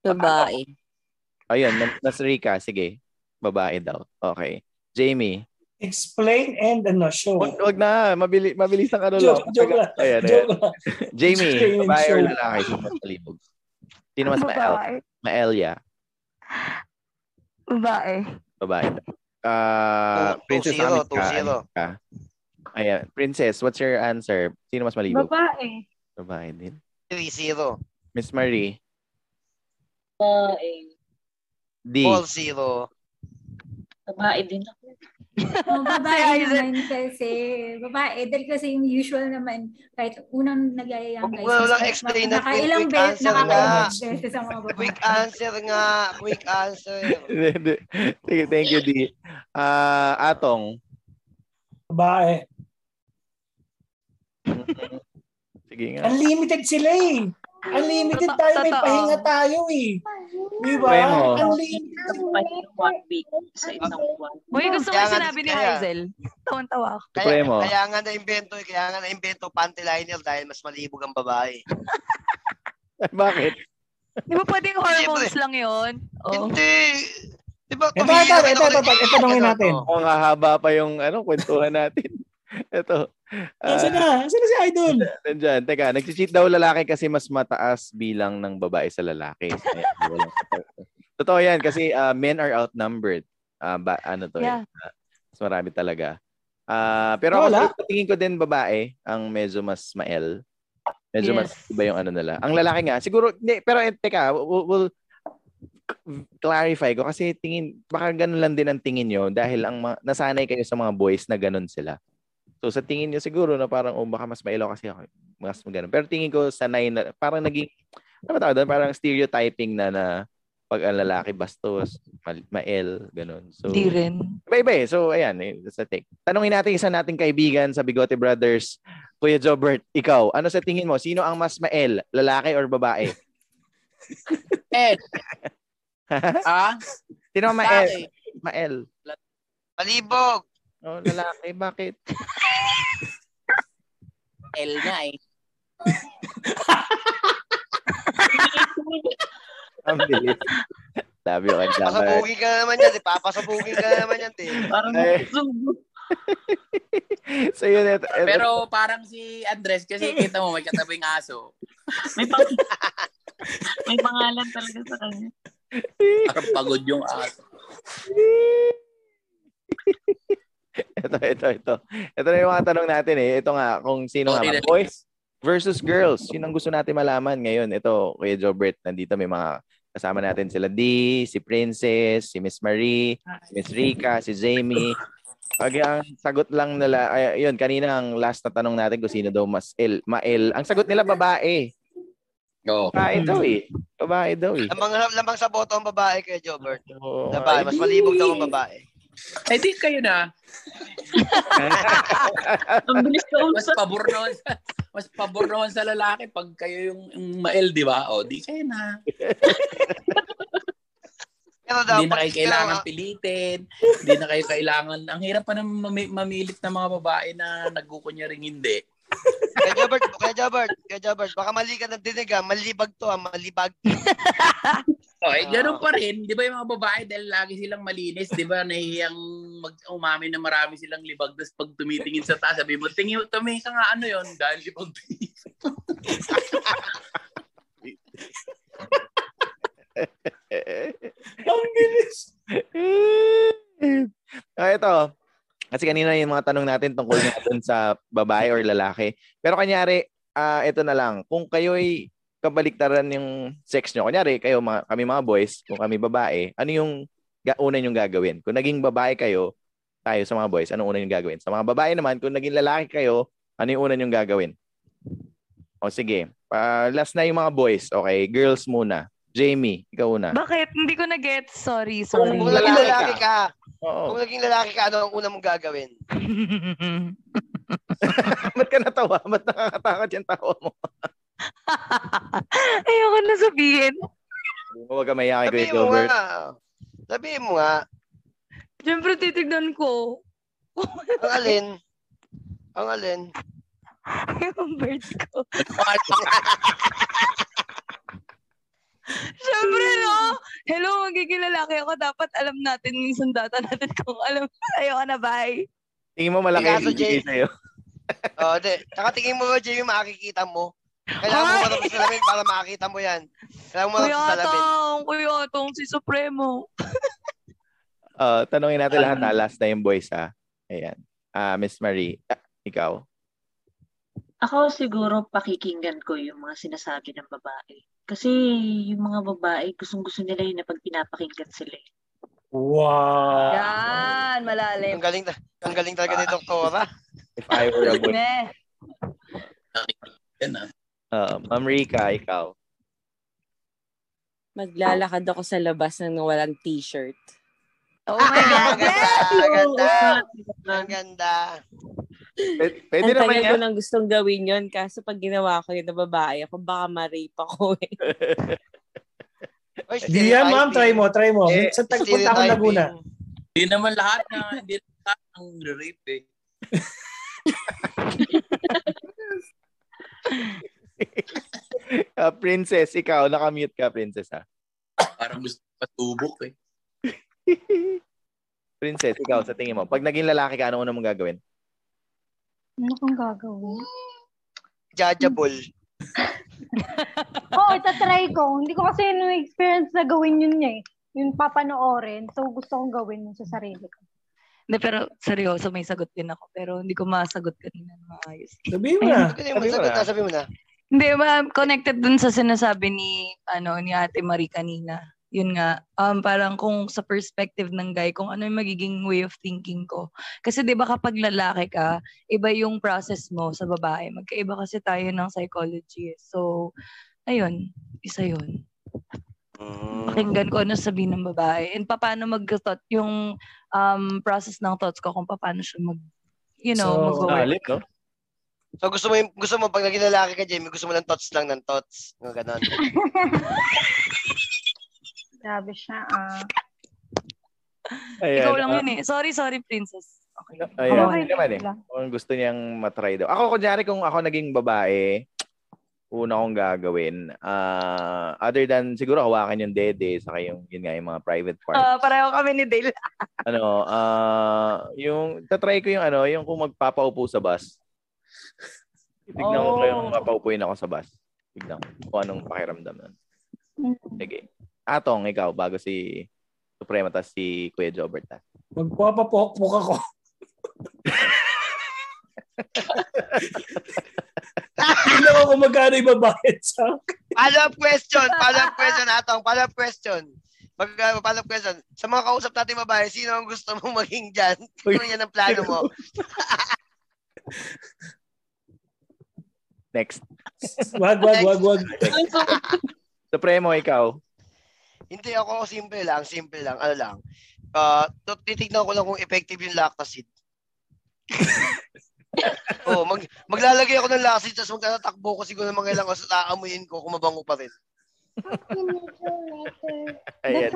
Babae. Ayun, nas- nas Rika, sige. Babae daw. Okay. Jamie. Explain and ano, show. Wag, wag na, mabili, mabilis ang ano Joke, lang. joke lang. Ayan, ayan. Joke lang. Jamie, Explain babae or lalaki? Sino mas malibog? Sino mas mael? Babae. Maelya? Babae. Babae. Two- two Princess zero, Amit two ka. zero. Ayan. Princess, what's your answer? Sino mas malibog? Babae. Babae din. 3-0. Miss Marie. Babae. D. Paul 0. Babae din ako. Oh, babae naman kasi. Babae. Dahil kasi yung usual naman, kahit unang nagyayayang guys. Wala lang mas- explain natin, Nakailang quick beses, answer nakakailang nga. beses ang mga babae. Quick answer nga. Quick answer. Sige, thank you, D. Ah, Atong. Babae. Sige nga. Unlimited sila eh. Unlimited tayo, may totoo. pahinga tayo eh. Di ba? Premo. Unlimited. One week sa isang buwan. Uy, gusto ko Kaya yung nga- sinabi ni kaya- Hazel. Tawan-tawa ako. Kaya, Supremo. kaya nga na-invento, kaya nga na-invento panty liner dahil mas malibog ang babae. Bakit? Di ba pwedeng hormones lang yun? Oh. Hindi. Di ba? Ito, ito, ito, ito, ito, ito, tanongin natin. Oo nga, haba pa yung ano, kwentuhan natin. Ito. Nasaan na? Nasaan na si Idol? Nandyan. Teka, nag-cheat daw lalaki kasi mas mataas bilang ng babae sa lalaki. Totoo yan kasi uh, men are outnumbered. Ah, ba, ano to Yeah. eh. ah, mas marami talaga. Ah, pero ako, Wala. tingin ko din babae ang medyo mas mael. Medyo mas Yes. iba yung ano nila. Ang lalaki nga, siguro, hindi, pero eh, teka, we'll, we'll clarify ko kasi tingin, baka ganun lang din ang tingin nyo dahil ang nasanay kayo sa mga boys na ganun sila. So sa tingin niyo siguro na parang oh baka mas mailaw kasi ako, mas ganun. Pero tingin ko sanay na parang naging ano ba tawag doon? Parang stereotyping na na pag ang lalaki bastos, ma- mael, ganun. So Di rin. Iba-iba eh. So, ayan. Eh, that's the thing. Tanungin natin isa nating kaibigan sa Bigote Brothers. Kuya Jobert, ikaw, ano sa tingin mo? Sino ang mas mael? Lalaki or babae? Ed. ah? Sino ang mael? Mael. Malibog. Oh, lalaki. Bakit? L nga eh. Ang bilis. You, Kuya Jobert. Pasabugin ka na naman yan. eh. Papasabugin ka na naman yan. eh. Parang Ay. so yun, ito, ito, Pero parang si Andres kasi kita mo may katabing aso. may, pang- may pangalan talaga sa kanya. Parang pagod yung aso. ito, ito, ito. Ito na yung mga tanong natin eh. Ito nga, kung sino nga, Okay ba? na. boys versus girls. Yun ang gusto natin malaman ngayon. Ito, Kuya Jobert, nandito may mga kasama natin sila D, si Princess, si Miss Marie, si Miss Rika, si Jamie. Pag ang sagot lang nila, ay, yun, kanina ang last na tanong natin kung sino daw mas L, ma-L. Ang sagot nila, babae. Oo. Babae daw eh. Babae daw eh. Lamang, lamang sa boto ang babae kay Jobert. Oo. Babae, mas malibog daw ang babae. Eh di kayo na. Ang bilis ko Mas pabor naman sa, mas pabor naman sa lalaki pag kayo yung, yung ma-L, di ba? O, di kayo na. Pero Hindi na dapat, kayo kailangan pilitin. Hindi na kayo kailangan. Ang hirap pa naman mami- mamilit ng mga babae na nagkukunyaring hindi. Kaya Jobert, kaya Jobert, kaya Jobert, baka mali ka ng dinig ah. Malibag to ah, malibag. Okay, ganun pa rin. Di ba yung mga babae dahil lagi silang malinis, di ba nahihiyang mag umamin na marami silang libag. Tapos pag tumitingin sa taas, sabi mo, tingin, tumingin ka nga ano yon dahil libag. Ang bilis. ah, ito. Kasi kanina yung mga tanong natin tungkol nga dun sa babae or lalaki. Pero kanyari, ah ito na lang. Kung kayo'y kabaliktaran yung sex nyo, kanyari kayo, mga, kami mga boys, kung kami babae, ano yung ga- una yung gagawin? Kung naging babae kayo, tayo sa mga boys, ano una yung gagawin? Sa mga babae naman, kung naging lalaki kayo, ano yung una yung gagawin? O sige, pa last na yung mga boys. Okay, girls muna. Jamie, ikaw una. Bakit? Hindi ko na-get. Sorry, Kung, sorry. kung naging Lalaki lalaki ka, Oo. kung naging lalaki ka, ano ang una mong gagawin? Ba't ka natawa? Ba't nakakatakot yung tawa mo? Ayoko na sabihin. Huwag ka mayakin, mo Gilbert. Sabihin mo nga. Siyempre, titignan ko. Ang alin? Ang alin? yung birds ko. Siyempre, no? Hello, magiging lalaki ako. Dapat alam natin yung sundata natin kung alam. Ayoko na, bye. Tingin mo malaki yung bibigay Jay- sa'yo. Oh, di. Tsaka tingin mo ba, Jamie, makikita mo? Kailangan mo Ay! marap sa salamin para makakita mo yan. Kailangan mo Kuya sa salamin. Atong, Kuya Atong, si Supremo. Uh, tanongin natin lahat na last na yung boys ha. Ayan. Ah, Miss Marie, ah, ikaw. Ako siguro pakikinggan ko yung mga sinasabi ng babae. Kasi yung mga babae, gustong-gusto nila yun na pag pinapakinggan sila. eh. Wow. Yan, malalim. Ang galing, ang galing talaga ni Doktora. If I were a boy. Yan ah. Uh, Ma'am Rika, ikaw. Maglalakad ako sa labas ng walang t-shirt. Oh my God. Ang ganda, ang ganda. Ang ganda. Pwede, Ang naman tagal ko yan. nang gustong gawin yon kaso pag ginawa ko yun na babae ako, baka ma-rape ako eh. Oy, Di yan, ma'am. Try mo, try mo. Eh, sa tagpunta ako Laguna. Hindi naman lahat na, hindi naman lahat ang rape eh. Ah, princess, ikaw. Nakamute ka, princess ha. Parang gusto patubok eh. Princess, ikaw, sa tingin mo. Pag naging lalaki ka, ano una mong gagawin? Ano kong gagawin? Judgeable. Oo, oh, itatry ko. Hindi ko kasi no experience na gawin yun eh. Yung papanoorin. So, gusto kong gawin yun sa sarili ko. Hindi, pero seryoso, may sagot din ako. Pero hindi ko masagot kanina ng maayos. Sabihin mo na. Sabi mo, Sabi mo sabi na. na, sabi mo na. Hindi, ma'am, connected dun sa sinasabi ni, ano, ni Ate Marie kanina. Yun nga, um, parang kung sa perspective ng guy, kung ano yung magiging way of thinking ko. Kasi di ba kapag lalaki ka, iba yung process mo sa babae. Magkaiba kasi tayo ng psychology. eh. So, ayun, isa yun. Pakinggan ko ano sabihin ng babae. And paano mag-thought, yung um, process ng thoughts ko kung paano siya mag, you know, So, mag-work. Galit, no? So gusto mo yung, gusto mo pag naging lalaki ka, Jamie, gusto mo ng tots lang ng tots. Yung ganon. Grabe siya. Ah. Ayan. Ikaw lang ah, yun eh. Sorry, sorry, princess. Okay. Ayan, Okay naman eh. Kung gusto niyang matry daw. Ako, kunyari, kung ako naging babae, una kong gagawin, ah other than siguro hawakan yung dede, saka yung, yun nga, yung mga private parts. Ah, pareho kami ni Dale. ano, ah yung, tatry ko yung ano, yung kung magpapaupo sa bus. Tignan ko Oh. kayong mapaupuin ako sa bus. Tignan ko kung anong pakiramdam nun. Mm. Sige. Atong, ikaw, bago si Suprema, tas si Kuya Jobert. Magpapapokpok ako. Hindi ako magkano ibabayad sa Follow-up question. Follow-up question, Atong. Follow-up question. Mag, uh, follow-up question. Sa mga kausap natin babae, sino ang gusto mong maging dyan? Kung yan ang plano mo. Next. Wag, wag, wag, wag. Supremo, ikaw. Hindi ako simple lang, simple lang, ano lang. Uh, titignan ko lang kung effective yung lactacid. oh, mag, maglalagay ako ng lactacid tapos magtatakbo ko siguro ng mga ilang oras at aamuyin ko kung mabango pa rin. Ayan.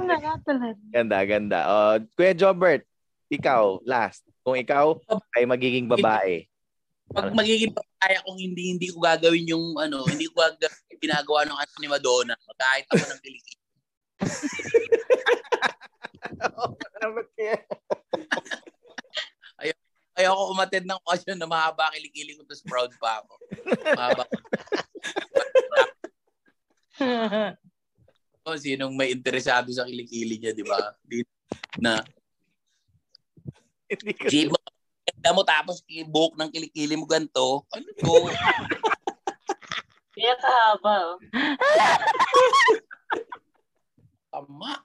Ganda, ganda. Uh, Kuya Jobert, ikaw, last. Kung ikaw ay magiging babae. Pag magiging babae akong hindi hindi ko gagawin yung ano, hindi ko gagawin yung ginagawa ng ano ni Madonna. Kahit ako ng kilikili. Ayaw, ayaw umatid ng okasyon na mahaba kilikili ko tapos proud pa ako. Mahaba. o, sinong may interesado sa kilikili niya, di ba? Na Hindi ko ganda mo tapos i-book ng kilikili mo ganito. Ano to? Kaya kahaba. Oh. Tama.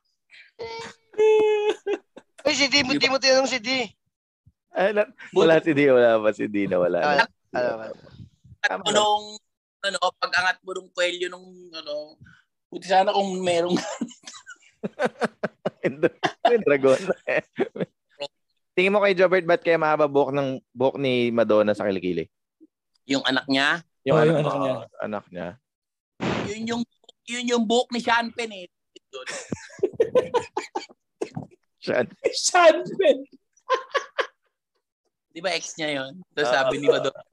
Uy, si D, di mo tinanong si D. Ay, na- wala si wala pa si Di na wala. na. Ah, ano ba? At mo nung, ano, pag-angat mo nung kwelyo nung, ano, buti sana kung merong, May dragon. Tingin mo kay Jobert, ba't kaya mahaba buhok ng buhok ni Madonna sa kilikili? yung anak niya, Yung, Oh, anak, yung anak niya. anak niya. yun yung, yun yung book ni Sean Penn eh. Siya. Sean Penn. Di ba ex niya yun? Tapos sabi ni Madonna,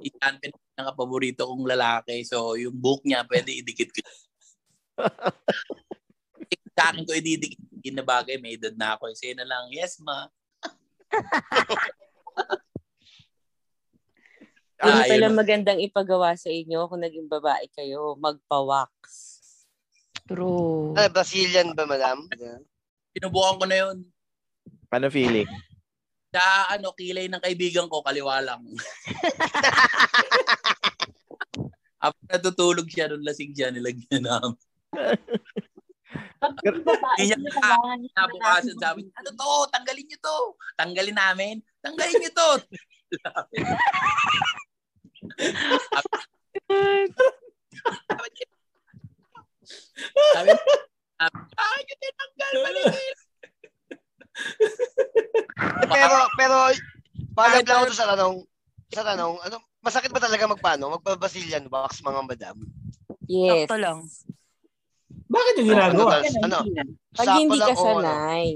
si Sean Penn ang paborito kong lalaki. So, yung book niya, pwede idikit ko. sa akin ko ididikit na bagay, may edad na ako. Sige na lang, yes ma. Yun Ah, pala yun. magandang ipagawa sa inyo kung naging babae kayo, magpa-wax. True. Ano, Brazilian ba, madam? Sinubukan ko na yun. Paano feeling? Sa ano, kilay ng kaibigan ko, kaliwa lang. Habang natutulog siya, nung lasing siya, nilagyan namin. Hindi niya nabukasan sabi, ano to? Tanggalin niyo to. Tanggalin namin. Tanggalin niyo to. sabi, ay, yun tinanggal. Maligil. pero, pero, paalab lang ako sa tanong, sa tanong, ano, masakit ba talaga magpaano? Magpa-Brazilian wax, mga madam? Yes. Sakto lang. Bakit yung ginagawa? Ano? Pag Sakto hindi ka ano? sanay.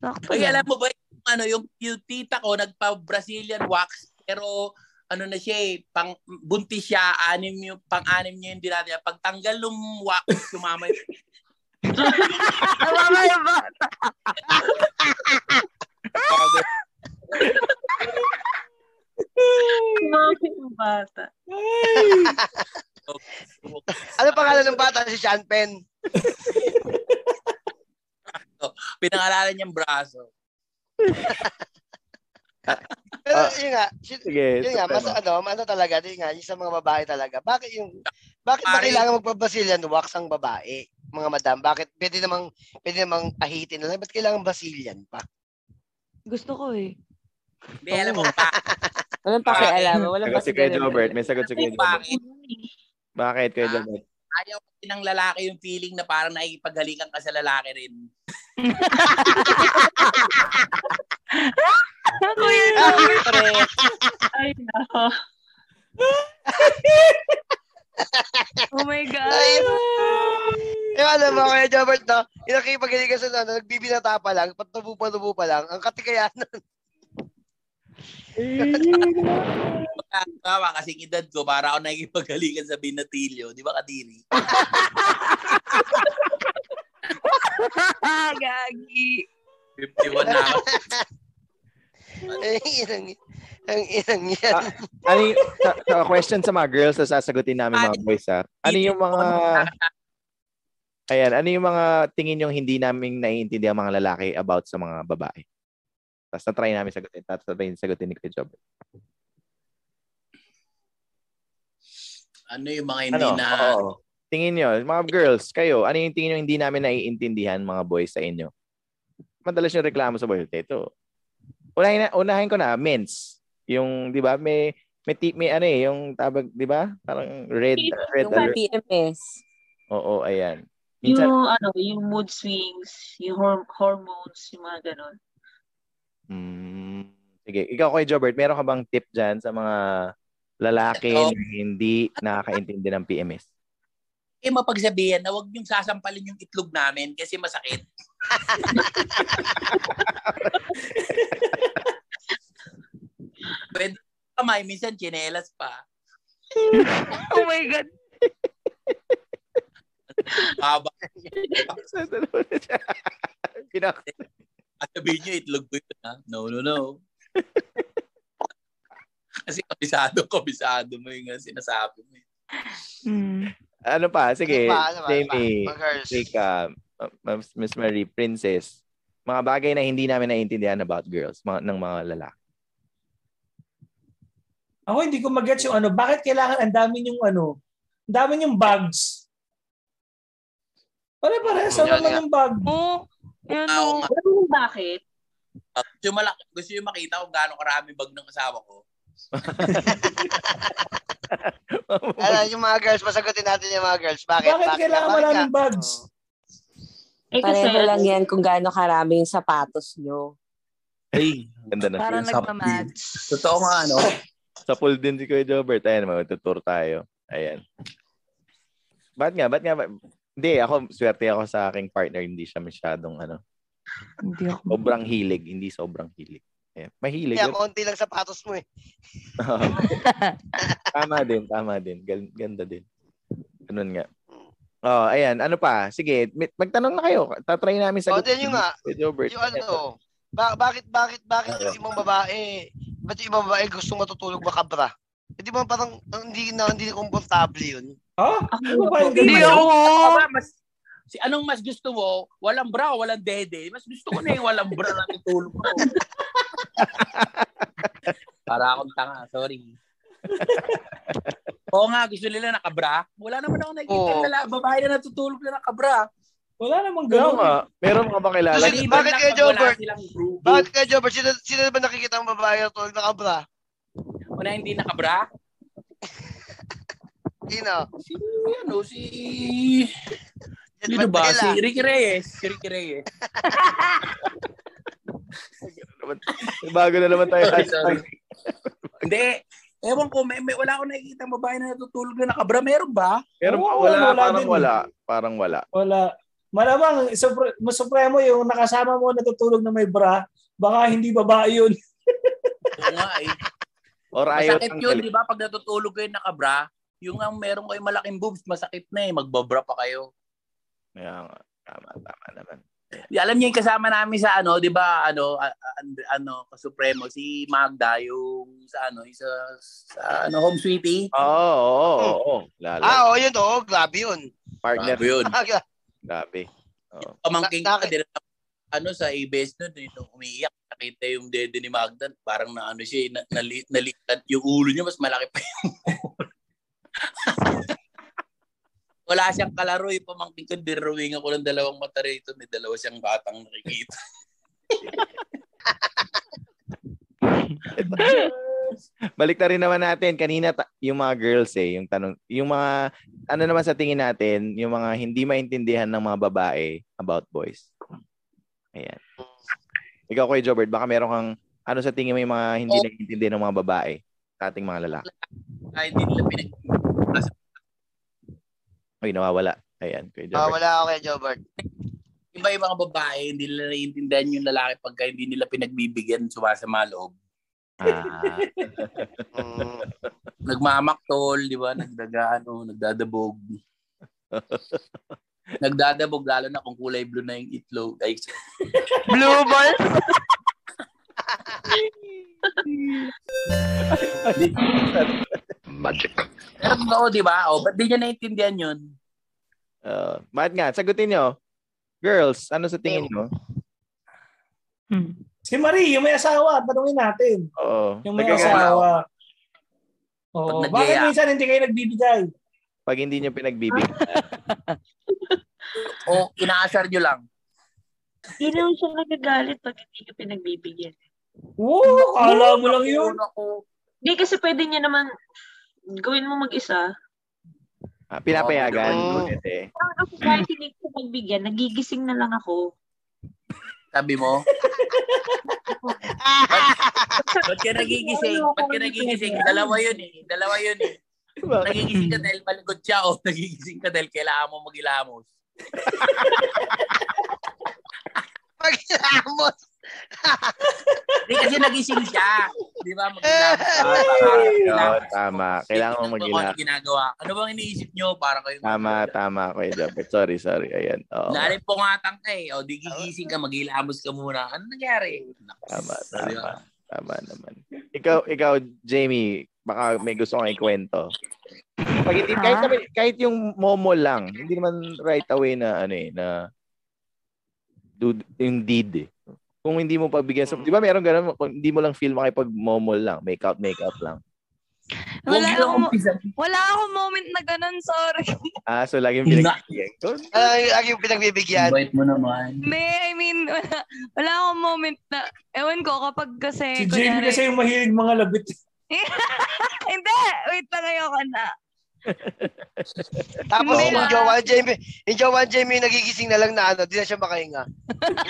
Sakto Ay, lang. alam mo ba, yung, ano, yung, yung tita ko, nagpa-Brazilian wax, pero ano na siya eh, pang, buntis siya, anim yung, pang-anim niya yung dinati niya. Pagtanggal ng wax, sumama yung Tama yung bata. Yung bata. Ano pangalan ng bata? Si Sean Penn. pinangalanan niyang braso. Pero Ah, yun nga, si, Sige. yun nga, mas ano, ano talaga, yun nga, yung sa mga babae talaga. Bakit yung, bakit ba kailangan magpa-Brazilian wax ang babae? Mga madam, bakit pwede namang, pwede namang ahitin na lang, ba't kailangan Brazilian pa? Gusto ko eh. Hindi, alam mo, pa, Walang pakialam. Walang si Kuya pakialam. May sagot si Kuya Jobert. Bakit? Kuya Ah. Jobert? Ayaw kasi ng lalaki yung feeling na parang nakikipaghalikan ka sa lalaki rin. Kuya. Ay. Oh my God. Ay, Eh, alam mo, Kuya Jobert, no? Yung nakikipagaling ka sa ano, nagbibinata pa lang, patubo-patubo pa lang, ang katikayanan. Tama, kasing edad ko, para ako nakikipaghalikan sa binatilyo. Di ba, Kadiri? Gagi. 51 na ako. Ay, inang, ang inang yan. Ah, Ano yung, sa, sa question sa mga girls na sasagutin namin mga boys ha? Ano yung mga, ayan, ano yung mga tingin yung hindi namin naiintindihan mga lalaki about sa mga babae? Tapos na-try namin sagutin. Tapos na-try sagutin ni Kuya Jobert. Ano yung mga hindi Ano? na... Oo. Tingin nyo, mga girls, kayo, ano yung tingin nyo hindi namin naiintindihan mga boys sa inyo? Madalas yung reklamo sa boys. Ito. Unahin, na, unahin ko na, men's. Yung, di ba, may, may, tip, may ano eh, yung tabag, di ba? Parang red, red Yung alert. PMS. Oo, ayan. Yung Minsan, ano, yung mood swings, yung hor- hormones, yung mga ganon. mm, sige, ikaw kay Jobert, meron ka bang tip dyan sa mga lalaki Ito. na hindi nakakaintindi ng PMS? Eh, mapagsabihan na huwag niyong sasampalin yung itlog namin kasi masakit. Pwede kamay, minsan chinelas pa. Oh my God. Haba. Pinak- Sabihin niyo, itlog ko yun, ha? No, no, no. Kasi kabisado, kabisado mo yung sinasabi mo. Mm. ano pa? Sige, Ano pa, ano pa, ano pa? Jamie. Rika, uh, Miss Marie, Princess, mga bagay na hindi namin naiintindihan about girls, mga, ng mga lalaki. Ako hindi ko mag-gets yung ano, bakit kailangan ang dami yung ano, ang dami yung bags. Pare-parehas Hmm, na yan naman yung bag. Oh, yan Oo o. nga. Alam mo kung bakit? Uh, gusto, yung malaki, gusto yung makita kung gaano karami bag ng asawa ko. Ano, yung mga girls, masagutin natin yung mga girls. Bakit? Bakit kailangan Bakit maraming bags? Eh kasi, Pareho lang yan kung gaano karami yung sapatos nyo. Ay, Ganda na. Para Sa- nagmamatch. totoo nga, ano? Sa pool din si Kuya Jobert. Ayan, magtutour tayo. Ayan. Ba't nga? Ba't nga? ba- Hindi, ako, swerte ako sa aking partner. Hindi siya masyadong, ano, Hindi ako. sobrang hilig. Hindi sobrang hilig. Ayan. Mahilig. Kaya konti lang sapatos mo eh. tama din, tama din. Gan- Ganda din. Ganun nga. Oh, ayan. Ano pa? Sige, magtanong na kayo. Tatry namin O, sagutin. din yung nga, Kuya Jobert. yung ano, ba- bakit, bakit, bakit yung ibang babae, ba't yung ibang babae gusto matutulog makabra? Eh, di ba parang hindi na hindi komportable yun? Ha? Ano ba yung Hindi ganun? ako. Aba, mas, si anong mas gusto mo? Walang bra o walang dede? Mas gusto ko na yung walang bra na tutulog ko. Para akong tanga, sorry. Oo nga, gusto nila nakabra. Wala naman ako nakikita Oo. nila. Babae na natutulog na nakabra. Wala namang ganun. nga, meron ka ba kilala? Bakit- bakit kaya, Jobert? Bakit kaya Jobert, sino, sino ba nakikita ang babae na tulog nakabra? Wala hindi nakabra. Sino? Si, ano, si... Sino ba? Si Ricky Reyes. Si Ricky Reyes. Bago na naman tayo. Hindi. Ewan ko, may, may, wala akong nakikita babae na natutulog na nakabra. Meron ba? Pero Oo, wala, wala parang din. wala. Parang wala. Wala. Malamang, supre, supremo yung nakasama mo natutulog na may bra, baka hindi babae yun. Oo nga eh. Or ayaw Masakit yun, di ba? Pag natutulog kayo nakabra, yung ang meron kayo malaking boobs, masakit na eh. Magbabra pa kayo. Kaya nga. Tama, tama naman. Di, alam niyo yung kasama namin sa ano, di ba, ano, ano, supremo, si Magda, yung sa ano, yung sa, ano, home sweetie. Oo, oo, oo. oo. Lalo. Ah, oo, yun, oo, grabe yun. Partner. Grabe yun. Grabe. Oo. Pamangking Na- ka, din, ano, sa ABS nun, eh, nung umiiyak, nakita yung dede ni Magda, parang na ano siya, na, nali, nalikat yung ulo niya, mas malaki pa yung ulo. Wala siyang kalaro, yung pamangking ko, dirawing ako ng dalawang mata rito, may dalawa siyang batang nakikita. Balik na rin naman natin. Kanina ta- yung mga girls eh, yung tanong, yung mga, ano naman sa tingin natin, yung mga hindi maintindihan ng mga babae about boys. Ayan. Ikaw, Kuya Jobert, baka meron kang, ano sa tingin mo yung mga hindi Oh. naiintindihan ng mga babae sa ating mga lalaki? Ay, hindi nila pinag... Uy, nawawala. Ayan, Ah, Jobert. wala ako kay Jobert. Iba yung mga babae, hindi nila naiintindihan yung lalaki pagka hindi nila pinagbibigyan, sumasama loob. Ah, Mm. Nagmamaktol, di ba? Nagdaga, ano, nagdadabog. Nagdadabog, lalo na kung kulay blue na yung itlog. Ay, Blue ball? pero totoo, di ba? O, ba't di niya naiintindihan yun? uh, bakit nga? Sagutin nyo. Girls, ano sa tingin mo? Hmm. Si Marie, yung may asawa, tanungin natin. Oo. Yung may asawa. Oo. Bakit nagyaya- minsan hindi kayo nagbibigay? Pag hindi nyo pinagbibigyan. O inaasar nyo lang. Hindi naman siya nagagalit pag hindi ka pinagbibigyan. Oo, kala mo lang yun. Hindi kasi pwede niya naman gawin mo mag-isa. Ah, pinapayagan. Oo. Ulit eh. Ako kahit hindi ko pagbigyan, nagigising na lang ako. Sabi mo, ba't ka nagigising? Ba't ka nagigising? Dalawa yun eh. Dalawa yun eh. Nagigising ka dahil malikot siya o nagigising ka dahil kailangan mo mag-ilamos. Pag-ilamos. Hindi kasi nagising siya. Di ba? Ah, ilamos. tama. Kailangan mo Ano ba mag-ila. ang ginagawa? Ano bang iniisip nyo? Parang kayo. Tama, tama ko Jobert. Sorry, sorry. Ayan. Oo. Lalim po nga ka eh. O di gigising ka, mag-ilamos ka muna. Ano nangyari? Tama, tama. ba? Tama naman. Ikaw, ikaw, Jamie, baka may gusto kang ikwento. Pag hindi, kahit, naman, kahit yung momo lang, hindi naman right away na, ano eh, na do, yung deed eh. Kung hindi mo pagbigyan sa, di ba meron ganun, kung hindi mo lang feel makipag momo lang, make out, make out lang. Wala yung akong, wala akong moment na ganun, sorry. Ah, so laging Nga. pinagbigyan ko. Ay, ay, yung pinagbibigyan. Invite mo naman. May, I mean, wala, wala akong moment na, ewan ko, kapag kasi, Si Jamie kasi yung mahilig mga labit. Hindi, wait lang ayoko na. Tapos yung na. jowa ni Jamie, yung jowa ni Jamie nagigising na lang na ano, di na siya makahinga.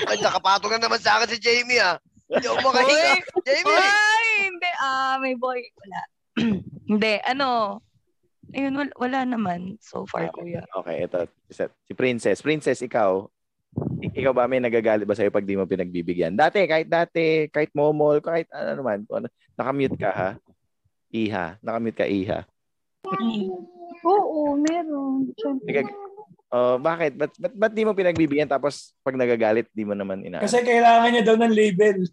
Ay, nakapatong na naman sa akin si Jamie ah. Hindi ako makahinga. Jamie! Ay, hindi, ah, may boy, wala. hindi, ano, ayun, wala, wala naman so far, kuya. Okay, ito. Si Princess. Princess, ikaw, ikaw ba may nagagalit ba sa'yo pag di mo pinagbibigyan? Dati, kahit dati, kahit momol, kahit ano naman, ano, nakamute ka ha? Iha. Nakamute ka, Iha. Oo, meron. Siyempre. Nagag- Oh, bakit? Ba't, ba't, ba't di mo pinagbibigyan tapos pag nagagalit, di mo naman ina Kasi kailangan niya daw ng label.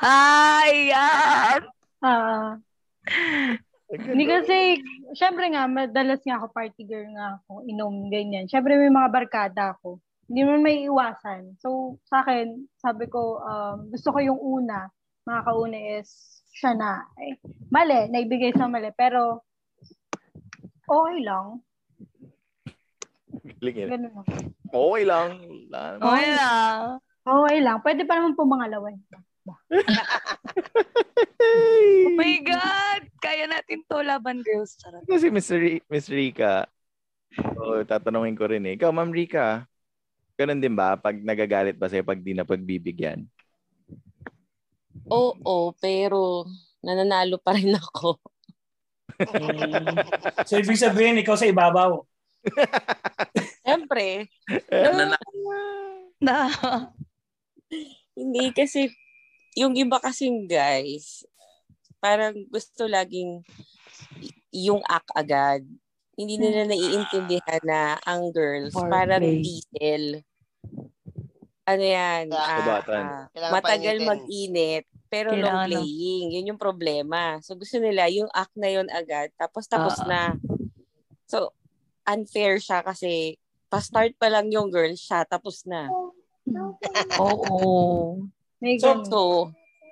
Ayan! Ah. Hindi kasi, syempre nga, madalas nga ako party girl nga ako, inom, ganyan. Syempre may mga barkada ako. Hindi naman may iwasan. So, sa akin, sabi ko, um, gusto ko yung una, mga kauna is siya na. Eh, mali, naibigay sa mali. Pero, okay lang. Galing yun. Ganun lang. Okay lang. Okay lang. Okay lang. Pwede pa naman pumangalawin. Oh my God! Kaya natin to, laban girls. Charot. Kasi Miss, Ri- Miss Rika, oh, tatanungin ko rin eh. Ikaw, Ma'am Rika, ganun din ba pag nagagalit ba sa'yo pag di na pagbibigyan? Oo, pero nananalo pa rin ako. So, ibig sabihin, ikaw sa ibabaw. Siyempre, Ano na, Na, hindi kasi yung iba kasing guys, parang gusto laging yung act agad. Hindi nila naiintindihan na ang girls Foreplay. parang diesel. Ano yan? Ah, ah, matagal mag-init pero long Kailangan, no? playing. Yun yung problema. So gusto nila yung act na yun agad tapos tapos Oo. na. So unfair siya kasi pa-start pa lang yung girl siya tapos na. oo. May So, ganun. So,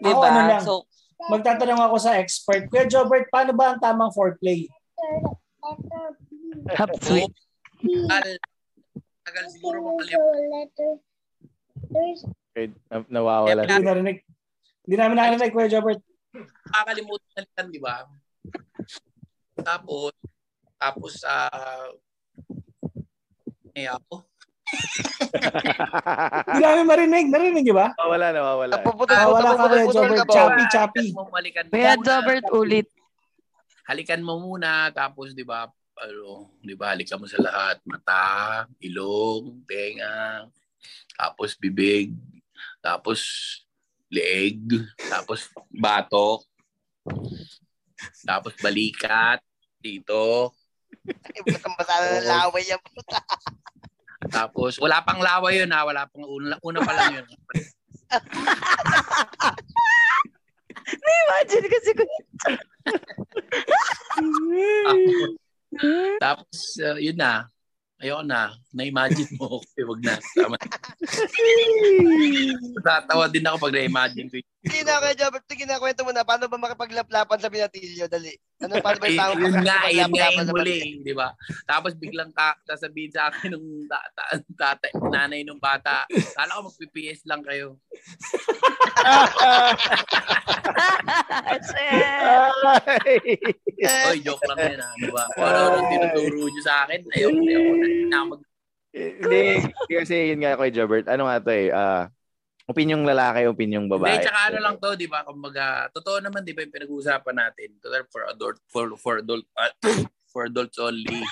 'di Ako ba? ano lang. So Magtatanong ako sa expert. Kuya Jobert, paano ba ang tamang foreplay? Half sweet. tagal, siguro makalimutan. Okay, na- nawawala. Hindi narinig. Hindi namin narinig, Kuya Jobert. Kakalimutan na lang, di ba? Tapos, tapos, ah, eh ako. Hindi namin marinig. Narinig niyo ba? nawawala, nawawala. Napuputol, Ah, wala ka, Kuya Jobert. halikan mo Kuya. Jobert ulit. Halikan mo muna, tapos, di ba, ano, di ba, halikan mo sa lahat. Mata, ilong, tenga, tapos bibig, tapos leeg, tapos batok, tapos balikat, dito, na ng laway yan. Tapos, wala pang lawa yun ha. Wala pang una, una pa lang yun. Imagine kasi ko. Tapos, tapos uh, yun na. Ayoko na. Na-imagine mo. Okay, wag na. Tama. Tatawa din ako pag na-imagine ko. Sige na, Kuya Jobert, sige na, kwento mo na. Paano ba makipaglaplapan sa binatilyo? Dali. Ano, paano ba Eh, yung tao yun nga, yun nga yung muli, di ba? Tapos biglang ka, sasabihin sa akin nung ta- ta- tatay, nanay nung bata, kala ko mag-PPS lang kayo. Oy, joke lang yun, ha? Di ba? Kung ano nung tinuturo nyo sa akin, ayoko, ayoko na, na mag Hindi, kasi yun nga kay Jobert. Ano nga to eh, ah, opinyong lalaki, opinyong babae. Hindi, tsaka ano lang to, di ba? Kumbaga, totoo naman, di ba, yung pinag-uusapan natin. Total for adult, for, for adult, ah, for adults only.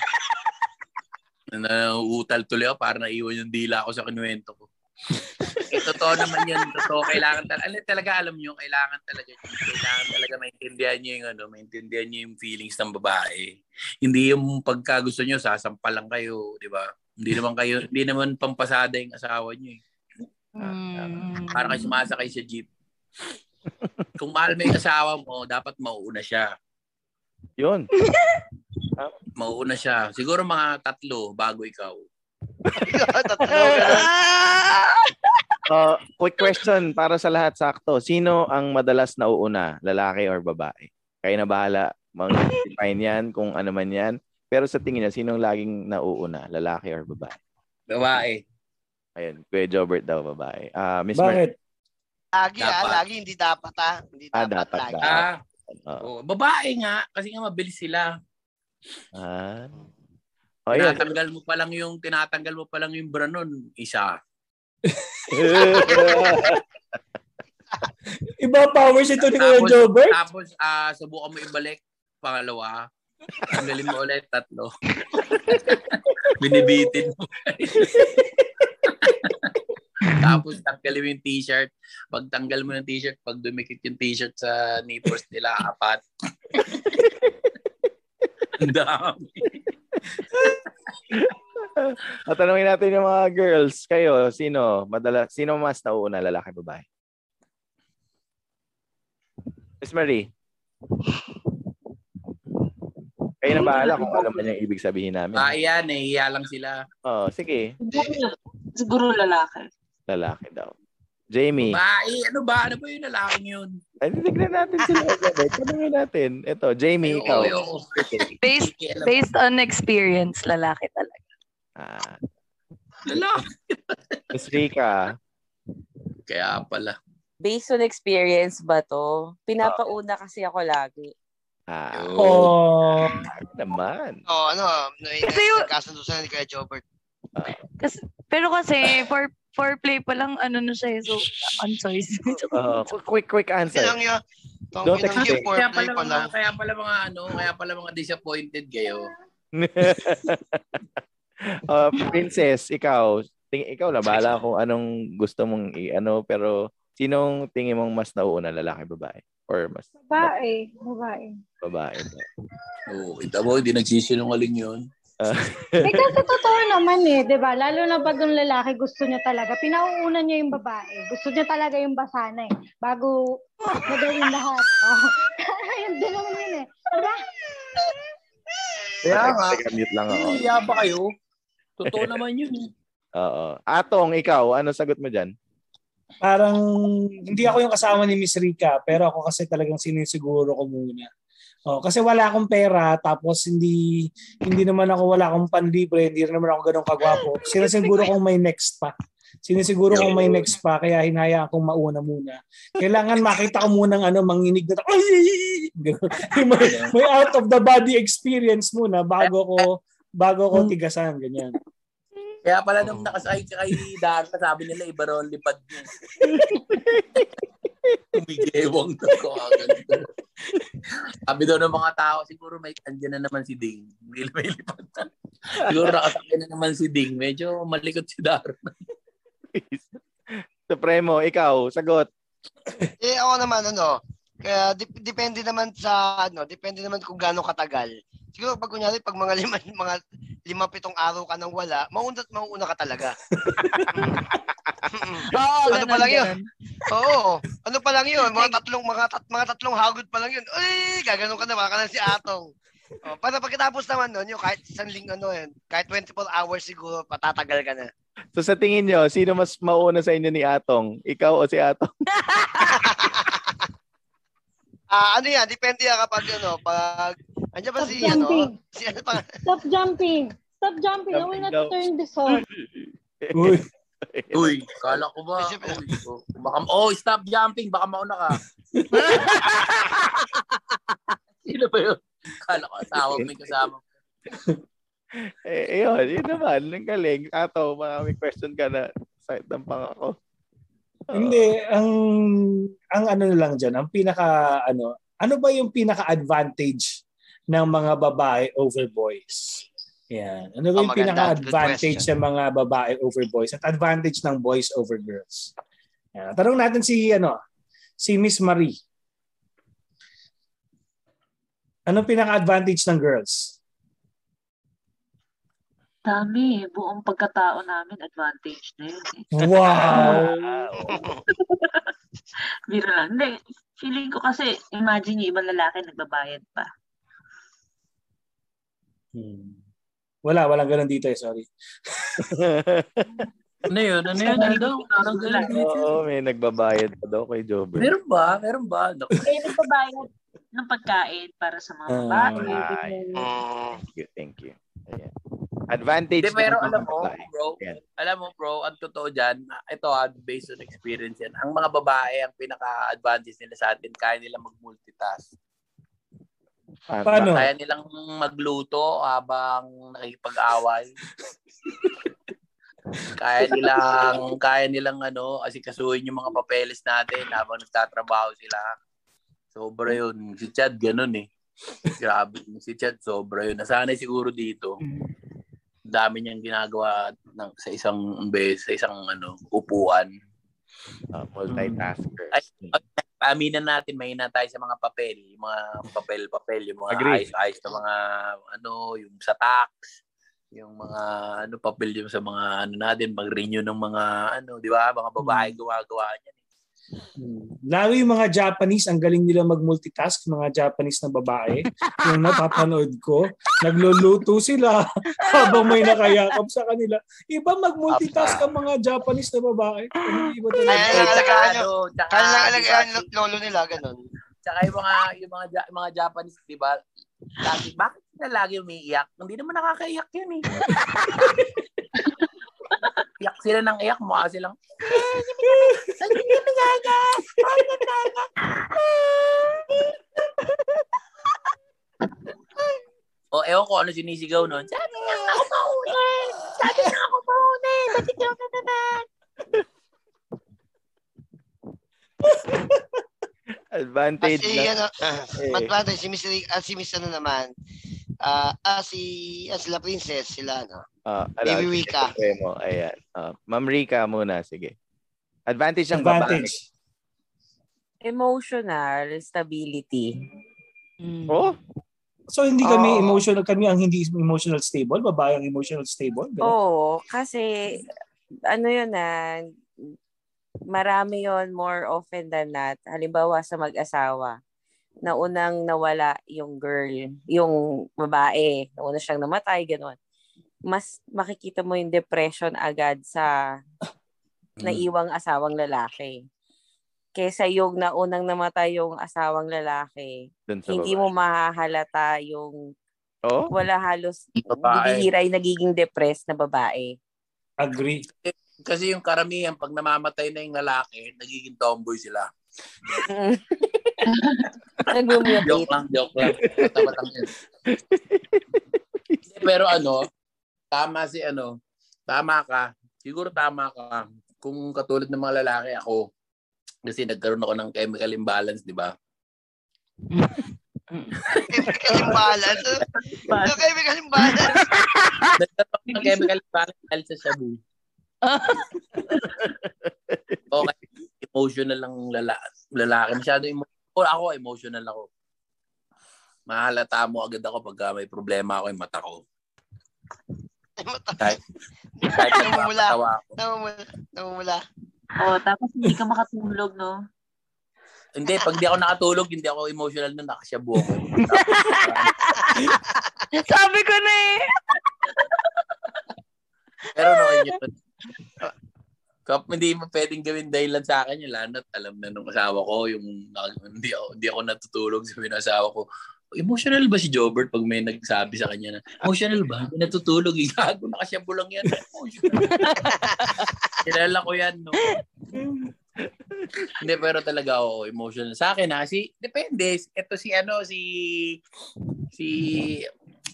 Nauutal tuloy ako para naiwan yung dila ko sa kinuwento ko. eh, totoo naman yun. Totoo, kailangan talaga, alam, talaga alam nyo, kailangan talaga yun. Kailangan talaga maintindihan nyo yung, ano, maintindihan nyo yung feelings ng babae. Hindi yung pagka gusto nyo, sasampal lang kayo, di ba? Hindi naman kayo, hindi naman pampasada yung asawa nyo eh. Para kayo sumasakay sa jeep. Kung mahal mo yung asawa mo, dapat mauuna siya. Yun. Mauuna siya. Siguro mga tatlo bago ikaw. Uh, quick question para sa lahat sakto. Sino ang madalas nauuna, lalaki or babae? Kayo na bahala mag-define yan kung ano man yan. Pero sa tingin niya, sinong laging nauuna, lalaki or babae? Babae. Ayun, Kuya Jobert daw, babae. Ah, Miss Bakit? Lagi ah, Dapat. lagi hindi dapat ah. Hindi Ah, dapat, dapat, lagi. dapat. Ah, Mar- oh, babae nga kasi nga mabilis sila. Ah. Oh. Tinatanggal mo pa lang yung tinatanggal mo pa lang yung bra nun, isa. Iba powers ito ni Kuya Tapos, Jobert. tapos ah subukan mo ibalik pangalawa. Tanggalin mo ulit tatlo. Binibitin mo. Tapos tanggalin mo yung t-shirt. Pag tanggal mo yung t-shirt, pag dumikit yung t-shirt sa nipples nila, apat. Ang dami. At tanungin natin yung mga girls, kayo, sino madala, sino mas nauuna, lalaki, babae? Miss Marie. Kayo na bahala kung ano man yung ibig sabihin namin. Ah, yan eh. Iya lang sila. Oo, sige. Siguro lalaki. Lalaki daw. Jamie. Bae, ano ba? Ano ba yung lalaking yun? Ay, tignan natin sila. Elizabeth. Tanungin natin. Ito, Jamie, Ay, ikaw. oo, oo. Based, based on experience, lalaki talaga. Ah, Lalaki. Miss Rika. Kaya pala. Based on experience ba to? Pinapauna kasi ako lagi. Ah, Oh. naman. Oh, ano, Kasi yung- nagkasundo sa ni Kuya Jobert. Kasi, pero kasi, for foreplay pa lang, ano na siya, eh, so, on choice. Oh, quick, quick, answer. Yan yun. Don't expect. yung Kaya foreplay pala, pa lang. mga, kaya pala mga ano, kaya pala mga disappointed kayo. uh, princess, ikaw. Ting ikaw na bahala kung anong gusto mong i-ano pero sinong tingin mong mas nauuna lalaki babae or mas Babae. Babae. babae? Oo, kita mo, hindi nagsisinungaling yun. Ah, Eh kasi totoo naman eh, 'di ba? Lalo na pag yung lalaki gusto niya talaga, pinauuna niya yung babae. Gusto niya talaga yung basana eh, bago magawin lahat. Oh. Ayun din naman yun eh. Diba? Kaya nga. Mute lang ako. Hiya ba kayo? Totoo naman yun. eh. Oo. Atong, ikaw, ano sagot mo dyan? Parang hindi ako yung kasama ni Miss Rika, pero ako kasi talagang sinisiguro ko muna. Oh, kasi wala akong pera tapos hindi hindi naman ako wala akong panlibre, hindi naman ako ganun kagwapo. Sinisiguro kong may next pa. Sinisiguro kong may next pa kaya hinayaan kong mauna muna. Kailangan makita ko muna ng ano manginig na ay may, may out of the body experience muna bago ko bago ko tigasan ganyan. Kaya pala nung nakasakay ka kay Darna, sabi nila iba raw lipad niya. Umigewang na ko. Sabi daw ng mga tao, siguro may andyan na naman si Ding. May, may lipad na. Siguro nakasakay na naman si Ding. Medyo malikot si Darna. Supremo, ikaw, sagot. Eh ako naman ano, kaya dip- depende naman sa ano, depende naman kung gaano katagal. Siguro pag kunyari pag mga lima mga lima pitong araw ka nang wala, mauna mauuna ka talaga. Oo, ano pa ganun, lang 'yun? Oo, ano pa lang 'yun? Mga tatlong mga tat, mga tatlong hagod pa lang 'yun. Ay, gaganon ka na baka na si Atong. Oh, para pagkatapos naman nun, yung kahit isang linggo ano yun, kahit 24 hours siguro, patatagal ka na. So sa tingin nyo, sino mas mauna sa inyo ni Atong? Ikaw o si Atong? Ah, ano yan? Depende yan kapag ano, pag Andiyan ba Stop si jumping. ano? Si ano pa? Stop jumping. Stop jumping. I will not daw. turn this off. Uy. Uy, kala ko ba? Uy, oh, baka, oh, stop jumping. Baka mauna ka. Sino ba yun? Kala ko asawa may kasama. eh, yun, yun naman. Ang galing. Ato, may question ka na sa ng pangako. Hindi, ang ang ano na lang diyan, ang pinaka ano, ano ba yung pinaka advantage ng mga babae over boys? Yan. Ano ba Oh, yung maganda. pinaka Good advantage question. ng mga babae over boys at advantage ng boys over girls? Yan. Tanong natin si ano, si Miss Marie. Anong pinaka advantage ng girls? Dami, buong pagkatao namin, advantage na yun. Eh. Wow! Biro lang. Hindi, feeling ko kasi, imagine yung ibang lalaki nagbabayad pa. Hmm. Wala, walang ganun dito eh, sorry. Ano yun? Ano yun? Ano daw? Parang ganun dito. Oo, may nagbabayad pa daw kay Jobber. Meron ba? Meron ba? Kaya nagbabayad ng pagkain para sa mga Ah, babae. Mm. Thank you, thank you. Ayan. Advantage. Hindi, pero alam mo, bro, Yan. alam mo, bro, ang totoo dyan, ito ha, based on experience yan, ang mga babae, ang pinaka-advantage nila sa atin, kaya nila mag-multitask. Paano? Kaya nilang magluto habang nakikipag-away. kaya nilang, kaya nilang ano, asikasuhin yung mga papeles natin habang nagtatrabaho sila. Sobra yun. Si Chad, ganun eh. Grabe. Si Chad, sobra yun. Nasanay siguro dito. Dami niyang ginagawa ng, sa isang base, sa isang ano, upuan. Ah, multitasker. Ay, Aminin natin, mahina tayo sa mga papel. Yung mga papel-papel, yung mga Agree. ayos-ayos na mga, ano, yung sa tax, yung mga, ano, papel yung sa mga, ano natin, mag-renew ng mga, ano, di ba? Mga babae gumagawa niyan. Hmm. Lalo yung mga Japanese, ang galing nila mag-multitask, mga Japanese na babae. yung napapanood ko, nagluluto sila habang may nakayakap sa kanila. Iba mag-multitask ang mga Japanese na babae. Ano, Iba talaga. Kaya lang tsaka alagaan ano, nyo. tsaka, Kaya lang di alagaan ba, ng lolo nila, ganun. Tsaka yung mga, yung mga, mga Japanese, di ba? Lagi, bakit sila lagi umiiyak? Hindi naman nakakaiyak yun eh. iyak sila ng iyak, mukha silang, o ewan ko ano sinisigaw nun. Sabi niya ako mauna! Sabi niya ako mauna! Ba't ikaw na naman? Advantage Kasi na. ano, Eh. advantage, si Miss, ah, si Miss ano naman, ah, ah, si, ah, sila princess, sila, ano. Ah, Baby Rika. Supremo. Ayan. Ah, Ma'am Rika muna, sige. Advantage ng babae. Advantage. Emotional stability. Oh, So hindi kami Oo. emotional, kami ang hindi emotional stable, babae ang emotional stable. Ganun. Oo, kasi ano yun na marami yon more often than not. Halimbawa sa mag-asawa, na unang nawala yung girl, yung babae, na una siyang namatay, gano'n. Mas makikita mo yung depression agad sa naiwang asawang lalaki. Kesa yung naunang namatay yung asawang lalaki, hindi babae. mo mahahalata yung Oh, wala halos Babae. bihira yung nagiging depressed na babae. Agree. Kasi yung karamihan, pag namamatay na yung lalaki, nagiging tomboy sila. Nag-mutate. Joke lang, joke lang. Pero ano, tama si ano, tama ka. Siguro tama ka. Kung katulad ng mga lalaki, ako, kasi nagkaroon ako ng chemical imbalance, di ba? Chemical imbalance. Ano chemical imbalance? Nagkaroon ako ng chemical imbalance dahil sa shabu. okay. Emotional lang lala lalaki. Masyado emotional. Ako, emotional ako. Mahalata mo agad ako pag may problema ako yung mata ko. Kahit, kahit Namumula. Namumula. Namumula. Oh, tapos hindi ka makatulog, no? Hindi, pag di ako nakatulog, hindi ako emotional na nakasyabu ako. Sabi ko na eh. Pero no, yun, Kap, hindi mo pwedeng gawin dahilan sa akin yun. Lalo na't alam na nung asawa ko, yung hindi ako, hindi ako natutulog sa asawa ko. Emotional ba si Jobert pag may nagsabi sa kanya na, emotional ba? Hindi natutulog. Igago na kasi bulang yan. Emotional. Kilala ko yan, no? Hindi, pero talaga ako emotional. Sa akin ha, si, depende. Ito si ano, si, si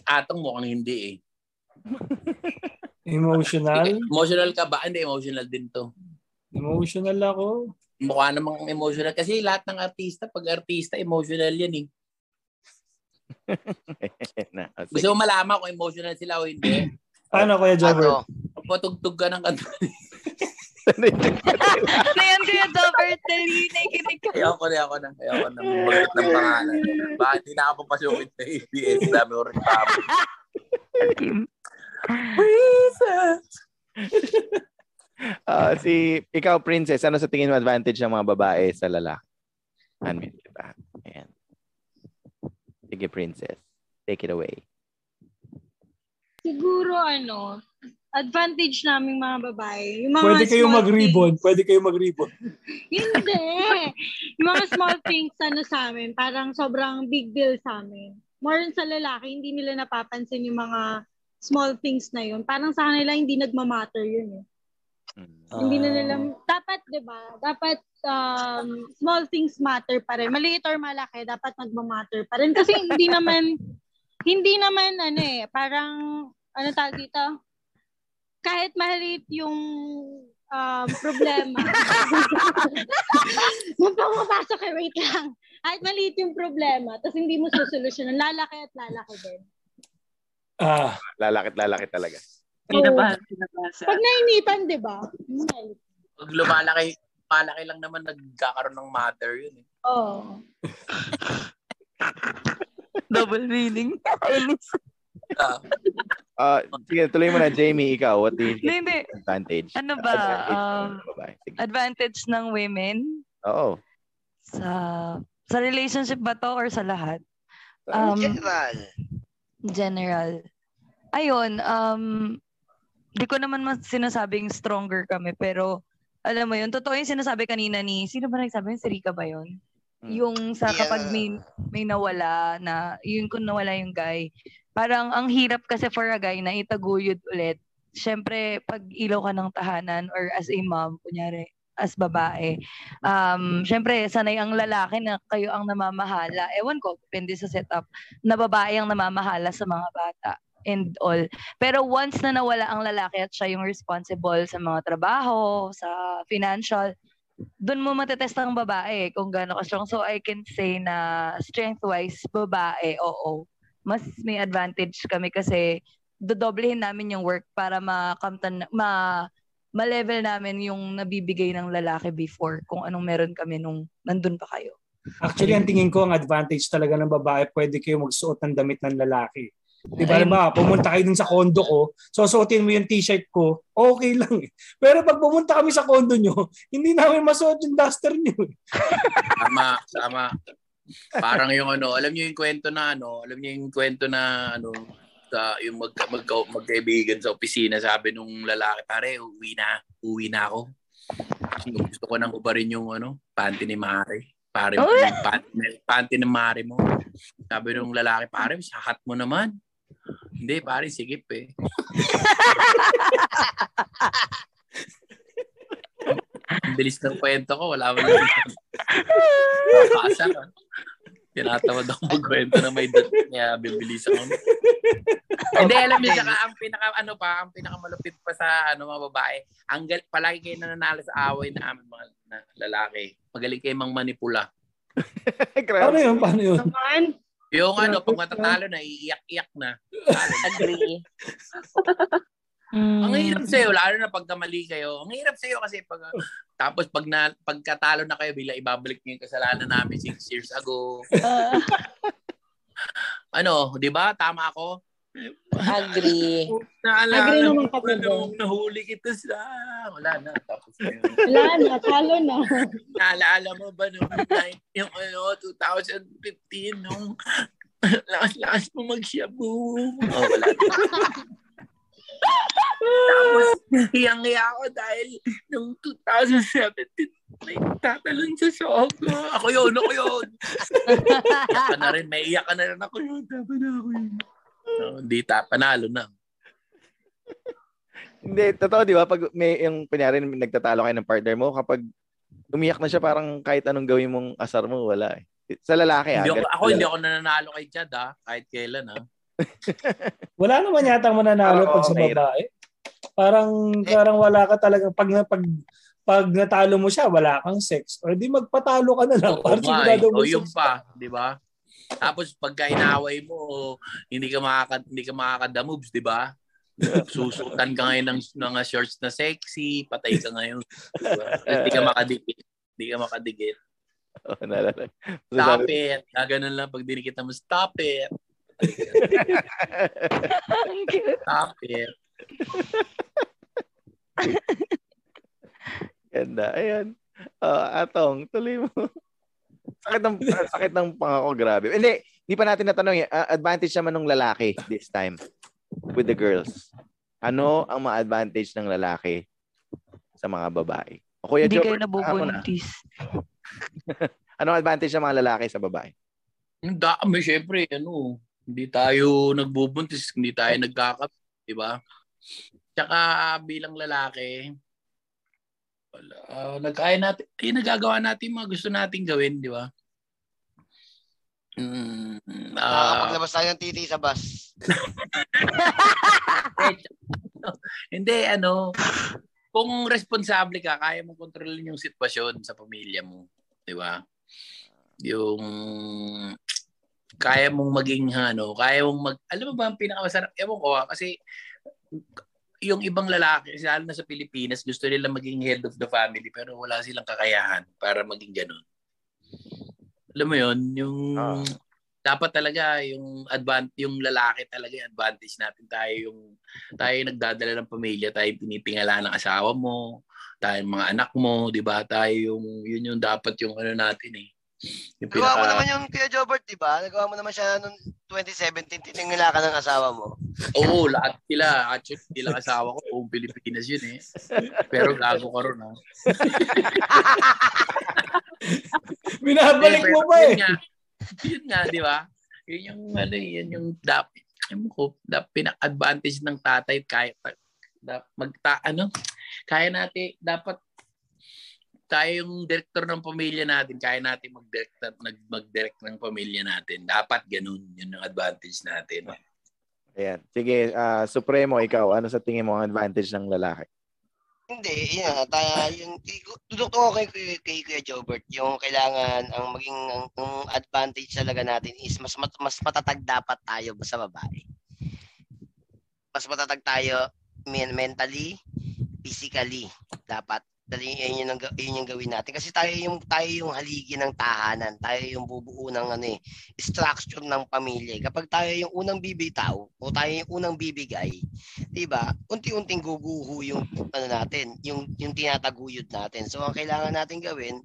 Atong mukhang hindi eh. Emotional? Emotional ka ba? Hindi, emotional din to. Emotional ako. Mukha namang emotional. Kasi lahat ng artista, pag artista, emotional yan eh. Na, oh, Gusto mo malaman kung emotional sila o hindi? Paano, Kuya Jobber? Patugtog ka ng kanta. ano yan, Kuya Jobber? Dali, nakikinig ka. Ayoko na, ayoko na. Ayoko na. Bakit ng pangalan? Bakit hindi na ako papasukin sa ABS? Dami ko rin tamo. Ah, si ikaw princess, ano sa tingin mo advantage ng mga babae sa lalaki? Unmute kita. Ayan. Sige princess. Take it away. Siguro ano, advantage naming mga babae. Yung mga Pwede kayo mag-ribbon. Pwede kayo mag-ribbon. Hindi. yung mga small things ano sa amin, parang sobrang big deal sa amin. More sa lalaki, hindi nila napapansin yung mga small things na yun. Parang sa kanila hindi nagmamatter yun eh. Hindi na nila, dapat 'di ba? Dapat um, small things matter pa rin. Maliit or malaki, dapat nagmamatter pa rin kasi hindi naman hindi naman ano eh, parang ano tawag dito? Kahit maliit yung um, problema. Nung pumapasok eh, wait lang. Kahit maliit yung problema, tapos hindi mo susolusyonan, lalaki at lalaki din. Ah, lalakit lalakit talaga. Hindi na ba? Hindi na ba? Pag nainitan, di ba? Pag lumalaki, malaki lang naman nagkakaroon ng matter yun eh. Oo. Double meaning. Ah, Ah, sige, tuloy mo na Jamie, ikaw, what do you Hindi, think hindi. advantage? Ano ba? Advantage ng Um, advantage ng women Oo. sa sa relationship ba to or sa lahat? Um, General. general. Ayun, um, di ko naman mas sinasabing stronger kami, pero alam mo yun, totoo yung sinasabi kanina ni, sino ba nagsabi yun? Si Rika ba yun? Yung sa kapag may, may nawala na, yun kung nawala yung guy, parang ang hirap kasi for a guy na itaguyod ulit. Siyempre, pag ilaw ka ng tahanan or as a mom, kunyari, as babae, um, syempre, sanay ang lalaki na kayo ang namamahala. Ewan ko, depende sa setup, na babae ang namamahala sa mga bata and all. Pero once na nawala ang lalaki at siya yung responsible sa mga trabaho, sa financial, doon mo matetest ang babae kung gaano ka strong. So I can say na strength-wise, babae, oo. Mas may advantage kami kasi dodoblehin namin yung work para makamtan, ma, ma-level namin yung nabibigay ng lalaki before kung anong meron kami nung nandun pa kayo. Actually, ang tingin ko, ang advantage talaga ng babae, pwede kayo magsuot ng damit ng lalaki. Di ba, ba, pumunta kayo dun sa kondo ko, susuotin mo yung t-shirt ko, okay lang eh. Pero pag pumunta kami sa kondo nyo, hindi namin masuot yung duster nyo. eh. Tama, tama. Parang yung ano, alam niyo yung kwento na ano, alam niyo yung kwento na ano, sa yung mag, mag, magkaibigan sa opisina, sabi nung lalaki, pare, uwi na, uwi na ako. Gusto ko nang ubarin yung ano, panty ni Mare. Pare, yung panty, panty ni Mare mo. Sabi nung lalaki, pare, sahat mo naman. Hindi, pare, sigip eh. Ang bilis ng kwento ko, wala mo lang. Nakasa ka. Tinatawad ako magkwento na may dat niya, bibilis ako. Hindi, alam niyo, saka ang pinaka, ano pa, ang pinaka malupit pa sa ano, mga babae, ang gal- palagi kayo nananalo sa away na amin mga na, lalaki. Magaling kayo mang manipula. Paano yun? Paano yun? Naman, Yung ano, pag matatalo na, iiyak-iyak na. Agree. Ang hirap sa'yo, lalo na pagka mali kayo. Ang hirap sa'yo kasi pag, tapos pag na, pagkatalo na kayo, bila ibabalik niyo yung kasalanan namin six years ago. ano, di ba? Tama ako? Agree. Naalala Agree naman kami nung nahuli kita sa... Wala na. Tapos wala na, talo na. Naalala mo ba nung yung ano, 2015 nung lakas-lakas mo mag-shabu? Oh, wala. Tapos, hiyang-hiya ako dahil nung 2017, may tatalon sa show ko. Ako yun, ako yun. iyak ka na rin, may iyak ka na rin ako yun. Tapa na ako yun. No, hindi ta, panalo na. Hindi, totoo, di ba? Pag may yung, kunyari, nagtatalo kayo ng partner mo, kapag umiyak na siya, parang kahit anong gawin mong asar mo, wala eh. Sa lalaki, Hindi ah. ako, ganun ako pala. hindi ako nananalo kay Chad ha, kahit kailan ha. Wala naman yata mananalo Oo, pag sa babae. Parang parang wala ka talaga pag pag pag natalo mo siya, wala kang sex. Or di magpatalo ka na lang. Oo Para nga eh. sigurado mo O yung sex. pa, di ba? Tapos pagka inaway mo, hindi ka makaka hindi ka makakada moves, di ba? Susutan ka ngayon ng mga shorts na sexy, patay ka ngayon. Diba? Hindi ka makadikit. Hindi ka makadikit. Oo, naalala. Stop it. Gaganon lang pag dinikita mo, stop it. Stop it. Ganda. Ayan. Uh, atong, tuloy mo. Sakit ng sakit ng pangako, grabe. Hindi, hindi pa natin natanong eh. Ah, advantage naman ng lalaki this time with the girls. Ano ang mga advantage ng lalaki sa mga babae? O Kuya Hindi Joe, kayo ako na. nabubuntis. Ano ang advantage ng mga lalaki sa babae? Ang dami, syempre, ano, hindi tayo nagbubuntis, hindi tayo nagkakap, di ba? Tsaka bilang lalaki, wala, ah, nagkaya natin, ay nagagawa natin mga gusto nating gawin, di ba? Mm, ah, Nakakapaglabas tayo ng titi sa bus. hindi, ano, kung responsable ka, kaya mong kontrolin yung sitwasyon sa pamilya mo, di ba? Yung kaya mong maging ano, kaya mong mag alam mo ba ang pinakamasarap? Ewan ko ah, kasi yung ibang lalaki, lalo na sa Pilipinas, gusto nila maging head of the family pero wala silang kakayahan para maging ganun. Alam mo yun, yung Ah. dapat talaga yung advan yung lalaki talaga yung advantage natin tayo yung tayo yung nagdadala ng pamilya tayo yung pinitingala ng asawa mo tayo yung mga anak mo di ba tayo yung yun yung dapat yung ano natin eh yung Nagawa mo pinaka- naman yung Kuya Jobert, di ba? Nagawa mo naman siya noong 2017, titingala ka ng asawa mo. Oo, lahat sila. Actually, hindi lang asawa ko. Buong Pilipinas yun eh. Pero gago ka ron ha. Binabalik Hindi, mo pa eh. Yun nga, yun nga di ba? Yun yung, ano, eh, yun yung dap, ano ko, dap, pinak-advantage ng tatay kahit dap, magta, ano, kaya natin, dapat tayo yung director ng pamilya natin, kaya natin mag-direct, mag, mag-direct ng pamilya natin. Dapat ganun, yun yung advantage natin. Ayan. Sige, ah, Supremo, ikaw, ano sa tingin mo ang advantage ng lalaki? Hindi, yun nga, tayo, yung, tudok ko kay, kay, kay Kuya Jobert, yung kailangan, ang maging, ang, ang advantage talaga natin is mas, mat, mas matatag dapat tayo sa babae. Mas matatag tayo men- mentally, physically, dapat. Dali, yun, yun, ang, ga- yun yung gawin natin. Kasi tayo yung, tayo yung haligi ng tahanan. Tayo yung bubuo ng ano eh, structure ng pamilya. Kapag tayo yung unang bibitaw o tayo yung unang bibigay, 'di ba? Unti-unting guguho yung ano natin, yung yung tinataguyod natin. So ang kailangan natin gawin,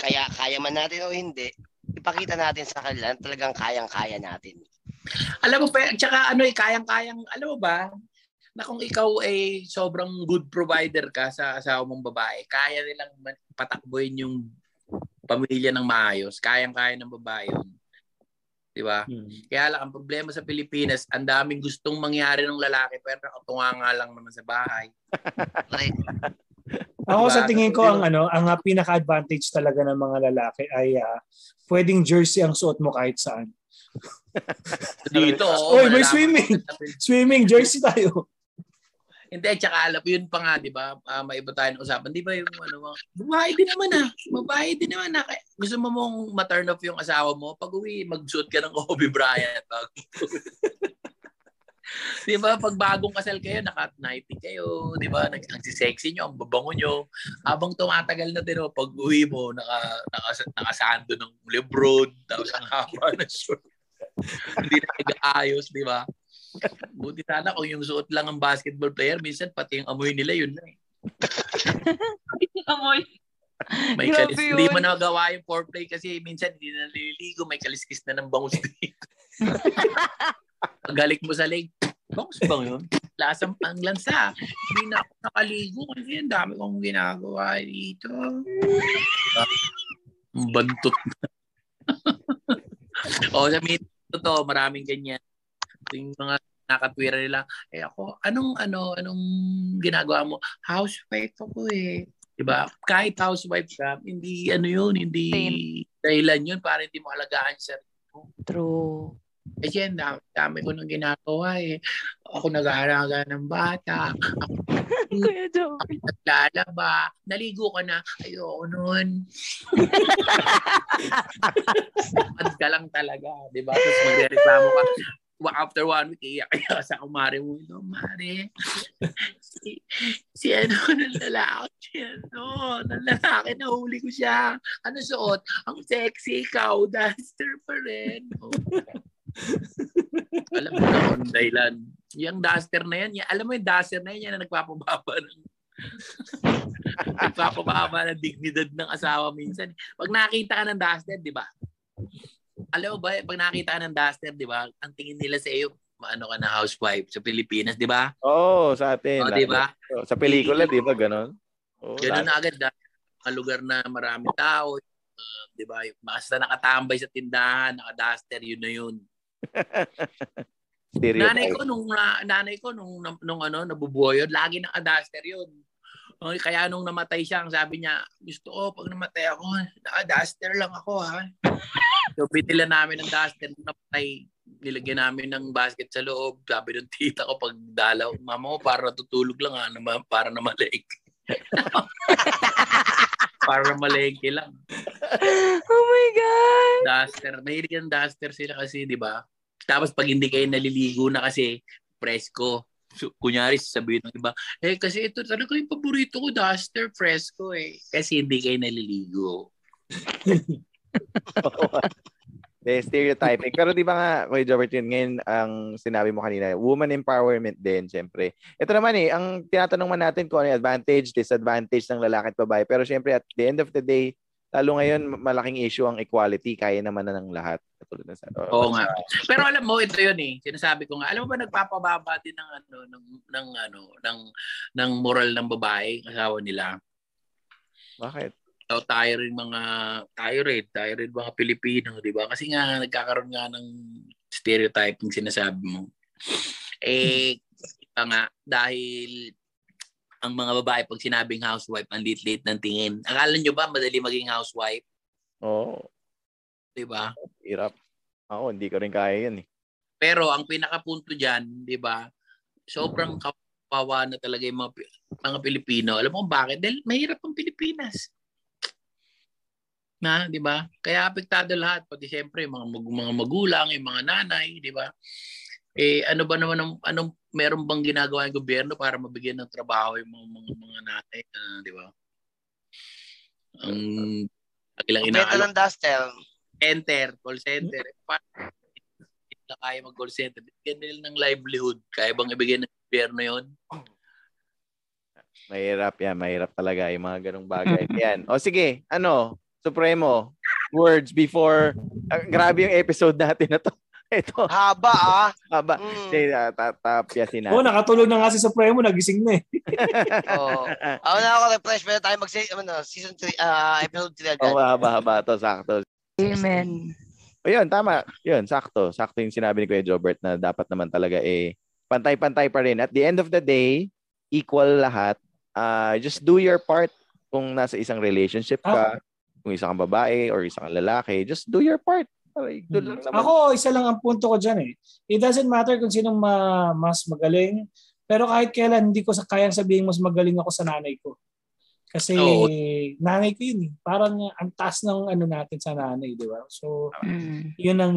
kaya kaya man natin o hindi, ipakita natin sa kanila talagang kayang-kaya natin. Alam mo pa, tsaka ano eh, kayang-kayang, alam mo ba, na kung ikaw ay sobrang good provider ka sa asawa mong babae, kaya nilang patakbuhin yung pamilya ng maayos. Kayang-kaya ng babae yun. Di ba? Kaya lang, ang problema sa Pilipinas, ang daming gustong mangyari ng lalaki pero nakatunga nga lang naman sa bahay. Ako Diba? sa tingin ko ang ano, ang pinaka-advantage talaga ng mga lalaki ay ah, pwedeng jersey ang suot mo kahit saan. Dito, oo, Oy, may swimming. Swimming jersey tayo. Hindi, tsaka alam, yun pa nga, di ba? Ah, may iba tayo ng usapan. Di ba yung ano, babae din naman ah. Babae din naman ah. Gusto mo mong ma-turn off yung asawa mo, pag uwi, mag-suit ka ng Kobe Bryant. Di ba? Pag bagong kasal kayo, naka-nighty kayo, di ba? Nag sexy nyo, ang babango nyo. Habang tumatagal na din, oh, pag uwi mo, naka, naka, nakasando ng Lebron, tapos ang haba na short. Hindi na nag-aayos, di ba? Buti sana kung yung suot lang ang basketball player, minsan pati yung amoy nila yun na eh. Amoy. May Grabe kalis, hindi yun. mo na magawa yung foreplay kasi minsan hindi na naliligo, may kaliskis na ng bangus dito. Pag halik mo sa leg, bangus bang yun? lasang ang lansa. Hindi na ako nakaligo kasi ang dami kong ginagawa dito. Bantot o, sa meet, totoo, maraming ganyan. Yung mga nakatwira nila, eh ako, anong, ano, anong ginagawa mo? Housewife ako eh. Diba? Kahit housewife ka, hindi, ano yun, hindi dahilan yun para hindi mo alagaan sa True. eh, yan, dami, dami ko nang ginagawa eh. Ako nag-aalaga ng bata. Ako, Kuya Joe. ako naglalaba. Naligo ka na. Ayoko nun. Ad ka lang talaga. Di ba? Tapos magreklamo ka. After one week, iyak ka sa kumare mo. Ito, mare. Si, si ano, ng lalaki. Si ano, ng lalaki, nahuli ko siya. Ano suot? Ang sexy, ikaw, duster pa rin. Oh. alam mo na kung dahilan. Yung duster na yan, yan- alam mo yung duster na yan, yan na nagpapababa ng nagpapababa ng dignidad ng asawa minsan. Pag nakita ka ng duster, di ba? Alam mo ba, pag nakita ka ng duster, di ba, ang tingin nila sa iyo, ano ka na housewife sa Pilipinas, di ba? Oo, sa atin. O, di ba? lalo. Sa pelikula, di ba, ganon? Ganun lalo. na agad. ah. Mga lugar na marami tao, uh, di ba? Basta nakatambay sa tindahan, naka-duster, yun na yun. Nanay ko nung na- nanay ko nung nung, nung ano nabubuhay yun, lagi naka-duster yun. Okay, kaya nung namatay siya, ang sabi niya, gusto ko pag namatay ako, naka-duster lang ako ha. So binila namin ng duster nung namatay. Nilagyan namin ng basket sa loob. Sabi ng tita ko pag dalaw, mama ko para natutulog lang ha, nama- para na malik. para malengke lang. Oh my God! Duster. Mahilig yung duster sila kasi, di ba? Tapos pag hindi kayo naliligo na kasi, presko. So, kunyari, sabihin ng iba, eh kasi ito talaga yung paborito ko, duster, fresco eh. Kasi hindi kayo naliligo. Eh, stereotyping. Pero di ba nga, Kuya Jobert, yun, ngayon ang sinabi mo kanina, woman empowerment din, syempre. Ito naman eh, ang tinatanong man natin kung ano yung advantage, disadvantage ng lalaki at babae. Pero syempre, at the end of the day, lalo ngayon, malaking issue ang equality. Kaya naman na ng lahat. Katulad ng sa, Oo nga. Pero alam mo, ito yun eh. Sinasabi ko nga, alam mo ba nagpapababa din ng ano, ng, ng ano, ng, ng moral ng babae, asawa nila. Bakit? So, tayo rin mga, tayo rin, tayo rin mga Pilipino, di ba? Kasi nga, nagkakaroon nga ng stereotyping sinasabi mo. Eh, ito nga, dahil ang mga babae, pag sinabing housewife, ang lit-lit ng tingin. Akala nyo ba madali maging housewife? Oo. Di ba? Hirap. Ako, hindi ko rin kaya yun eh. Pero ang pinakapunto diyan, 'di ba? Sobrang kawawa na talaga yung mga, mga Pilipino. Alam mo bakit? Dahil mahirap ang Pilipinas. Na, 'di ba? Kaya apektado lahat, pati siyempre yung mga mag- mga magulang, yung mga nanay, 'di ba? Eh ano ba naman ang anong meron bang ginagawa ng gobyerno para mabigyan ng trabaho yung mga mga, mga nanay, ah, 'di ba? Ang ilang Benta inaalok ng center, call center. Eh, paano na kaya mag-call center? Bigyan nila ng livelihood. Kaya bang ibigay ng gobyerno yun? Mahirap yan. Mahirap talaga yung mga ganong bagay. yan. O sige, ano? Supremo. Words before. ah, grabe yung episode natin na to. Ito. Haba ah. Haba. Mm. Hindi, uh, tatapyasin Oo, natin. nakatulog na nga si Supremo, nagising na eh. Oo. Ako na ako refresh pero tayo mag ano, season 3 ah episode 3 agad. Oo, haba-haba to. Sakto. Amen. O yun, tama. Yun, sakto. Sakto yung sinabi ni Kuya Jobert na dapat naman talaga eh pantay-pantay pa rin. At the end of the day, equal lahat. Ah, just do your part kung nasa isang relationship ka, kung isa kang babae or isa kang lalaki, just do your part. Aray, doon lang naman. Ako, isa lang ang punto ko dyan eh. It doesn't matter kung sinong ma- mas magaling, pero kahit kailan hindi ko sa kayang sabihin mas magaling ako sa nanay ko. Kasi Oo. nanay ko yun eh. Parang ang taas ng ano natin sa nanay, di ba? So, Mm. yun ang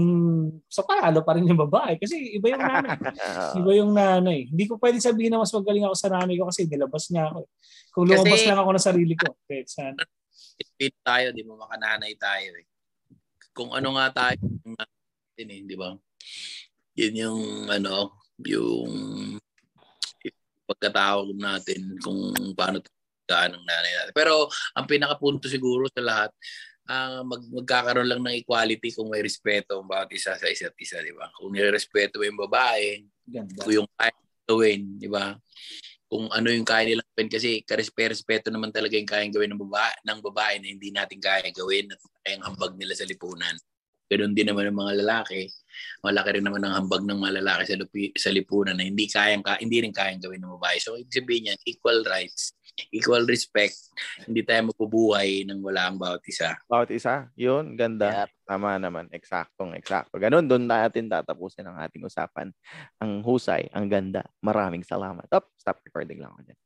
sa panalo pa rin yung babae kasi iba yung nanay. iba yung nanay. Hindi ko pwede sabihin na mas magaling ako sa nanay ko kasi nilabas niya ako. eh. Kung lumabas Kasi- lang ako ng sarili ko. Kahit saan. Fit tayo, di mo makananay tayo eh. Kung ano nga tayo, yung natin eh, di ba? Yun yung ano, yung pagkatao natin kung paano tayo ng nanay natin. Pero ang pinakapunto siguro sa lahat, ah, mag magkakaroon lang ng equality kung may respeto ang bawat isa sa isa't isa, di ba? Kung nirespeto mo yung babae, Ganda. kung yung kaya gawin, di ba? Kung ano yung kaya nilang gawin kasi karespeto naman talaga yung kayang gawin ng babae, ng babae na hindi natin kaya gawin at kayang hambag nila sa lipunan. Ganun din naman ng mga lalaki. Malaki rin naman ang hambag ng mga lalaki sa, lupi, sa lipunan na hindi kayang hindi rin kayang gawin ng babae. So ibig sabihin niyan, equal rights, equal respect. Hindi tayo mabubuhay nang wala ang bawat isa. Bawat isa. Yun, ganda. Tama naman. Eksaktong, eksakto. Ganun, doon natin tatapusin ang ating usapan. Ang husay, ang ganda. Maraming salamat. Stop, stop recording lang ako dyan.